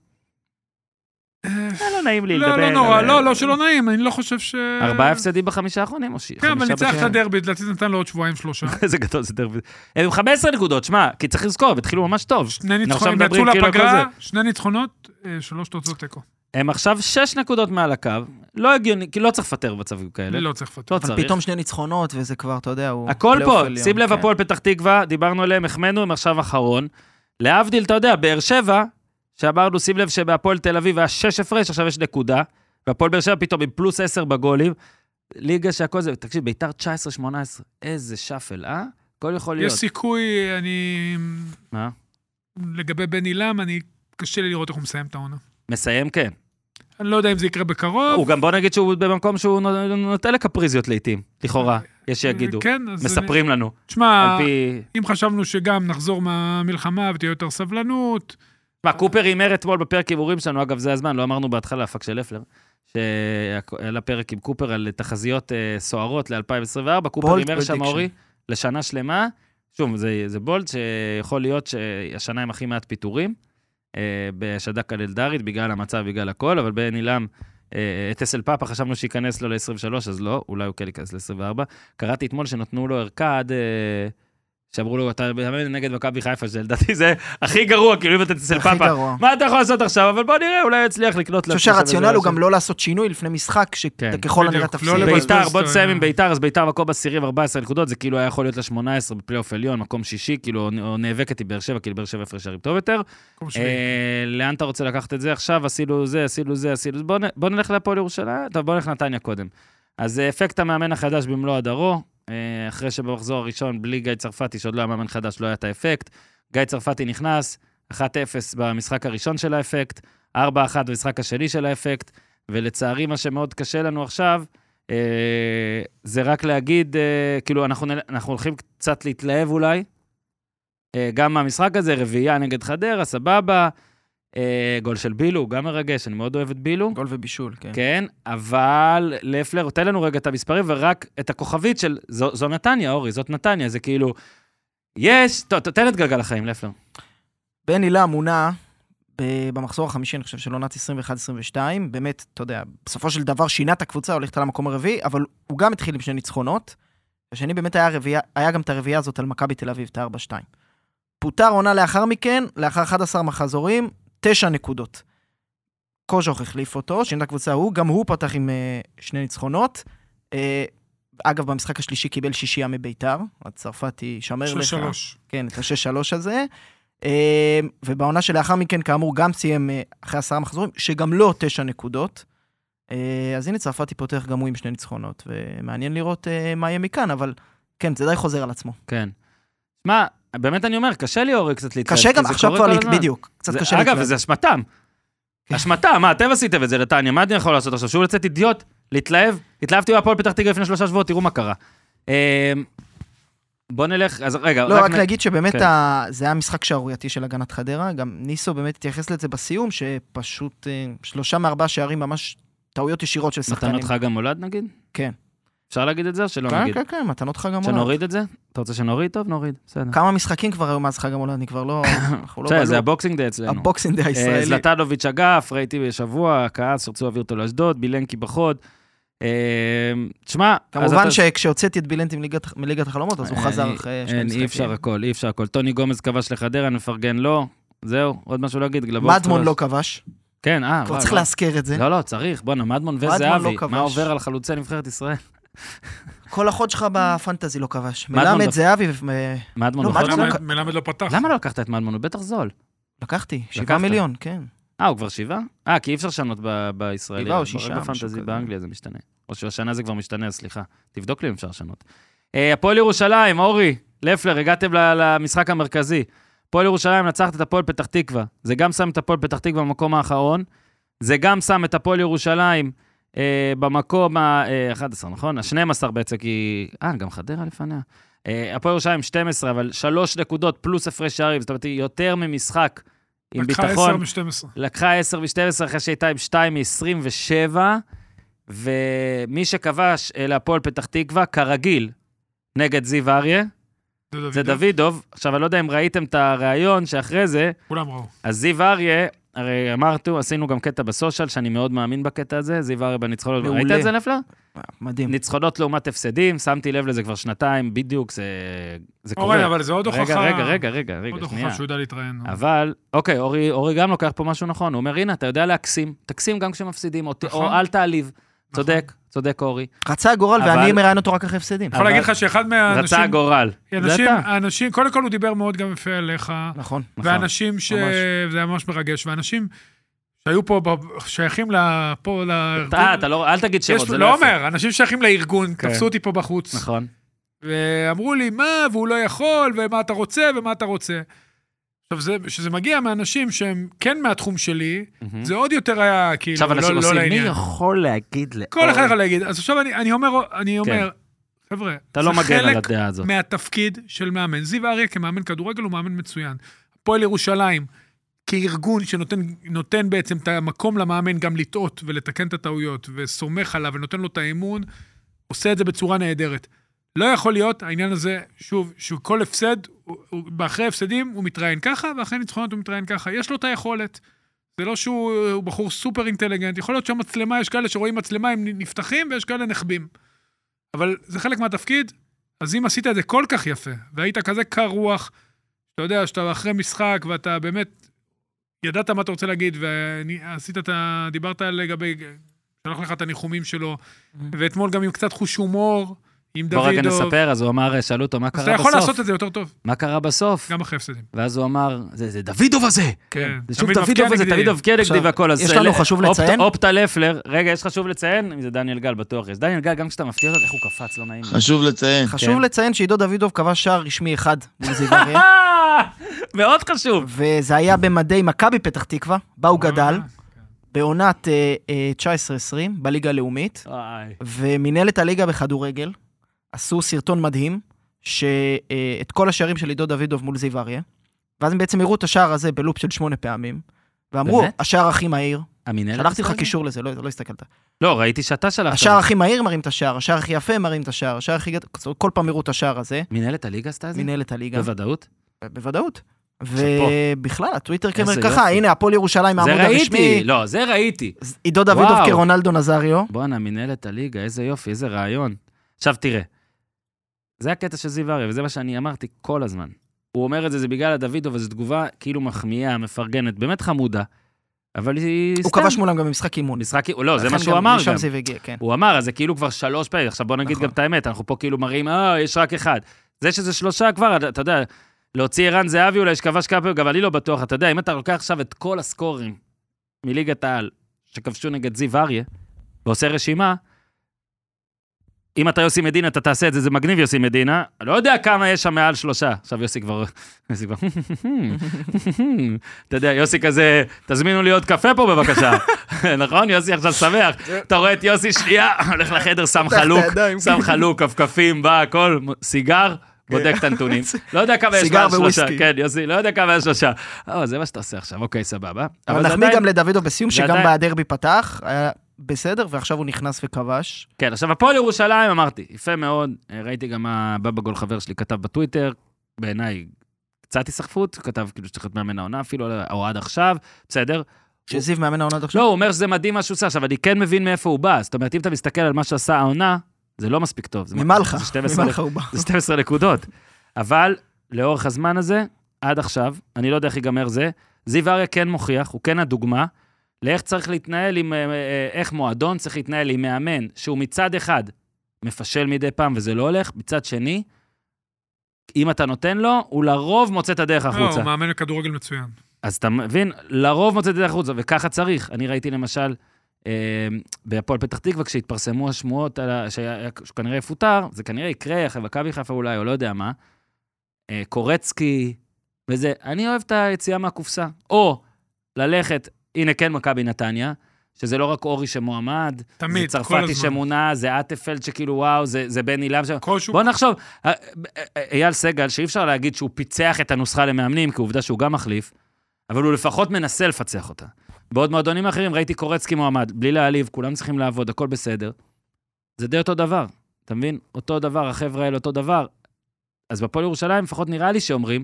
אה, לא נעים לי לדבר. לא, לא נורא, לא, לא שלא נעים, אני לא חושב ש... ארבעה הפסדים בחמישה האחרונים, או ש... כן, אבל ניצח את הדרבי, לדעתי זה נתן לו עוד שבועיים שלושה. איזה גדול זה דרבי. הם עם 15 נקודות, שמע, כי צריך לזכור, הם התחילו ממש טוב. שני ניצחונות, יצאו כאילו לפגרה, שני ניצחונות, אה, שלוש תוצאות תיקו. הם עכשיו 6 נקודות מעל הקו, לא הגיוני, כי לא צריך לפטר במצבים כאלה. לא צריך לפטר. לא צריך. פתאום שני ניצחונות, וזה כבר, אתה יודע, הוא... הכל פה, שים לב, כן. הפועל פתח תקווה, דיברנו עליהם, החמאנו, הם עכשיו אחרון. להבדיל, אתה יודע, באר שבע, שאמרנו, שים לב שבהפועל תל אביב היה 6 הפרש, עכשיו יש נקודה, והפועל באר שבע פתאום עם פלוס 10 בגולים. ליגה שהכל זה, תקשיב, ביתר 19-18, איזה שאפל, אה? הכל יכול יש להיות. סיכוי, אני... מה? לגבי בן עילם, אני... קשה לי לראות איך הוא מסיים את העונה. מסיים, כן. אני לא יודע אם זה יקרה בקרוב. הוא גם, בוא נגיד שהוא במקום שהוא נו- נוטה לקפריזיות לעיתים, לכאורה, יש שיגידו. כן, אז... מספרים לנו, תשמע, פי... אם חשבנו שגם נחזור מהמלחמה ותהיה יותר סבלנות, מה, קופר הימר אתמול בפרק הימורים שלנו, אגב, זה הזמן, לא אמרנו בהתחלה, הפאק של לפלר, שהיה לה פרק עם קופר על תחזיות אה, סוערות ל-2024, קופר הימר שם. אורי, לשנה שלמה. שוב, זה, זה בולט שיכול להיות שהשנה עם הכי מעט פיטורים, אה, בשדק אלדרית, בגלל המצב, בגלל הכל, אבל בן עילם, אה, את אסל פאפה חשבנו שייכנס לו ל-23, אז לא, אולי הוא כן ייכנס ל-24. קראתי אתמול שנתנו לו ערכה עד... אה, שאמרו לו, אתה מאמן נגד מכבי חיפה, שלדעתי זה הכי גרוע, כאילו אם אתה אצל הכי פאפה. גרוע. מה אתה יכול לעשות עכשיו? אבל בוא נראה, אולי יצליח לקנות אני חושב שהרציונל הוא גם לא לעשות שינוי לפני משחק, כן. שככל הנראה בדיוק, תפסיד. לא לבזבז ביתר, בוא נסיים עם ביתר, אז ביתר מקום עשירי ו-14 נקודות, זה כאילו היה יכול להיות ל-18 בפלייאוף עליון, מקום שישי, כאילו, או נאבקת עם באר שבע, כאילו באר שבע הפרש שערים טוב יותר. אה, לאן אתה רוצה לקחת את זה עכשיו? עשינו זה, עשינו זה, עשינו זה. בוא נלך להפועל ירושלים? טוב, בוא נלך לנתניה קודם. אז אה, אפקט המאמן החדש במלוא הדרו, אחרי שבמחזור הראשון, בלי גיא צרפתי, שעוד לא היה מאמן חדש, לא היה את האפקט. גיא צרפתי נכנס, 1-0 במשחק הראשון של האפקט, 4-1 במשחק השני של האפקט, ולצערי, מה שמאוד קשה לנו עכשיו, אה, זה רק להגיד, אה, כאילו, אנחנו, אנחנו הולכים קצת להתלהב אולי, אה, גם מהמשחק הזה, רביעייה נגד חדרה, סבבה. אה, גול של בילו, גם מרגש, אני מאוד אוהב את בילו. גול ובישול, כן. כן, אבל לפלר, תן לנו רגע את המספרים ורק את הכוכבית של, זו, זו נתניה, אורי, זאת נתניה, זה כאילו, יש, טוב, ת- תן את גלגל החיים, לפלר. בן הילה מונה ב- במחזור החמישי, אני חושב, של עונת 21-22. באמת, אתה יודע, בסופו של דבר שינה את הקבוצה, הולכת על המקום הרביעי, אבל הוא גם התחיל עם שני ניצחונות. השני באמת היה רביעייה, היה גם את הרביעייה הזאת על מכבי תל אביב, את ה-4-2. פוטר עונה לאחר מכן, לאחר 11 מחזורים, 9 נקודות. קוז'וך החליף אותו, שינה את הקבוצה ההוא, גם הוא פתח עם אה, שני ניצחונות. אה, אגב, במשחק השלישי קיבל שישייה מביתר, הצרפתי שמר לך. של שלוש. כן, את השש-שלוש הזה. אה, ובעונה שלאחר מכן, כאמור, גם סיים אחרי עשרה מחזורים, שגם לו תשע נקודות. אז הנה צרפתי פותח גם הוא עם שני ניצחונות, ומעניין לראות מה יהיה מכאן, אבל כן, זה די חוזר על עצמו. כן. שמע, באמת אני אומר, קשה לי אורי קצת להתלהב. קשה גם זה עכשיו כבר, הזמן. בדיוק, קצת זה- קשה אגב, להתלהב. וזה אשמתם. כן. אשמתם, מה, אתם עשיתם את זה לטניה, מה אני יכול לעשות עכשיו? שוב לצאת אידיוט? להתלהב? התלהבתי בהפועל פתח תקווה לפני שלושה שבועות, תראו מה קרה. אה, בוא נלך, אז רגע, לא, רק נ- להגיד שבאמת כן. ה- זה היה משחק שערורייתי של הגנת חדרה, גם ניסו באמת התייחס לזה בסיום, שפשוט אה, שלושה מארבעה שערים ממש טעויות ישירות של שחקנים. מתנות חג המולד נגיד? כן. אפשר להגיד את זה או שלא כן, נגיד? כן, כן, מתנות חג המולד. שנוריד את זה? אתה רוצה שנוריד? טוב, נוריד, בסדר. כמה משחקים כבר היו מאז חג המולד, אני כבר לא... אנחנו לא בסדר, זה. הבוקסינג די אצלנו. הבוקסינג די אה, הישראלי. זלטנוביץ' אגף, ראיתי בשבוע, כעס, שרצו להעביר אותו לאשדוד, בילנקי בחוד. אה, תשמע, כמובן שכשהוצאתי את בילנטי מליגת- החלומות, אז הוא אני- חזר אחרי שני משחקים. אי אפשר הכל, אי אפשר הכל. טוני גומז כבש לחדרה, נפרגן לו. זהו, עוד משהו להגיד? גלבוב מדמון. לא כבש, כן, אה, כבר צריך. להזכיר את זה. לא, לא, צריך. בואנה, מדמון וזהבי. לא. מה עובר על חלוצי נבחרת ישראל? כל החוד שלך בפנטזי לא כבש. מלמד דווקא- זהבי, ו- מדמון לא, לא? לא- מלמד- לא פתח. למה לא לקחת את מדמון? הוא בטח זול. לקחתי, שבעה. מיליון, כן. אה, הוא כבר שבעה? אה, כי אי אפשר לשנות בישראלי. שבעה או רק שישה, משהו בפנטזי כזה. באנגליה זה משתנה. או שהשנה זה כבר משתנה, סליחה. תבדוק לי אם אפשר לשנות. אה, הפועל ירושלים, אורי, לפלר, הגעתם למשחק המרכזי. הפועל ירושלים מנצחת את הפועל פתח תקווה. זה גם שם את הפועל פתח תקווה במקום האחרון. זה גם שם את הפועל ירושלים אה, במקום ה-11, נכון? ה-12 בעצם, כי... אה, גם חדרה לפניה. אה, הפועל ירושלים 12, אבל שלוש נקודות פלוס הפרש שערים, זאת אומרת, היא יותר ממשחק עם לקחה ביטחון. 10 מ-12. לקחה 10 ו-12 אחרי שהייתה עם 2 מ-27, ומי שכבש אה, להפועל פתח תקווה, כרגיל, נגד זיו אריה, זה דוידוב. עכשיו, אני לא יודע אם ראיתם את הריאיון שאחרי זה, כולם ראו. אז זיו אריה, הרי אמרנו, עשינו גם קטע בסושיאל, שאני מאוד מאמין בקטע הזה, זיו אריה בניצחונות. מעולה. ראית את זה, לפלר? מדהים. ניצחונות לעומת הפסדים, שמתי לב לזה כבר שנתיים, בדיוק, זה, זה קורה. אורן, אבל זה עוד הוכחה. רגע, רגע, רגע, רגע, רגע, עוד. הוכחה שהוא יודע להתראיין. אבל, אוקיי, אורי, אורי גם לוקח פה משהו נכון. הוא אומר, הנה, אתה יודע להקסים, תקסים גם כשמפסידים, או, נכון. או אל תעליב. צודק, צודק אורי. רצה הגורל, אבל- ואני מראיין אותו רק אחרי הפסדים. יכול להגיד לך שאחד מהאנשים... רצה הגורל. אנשים. אנשים, קודם כל הוא דיבר מאוד גם יפה עליך, נכון. נכון. ואנשים ש... ממש. זה היה ממש מרגש, ואנשים שהיו פה, ב- שייכים לפה, לארגון. אה, אתה לא, אל תגיד שמות, זה לא לא יפה. אומר, אנשים שייכים לארגון, כן. תפסו אותי פה בחוץ. נכון. ואמרו לי, מה, והוא לא יכול, ומה אתה רוצה, ומה אתה רוצה. עכשיו, זה, כשזה מגיע מאנשים שהם כן מהתחום שלי, מהמם. זה עוד יותר היה כאילו, עכשיו לא, אנשים לא עושים, מי לעניין. יכול להגיד לאור? כל אחד יכול להגיד. אז עכשיו אני, אני אומר, אני אומר, חבר'ה, כן. אתה לא מגן על חלק הדעה הזאת. מהתפקיד של מאמן. זיו אריה כמאמן כדורגל הוא מאמן מצוין. הפועל ירושלים, כארגון שנותן נותן בעצם את המקום למאמן גם לטעות ולתקן את הטעויות, וסומך עליו ונותן לו את האמון, עושה את זה בצורה נהדרת. לא יכול להיות העניין הזה, שוב, שכל הפסד, הוא- הוא- אחרי הפסדים הוא מתראיין ככה, ואחרי ניצחונות הוא מתראיין ככה. יש לו את היכולת. זה לא שהוא הוא בחור סופר אינטליגנט, יכול להיות שהמצלמה, יש כאלה שרואים מצלמה, הם נפתחים, ויש כאלה נחבים. אבל זה חלק מהתפקיד, אז אם עשית את זה כל כך יפה, והיית כזה קר רוח, אתה יודע שאתה אחרי משחק ואתה באמת ידעת מה אתה רוצה להגיד, ועשית את ה... דיברת לגבי... שלח לך את הניחומים שלו, ואתמול גם עם קצת חוש הומור, עם בוא רגע דוידוב. נספר, אז הוא אמר, שאלו אותו, מה אז קרה אתה יכול לעשות בסוף? את זה יותר טוב, מה קרה בסוף? גם אחרי הפסדים. ואז הוא אמר, זה זה דוידוב הזה! כן. זה שוב דוידוב הזה. תמיד מבקיע נגדי והכל. יש לנו ל- חשוב לציין? אופטה לפלר, רגע, יש חשוב לציין, אם זה דניאל גל, בטוח יש. דניאל גל, גם כשאתה מפתיע אותו, איך הוא קפץ, לא נעים. חשוב לציין. חשוב כן. לציין שעידו דוידוב כבש שער רשמי אחד מאוד חשוב. וזה היה במדי מכבי פתח תקווה, בה הוא גדל, אה, בעונת אה, אה, 19-20 בליגה הלאומית. ומינהלת הליגה בכדורגל עשו סרטון מדהים, שאת כל השערים של עידו דוידוב מול זיו אריה, ואז הם בעצם הראו את השער הזה בלופ של שמונה פעמים, ואמרו, באמת? השער הכי מהיר, המינהלת שלחתי לך זה? קישור לזה, לא לא הסתכלת. לא, ראיתי שאתה שלחת. השער הכי מהיר מרים את השער, השער הכי יפה מרים את השער, השער הכי כל פעם הראו את השער הזה, מינהלת הליגה עשתה את זה? מנהלת הליגה, בוודאות? בוודאות. ובכלל, הטוויטר כמר ככה. הנה, הפועל ירושלים, זה העמוד ראיתי, הרשמי, לא, זה ראיתי. עידו דוידוב. כרונלדו נזריו. בואנה, מנהלת הליגה, איזה יופי, איזה רעיון. עכשיו תראה, זה הקטע של זיו אריה, וזה מה שאני אמרתי כל הזמן. הוא אומר את זה, זה בגלל הדוידוב, וזו תגובה כאילו מחמיאה, מפרגנת, באמת חמודה, אבל היא הוא סתם. כבש מולם גם במשחק אימון. משחק, לא, זה מה שהוא אמר משם גם. הגיע, כן. הוא אמר, אז זה כאילו כבר שלוש פעמים, עכשיו בוא נגיד נכון. גם את האמת, אנחנו פה כאילו מראים, אה, יש רק אחד. זה שזה שלושה כבר, אתה יודע, להוציא ערן זהבי אולי שכבש כמה פעמים, גם אני לא בטוח, אתה יודע, אם אתה לוקח עכשיו את כל הסקורים מליגת העל שכבשו נגד זיו אריה, ועושה רשימה, אם אתה יוסי מדינה, אתה תעשה את זה, זה מגניב יוסי מדינה. לא יודע כמה יש שם מעל שלושה. עכשיו יוסי כבר... יוסי כבר... אתה יודע, יוסי כזה, תזמינו לי עוד קפה פה בבקשה. נכון? יוסי עכשיו שמח. אתה רואה את יוסי שנייה, הולך לחדר, שם חלוק. שם חלוק, כפכפים, בא, הכל, סיגר. בודק את הנתונים. לא יודע כמה יש מעל שלושה. כן, יוסי, לא יודע כמה יש שלושה. אה, זה מה שאתה עושה עכשיו, אוקיי, סבבה. אבל נחמיא גם לדוידוב בסיום, שגם בדרבי פתח, בסדר, ועכשיו הוא נכנס וכבש. כן, עכשיו הפועל ירושלים, אמרתי, יפה מאוד, אה, ראיתי גם מה בבא גול חבר שלי כתב בטוויטר, בעיניי קצת היסחפות, כתב כאילו שצריך להיות מאמן העונה אפילו, או עד עכשיו, בסדר. שזיו מאמן העונה עד עכשיו. לא, הוא אומר שזה מדהים מה שהוא עושה, עכשיו אני כן מבין מאיפה הוא בא, זאת אומרת, אם אתה מסתכל על מה שעשה העונה, זה לא מספיק טוב. ממלחה, זה 12 ממלחה הוא בא. זה 12 נקודות. אבל לאורך הזמן הזה, עד עכשיו, אני לא יודע איך ייגמר זה, זיו אריה כן מוכיח, הוא כן הדוגמה, לאיך צריך להתנהל עם, אה, אה, איך מועדון צריך להתנהל עם מאמן, שהוא מצד אחד מפשל מדי פעם וזה לא הולך, מצד שני, אם אתה נותן לו, הוא לרוב מוצא את הדרך לא, החוצה. הוא מאמן כדורגל מצוין. אז אתה מבין, לרוב מוצא את הדרך החוצה, וככה צריך. אני ראיתי למשל, אה, בהפועל פתח תקווה, כשהתפרסמו השמועות על ה- שהיה- שהוא כנראה יפוטר, זה כנראה יקרה אחרי מכבי חיפה אולי, או לא יודע מה, אה, קורצקי, וזה, אני אוהב את היציאה מהקופסה. או ללכת, הנה כן מכבי נתניה, שזה לא רק אורי שמועמד, תמיד, זה צרפתי. שמונה, זה אטפלד שכאילו וואו, זה, זה בני להב. ש- כלשהו. בוא נחשוב, אה, אה, אייל סגל, שאי אפשר להגיד שהוא פיצח את הנוסחה למאמנים, כי עובדה שהוא גם מחליף, אבל הוא לפחות מנסה לפצח אותה. בעוד מועדונים אחרים ראיתי קורצקי מועמד, בלי להעליב, כולם צריכים לעבוד, הכל בסדר. זה די אותו דבר, אתה מבין? אותו דבר, החבר'ה האלה אותו דבר. אז בפועל ירושלים לפחות נראה לי שאומרים,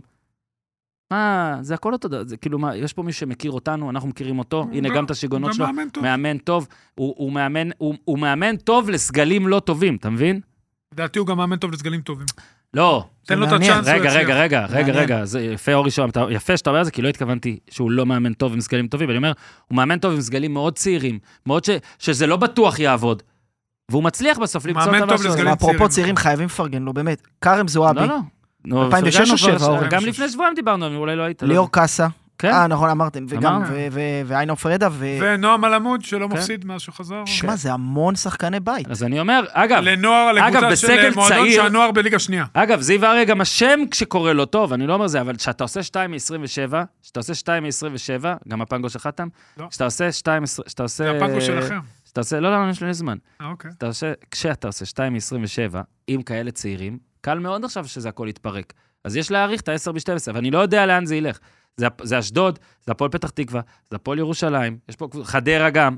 מה, זה הכל אותו דבר, זה כאילו מה, יש פה מישהו שמכיר אותנו, אנחנו מכירים אותו, הנה גם- את השיגעונות גם שלו, מאמן טוב. מאמן טוב, הוא, הוא, מאמן, הוא, הוא מאמן טוב לסגלים לא טובים, אתה מבין? לדעתי הוא גם מאמן טוב לסגלים טובים. לא, תן לו את. הצ'אנס, רגע. רגע, רגע, רגע. רגע, זה יפה אורי אתה- יפה שאתה אומר את זה, כי לא התכוונתי שהוא לא מאמן טוב עם סגלים טובים, אני אומר, הוא מאמן טוב עם סגלים מאוד צעירים, מאוד ש, שזה לא בטוח יעבוד. והוא מצליח בסוף למצוא מאמן את טוב המשהו הזה. לסגלים אפרופו צעירים. צעירים, חייבים לפרגן לו, באמת. כרם זועבי, לא, לא. נו, 2006 פרגנו או כבר, שבע, אורי? גם לפני שבועיים דיברנו, אולי לא היית. לא ליאור יודע. קאסה. כן, אה, נכון, אמרתם. וגם, ואיינו פרדה, ו... ונועם אלעמוד, שלא כן. מפסיד מאז שהוא חזר. שמע, זה המון שחקני בית. אז אני אומר, אגב, לנוער, אגב, לקבוצה של מועדון שהנוער בליגה שנייה. אגב, זיו אריה גם השם כשקורא לו טוב, אני לא אומר זה, אבל כשאתה עושה 2 מ-27, כשאתה עושה 2 מ-27, גם הפנגו שלך תם, לא. כשאתה עושה 2, כשאתה עושה... זה הפנקו שלכם. כשאתה עושה, לא, לא, יש לי זמן. אה, אוקיי. אתה כשאתה עושה 2 מ-27, עם כאלה צעירים, קל מאוד עכשיו שזה הכל יתפרק. אז יש להעריך את ה-10 ב-12, ואני לא יודע לאן זה ילך. זה, זה אשדוד, זה הפועל פתח תקווה, זה הפועל ירושלים, יש פה חדרה גם,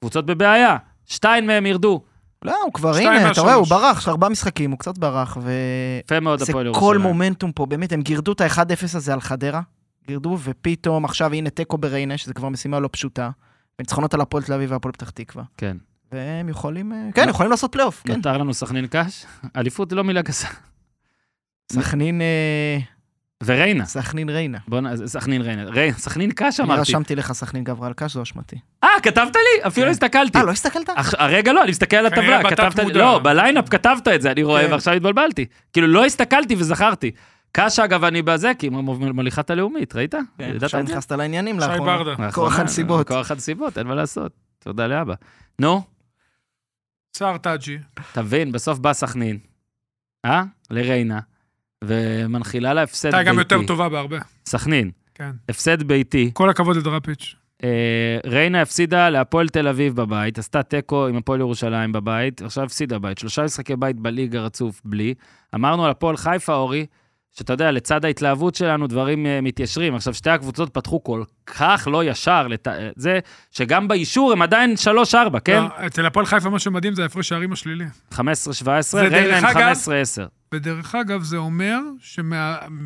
קבוצות בבעיה, שתיים מהם ירדו. לא, הוא כבר, הנה, אתה. רואה, הוא ברח, יש ארבעה משחקים, הוא קצת ברח, ו... יפה מאוד זה הפועל כל ירושלים. מומנטום פה, באמת, הם גירדו את ה-1-0 הזה על חדרה, גירדו, ופתאום עכשיו הנה תיקו בריינה, שזה כבר משימה לא פשוטה, וניצחונות על הפועל תל אביב והפועל פתח תקווה. כן. והם יכולים, אה, כן, יכולים לעשות פלייאוף, כן. נותר לנו סכנין קאש, אליפות זה לא מילה גסה. סכנין, אה, וריינה. סכנין ריינה. בוא נ... סכנין ריינה. רי... סכנין קאש אני אמרתי. רשמתי לך סכנין גברל קש, זו אשמתי. אה, כתבת לי? אפילו לא הסתכלתי. אה, לא הסתכלת? הרגע לא, אני מסתכל על הטבלה, כתבת לי. לא, בליינאפ כתבת את זה, אני רואה כן. ועכשיו התבלבלתי. כאילו, לא הסתכלתי וזכרתי. קאש, אגב, אני בזה, כי מוליכת הלאומית, ראית? ידעת עכשיו? נכנסת לעניינים שי לאחרונה. ברדה. לאחרונה, כוח הנסיבות. כוח הנסיבות, אין מה לעשות. תודה לאבא. נו, סער טאג'י. תבין, בסוף בא סכנין, אה? לריינה, ומנחילה לה הפסד הייתה גם יותר ביתי. טובה בהרבה. סכנין, כן. הפסד ביתי. כל הכבוד לדראפיץ'. אה, ריינה הפסידה להפועל תל אביב בבית, עשתה תיקו עם הפועל ירושלים בבית, עכשיו הפסידה בית. שלושה משחקי בית בליגה רצוף בלי. אמרנו על הפועל חיפה, אורי, שאתה יודע, לצד ההתלהבות שלנו דברים אה, מתיישרים. עכשיו, שתי הקבוצות פתחו כל כך לא ישר, לת... אה, זה שגם באישור הם עדיין 3-4, כן? לא, אצל הפועל חיפה מה שמדהים זה ההפרש שערים השלילי. 15-17, ודרך ריינה עם אגב- 15-10. ודרך אגב, זה אומר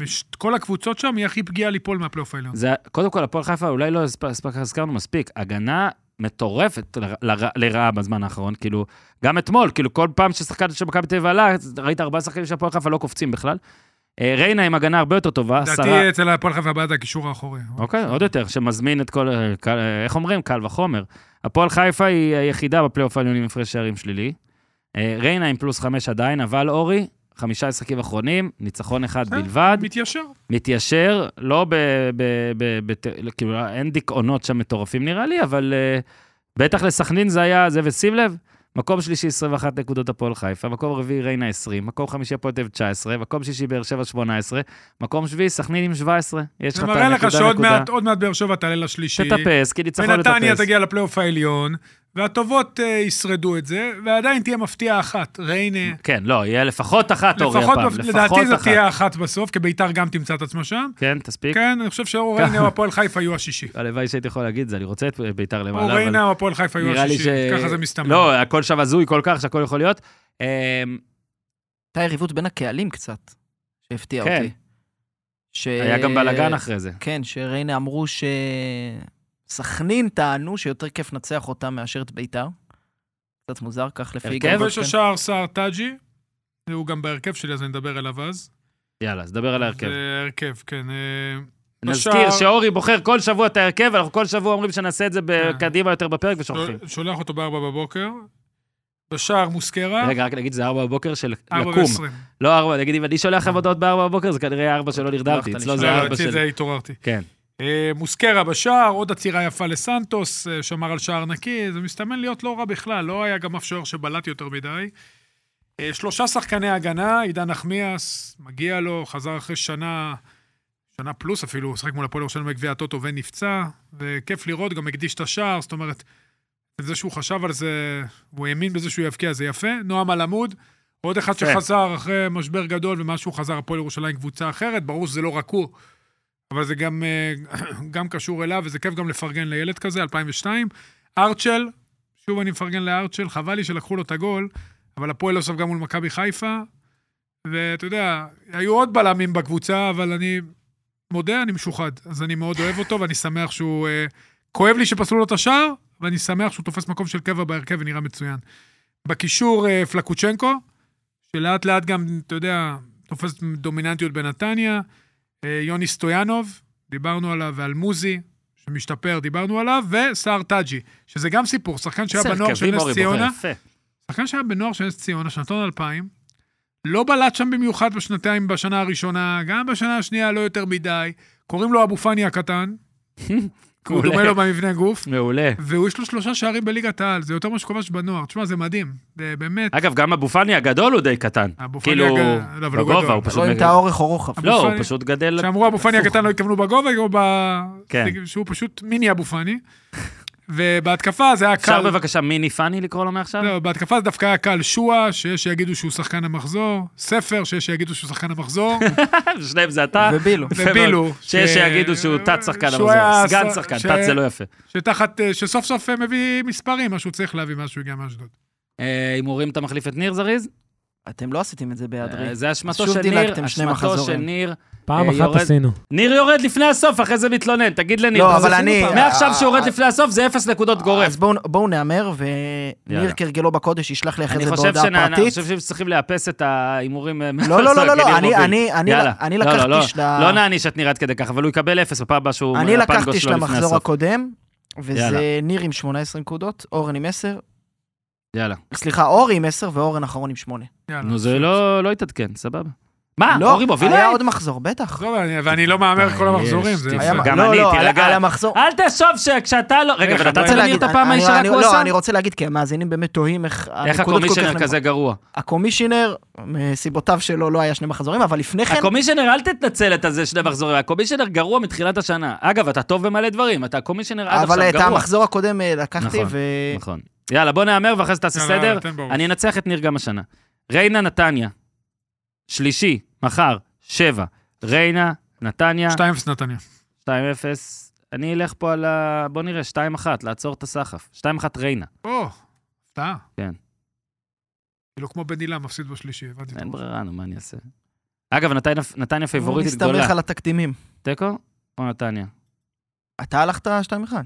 שכל הקבוצות שם היא הכי פגיעה ליפול מהפלייאוף העליון. זה, קודם כל, הפועל חיפה, אולי לא הזכרנו מספיק, הגנה מטורפת לרעה בזמן האחרון, כאילו, גם אתמול, כאילו, כל פעם ששחקן של מכבי תל אביב עלה, ראית ארבעה שחקנים של הפועל חיפה לא קופצים בכלל. אה, ריינה עם הגנה הרבה יותר טובה. לדעתי אצל הפועל חיפה זה הקישור האחורי. אוקיי, עוד יותר, שמזמין את כל... אה, אה, איך אומרים? קל וחומר. הפועל חיפה היא היחידה בפלייאוף העליון עם הפרש שערים שלילי. ריינה עם פלוס חמש עדיין, אבל אורי, חמישה משחקים אחרונים, ניצחון אחד. בלבד. מתיישר. מתיישר, לא ב... כאילו, אין דיכאונות שם מטורפים נראה לי, אבל בטח לסכנין זה היה זה, ושים לב, מקום שלישי 21 נקודות הפועל חיפה, מקום רביעי ריינה 20, מקום חמישי הפועל תל אביב 19, מקום שישי באר שבע 18, מקום שביעי סכנין עם 17. יש לך זה את מראה לך הנקודה שעוד נקודה. מעט, באר שבע תעלה לשלישי. תטפס, כי ניצחון ונתניה לטפס. תגיע לפלייאוף העליון, והטובות אה, ישרדו את זה, ועדיין תהיה מפתיעה אחת. ריינה, כן, לא, יהיה לפחות אחת אורי הפעם. לפחות לדעתי זו אחת. תהיה אחת בסוף, כי ביתר גם תמצא את עצמה שם. כן, תספיק. כן, אני חושב שאו ריינה או הפועל חיפה יהיו השישי. הלוואי שהייתי יכול להגיד את זה, אני רוצה את ביתר למעלה, אבל ריינה או הפועל חיפה יהיו נראה לי ש... השישי, ככה זה מסתמן. לא, הכל שם הזוי כל כך שהכל יכול להיות. אמ, הייתה יריבות בין הקהלים קצת, שהפתיע כן. אותי. ש... היה גם בלאגן אחרי זה. כן, שריינה אמרו שסכנין טענו שיותר כיף לנצח אותם מאשר את ביתר. קצת מוזר, כך לפי הרכב? יגאל כובש גולדשטיין. השער סער טאג'י, הוא גם בהרכב שלי, אז אני אדבר אליו אז. יאללה, אז דבר על ההרכב. זה הרכב, כן. אה, נזכיר בשער- שאורי בוחר כל שבוע את ההרכב, אנחנו כל שבוע אומרים שנעשה את זה כן. קדימה יותר בפרק ושוכחים. שול- שולח אותו בארבע בבוקר. בשער מוסקרה, רגע, רק נגיד, זה ארבע בבוקר של ארבע לקום. ועשרים. לא ארבע, נגיד, אם אני שולח לכם הודעות בארבע בבוקר, זה כנראה ארבע שלא נרדמתי, אצלו זה לא, ארבע של... זה התעוררתי. כן. אה, מוסקרה בשער, עוד עצירה יפה לסנטוס, אה, שמר על שער נקי, זה מסתמן להיות לא רע בכלל, לא היה גם אף שוער שבלט יותר מדי. אה, שלושה שחקני הגנה, עידן נחמיאס, מגיע לו, חזר אחרי שנה, שנה פלוס אפילו, הוא שחק מול הפועל ירושלים בגביע הטוטו ונפצע, וכיף לראות, גם הקדיש את השער, זאת אומרת, זה שהוא חשב על זה, הוא האמין בזה שהוא יבקיע, זה יפה. נועם אלעמוד, עוד אחד יפה. שחזר אחרי משבר גדול, ומה שהוא חזר, הפועל ירושלים קבוצה אחרת, ברור שזה לא רק הוא. אבל זה גם, אה, גם קשור אליו, וזה כיף גם לפרגן לילד כזה, 2002. ארצ'ל, שוב אני מפרגן לארצ'ל, חבל לי שלקחו לו את הגול, אבל הפועל לא סוף גם מול מכבי חיפה, ואתה יודע, היו עוד בלמים בקבוצה, אבל אני מודה, אני משוחד. אז אני מאוד אוהב אותו, ואני שמח שהוא... אה, כואב לי שפסלו לו את השער, ואני שמח שהוא תופס מקום של קבע בהרכב ונראה מצוין. בקישור אה, פלקוצ'נקו, שלאט לאט גם, אתה יודע, תופס דומיננטיות בנתניה. אה, יוני סטויאנוב, דיברנו עליו, ועל מוזי, שמשתפר, דיברנו עליו, וסער טאג'י, שזה גם סיפור, שחקן שהיה בנוער של נס ציונה. שחקן שהיה בנוער של נס ציונה, שנתון 2000, לא בלט שם במיוחד בשנתיים, בשנה הראשונה, גם בשנה השנייה לא יותר מדי, קוראים לו אבו פאני הקטן, הוא מעולה. דומה לו במבנה גוף, מעולה. ויש לו שלושה שערים בליגת העל, זה יותר ממה שכובש בנוער. תשמע, זה מדהים, זה באמת. אגב, גם אבו פאני הגדול הוא די קטן. אבו פאני כאילו, הגדול, לא, אבל הוא בגובה, גדול. הוא פשוט... לא אם מג- אתה אורך או רוחב. לא, הוא פשוט גדל... כשאמרו אבו פאני הקטן לא התכוונו בגובה, או ב... כן. שהוא פשוט מיני אבו פאני. ובהתקפה זה היה אפשר קל. בבקשה מיני פאני לקרוא לו מעכשיו? לא, בהתקפה זה דווקא היה קל שועה, שיש שיגידו שהוא שחקן המחזור, ספר, שיש שיגידו שהוא שחקן המחזור, שניהם זה אתה. ובילו. ובילו. שיש שיגידו שהוא תת שחקן שהוא המחזור. סגן שחקן, תת זה לא יפה. שתחת, אה, שסוף סוף אה, מביא מספרים, מה שהוא צריך להביא, מה שהוא הגיע מאשדוד. אה, הימורים אתה מחליף את ניר זריז? אתם לא עשיתם את זה בהיעדרי. אה, זה אשמתו של ניר, אשמתו של. ניר. פעם אה, אחת עשינו. ניר יורד לפני הסוף, אחרי זה מתלונן. תגיד לניר. לא, אבל אני-. מעכשיו שהוא יורד אה, לפני הסוף זה אפס נקודות גורף. אז בואו נהמר. וניר כרגלו בקודש ישלח לי אחרי אני זה חושב בהודעה שנע- אני פרטית. חושב שצריכים לאפס את ההימורים. לא, לא, לא, לא, לא, אני-. אני לא, לא, לקחתי לא. של ה- לא נעניש את ניר עד כדי כך, אבל הוא יקבל אפס בפעם הבאה שהוא... אני לקחתי של המחזור. הקודם. וזה ניר עם 18 נקודות, אורן עם 10, יאללה. סליחה, אורי עם 10 ואורן אחרון עם 8. יאללה. נו, זה לא לא התעדכן, סבבה. מה, לא, אורי מוביל היה? עוד מחזור, בטח. אני- ואני לא מהמר כל המחזורים, גם לא, אני, לא, תירגע. על- על המחזור. אל תחשוב שכשאתה לא... רגע, ונתת אתה רוצה להגיד- את הפעם הישרה כמו לא? אני רוצה להגיד, כי המאזינים באמת תוהים איך... איך הקומישיונר כזה. גרוע? הקומישיונר, מסיבותיו שלו לא היה שני מחזורים, אבל לפני כן... הקומישיונר, אל תתנצל את הזה שני מחזורים, הקומישיונר גרוע מתחילת השנה. אגב, אתה טוב במלא דברים, אתה הקומישיונר עד אבל עכשיו את גרוע. המחזור הקודם אה, לקחתי, נכון, ו... נכון. יאללה, בוא נהמר ואחרי זה תעשה סדר. אני אנצח את ניר גם השנה. ריינה, נתניה. שלישי, מחר, שבע. ריינה, נתניה, 2-0 נתניה. 2-0. אני אלך פה על ה... בוא נראה, 2-1, לעצור את הסחף. 2-1 ריינה. או, הפתעה. כן. כאילו כמו בן הילה מפסיד בשלישי, הבנתי. אין. ברירה, נו, מה אני אעשה? אגב, נתניה- הוא פייבוריטית גדולה. מסתמך על התקדימים. תיקו או נתניה? אתה הלכת 2-1.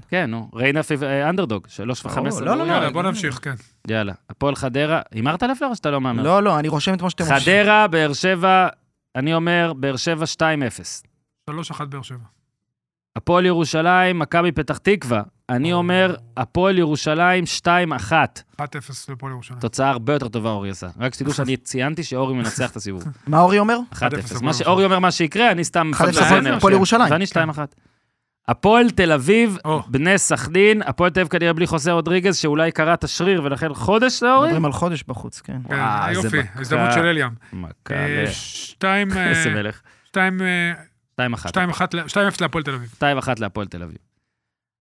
כן, נו. ריינה אנדרדוג, 3 ו-15. לא, לא, לא, יאללה, בוא נמשיך, כן. יאללה. הפועל חדרה, הימרת לפלר או שאתה לא מהמר? לא, לא, אני רושם את מה שאתם רושמים. חדרה, באר שבע, אני אומר, באר שבע 2-0. 3-1 באר שבע. הפועל ירושלים, מכבי פתח תקווה. אני או. אומר, הפועל ירושלים 2-1. 1-0 לפועל ירושלים. תוצאה הרבה יותר טובה אורי עשה. רק שתדעו שאני ציינתי שאורי מנצח את הסיבוב. 1-0. מה אורי אומר? מה שאורי אומר מה שיקרה, אני סתם 1-0 מפזנר. הפועל ירושלים. ואני כן. 2-1. הפועל תל אביב, או. בני סכנין, הפועל תל אביב כנראה בלי חוסה רודריגז, שאולי קרע את השריר ולכן חודש זה אורי? מדברים על חודש בחוץ, כן. כן, וואו, איזה יופי, מכה. הזדמנות של אליאם. מכה אה. שתיים, אה, איזה מלך. שתיים, אה, 2-1. שתיים אחת, שתיים אפס להפועל תל אביב. 2-1 להפועל תל אביב.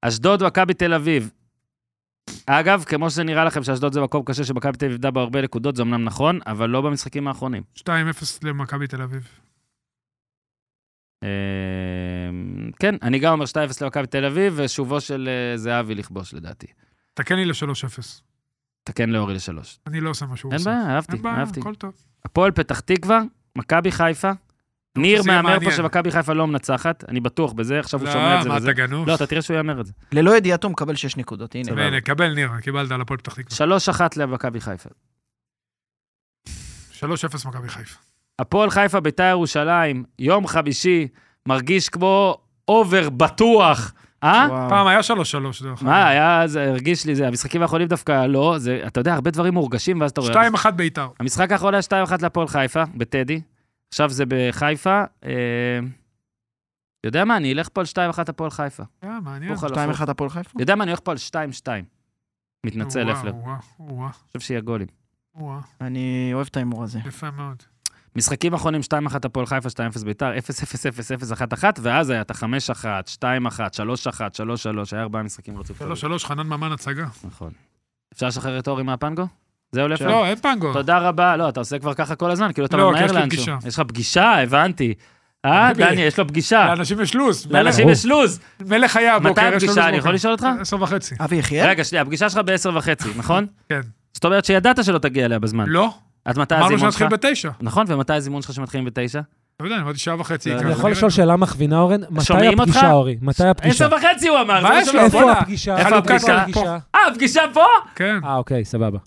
אשדוד, מכבי תל אביב. אגב, כמו שזה נראה לכם שאשדוד זה מקום קשה שמכבי תל אביב איבדה בו הרבה נקודות, זה אמנם נכון, אבל לא במשחקים האחרונים. שתיים אפס למכבי תל אביב. אה, כן, אני גם אומר 2-0 למכבי תל אביב, ושובו של אה, זהבי לכבוש לדעתי. תקן לי לשלוש אפס. תקן לאורי לשלוש. אני לא עושה מה שהוא אין עושה. בעיה, אהבתי, אין בעיה, אהבתי. הכל טוב. הפועל פתח תקווה, מכבי חיפה. ניר מהמר פה. שמכבי חיפה לא מנצחת, אני בטוח בזה, עכשיו הוא לא, שומע את זה מה, וזה. אתה גנוב? לא, אתה תראה שהוא יאמר את זה. ללא ידיעתו מקבל 6 נקודות, הנה. הנה, קבל ניר, קיבלת על הפועל פתח תקווה. 3-1 למכבי חיפה. שלוש אפס מכבי חיפה. הפועל חיפה ביתר ירושלים, יום חמישי, מרגיש כמו אובר בטוח. אה? פעם היה שלוש שלוש, דרך אגב. מה, היה, זה הרגיש לי, זה, המשחקים האחרונים דווקא לא, זה, אתה יודע, הרבה דברים מורגשים, ואז אתה רואה. שתיים אחת ביתר. המשחק האחרון היה 2-1 להפועל חיפה, בטדי. עכשיו זה בחיפה. אה, יודע מה, אני אלך פה על 2-1 הפועל חיפה. אה, מעניין. הפוך על הפוך. 2-1 הפועל חיפה? יודע מה, אני הולך פה על 2-2. מתנצל, וואו, אני חושב שיהיה גולים. אני אוהב את ההימור הזה. יפה מאוד. משחקים אחרונים 2-1 הפועל חיפה, 2-0 ביתר, 0-0-0-0-1-1, ואז היה את ה-5-1, 2-1, 3-1, 3-3, היה ארבעה משחקים רצוף. שלוש שלוש, חנן ממן הצגה. נכון. אפשר לשחרר את אורי מהפנגו? זהו לפלר? לא, אין פנגו. תודה רבה. לא, אתה עושה כבר ככה כל הזמן, כאילו אתה לא, ממהר לאנשהו. פגישה. יש לך פגישה? הבנתי. אה. דני, יש לו פגישה. לאנשים יש לו"ז. לאנשים יש לו"ז. מלך היה מתי הבוקר, יש לו הפגישה? לו"ז אני. יכול לשאול אותך? עשר וחצי. אבי יחיאל? רגע, שנייה, הפגישה שלך בעשר וחצי, נכון? כן. זאת אומרת שידעת שלא תגיע אליה בזמן. לא, עד מתי אמרנו הזימון שלך? שנתחיל בתשע. נכון, ומתי הזימון שלך שמתחילים בתשע? לא יודע, אני אמרתי שעה וחצי. לא, אני יכול לשאול. שאלה מכווינה, אורן? מתי? הפגישה, אורי? מתי הפגישה? עשר וחצי הוא אמר. מה זה יש. לו? איפה. הפגישה? איפה הפגישה? אה, הפגישה פה? כן, אה, אוקיי, סבבה.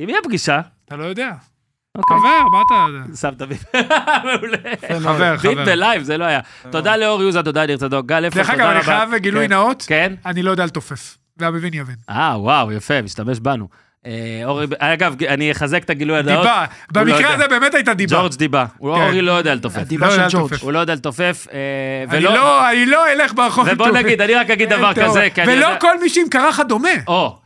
עם מי הפגישה? אתה לא יודע. אוקיי. חבר, מה אתה יודע? שמת ביפ. מעולה. חבר, ביפ חבר. בלייב, זה לא היה. תודה לאור יוזה, תודה לניר צדוק. גל אפר, דרך אגב. אני חייב גילוי כן. נאות, כן? אני לא יודע לתופף. והמבין יבין. אה, וואו, יפה, משתמש בנו. אה, אורי, אגב, אני אחזק את הגילוי הדעות. דיבה. לא. במקרה הזה באמת הייתה דיבה. ג'ורג' דיבה. כן. אורי לא יודע לתופף. הדיבה לא של ג'ורג'. לתופף. הוא לא יודע לתופף, אה, אני. לא, אני לא אלך ברחוב. ובוא איתו. נגיד, אני רק אגיד דבר אין תיאוריה. כזה, ולא. כל מי שעם קרחת דומה. או,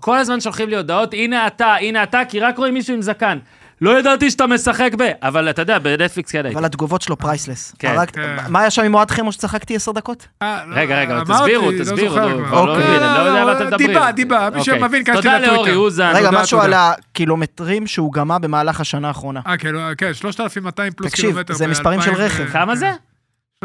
כל הזמן שולחים לי הודעות, הנה אתה, הנה אתה, כי רק רואים מישהו עם זקן. לא ידעתי שאתה משחק ב... אבל אתה יודע, בנטפליקס כן הייתי. אבל התגובות שלו פרייסלס. כן. הרג- כן. מה היה שם עם אוהד חמו שצחקתי עשר דקות? אה, לא, רגע, רגע, תסבירו, לא תסבירו, לא אוקיי. אני לא יודע על מה אתם מדברים. דיבה, דיבה, מי אוקיי. שמבין, כנסתי תודה לאורי לטוויטר. אוזן. רגע, משהו. על הקילומטרים שהוא גמה במהלך השנה האחרונה. אה, כן, לא, כן, 3,200 פלוס תקשיב, קילומטר. זה מספרים של רכב. כמה זה?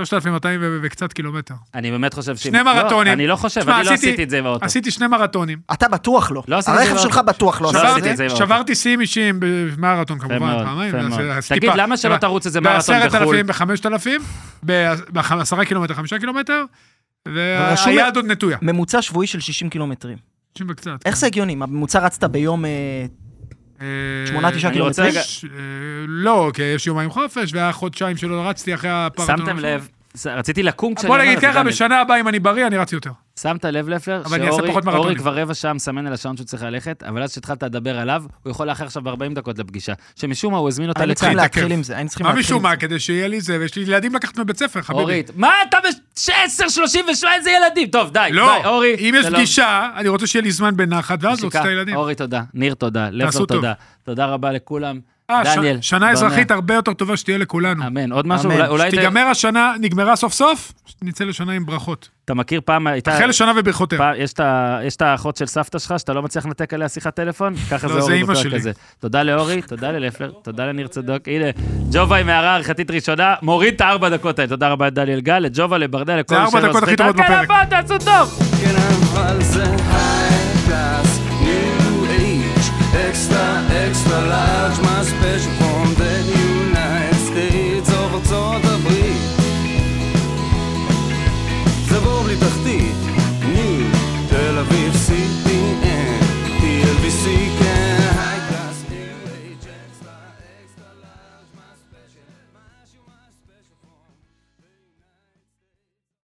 3,200 ו- וקצת קילומטר. אני באמת חושב ש... שני לא, מרתונים. אני לא חושב, אני לא עשיתי- את זה עם האוטו. עשיתי שני מרתונים. אתה בטוח לא. לא הרכב שלך. בטוח לא לא עשיתי. את זה עם האוטו. שברתי שיאים אישיים במרתון, כמובן, פעמיים. אז תגיד. למה שלא תרוץ איזה מרתון בחו"ל? אלפים, בחמשת אלפים, בעשרה קילומטר, חמישה קילומטר, רשום- והיד עוד נטויה. ממוצע שבועי של 60 קילומטרים. שישים וקצת. איך זה הגיוני? מה, בממוצע רצת ביום... אה, אה, שמונה, תשעה רוצה קילומטרים? אה, לא, כי יש יומיים חופש, והיה חודשיים שלא רצתי אחרי הפרטון. שמתם לב, רציתי לקום כשאני בוא אומר נגיד את זה, ככה, דניאל. בשנה הבאה, אם אני בריא, אני רץ יותר. שמת לב לפלר, אני שאורי. כבר רבע שעה מסמן על השעון שהוא צריך ללכת, אבל אז כשהתחלת לדבר עליו, הוא יכול לאחר עכשיו 40 דקות לפגישה. שמשום מה הוא הזמין אותה היינו צריכים לצד. להתעכב. להתחיל עם זה, היינו צריכים מה להתחיל משום עם מה, זה. כדי שיהיה לי זה, ויש לי ילדים לקחת מבית ספר, חביבי. אורית, מה אתה ב-10.37, איזה ילדים? טוב, די, לא, די, אורי. אם יש. פגישה, אני רוצה שיהיה לי זמן בנחת, ואז להוציא את. הילדים. אורי, תודה. ניר, תודה. טוב. תודה. תודה רבה לכולם. אה, ש- דניאל. שנה אזרחית הרבה יותר טובה שתהיה לכולנו. אמן. עוד משהו? אמן. אולי-. ת- שתיגמר השנה, נגמרה סוף סוף, נצא לשנה עם ברכות. אתה מכיר פעם, הייתה... אחרי לשנה וברכותיה. יש את האחות של סבתא שלך, שאתה לא מצליח לנתק עליה שיחת טלפון? ככה לא, זה זה אורי בפרק. הזה. תודה לאורי, תודה ללפלר, תודה לניר צדוק. הנה, ג'ובה עם הערה ערכתית ראשונה, מוריד את הארבע דקות האלה. תודה רבה לדניאל גל, לג'ובה, לברדל, לכל זה מי ארבע שלא דקות הכי זכית. טובות כן, בפרק. large, my special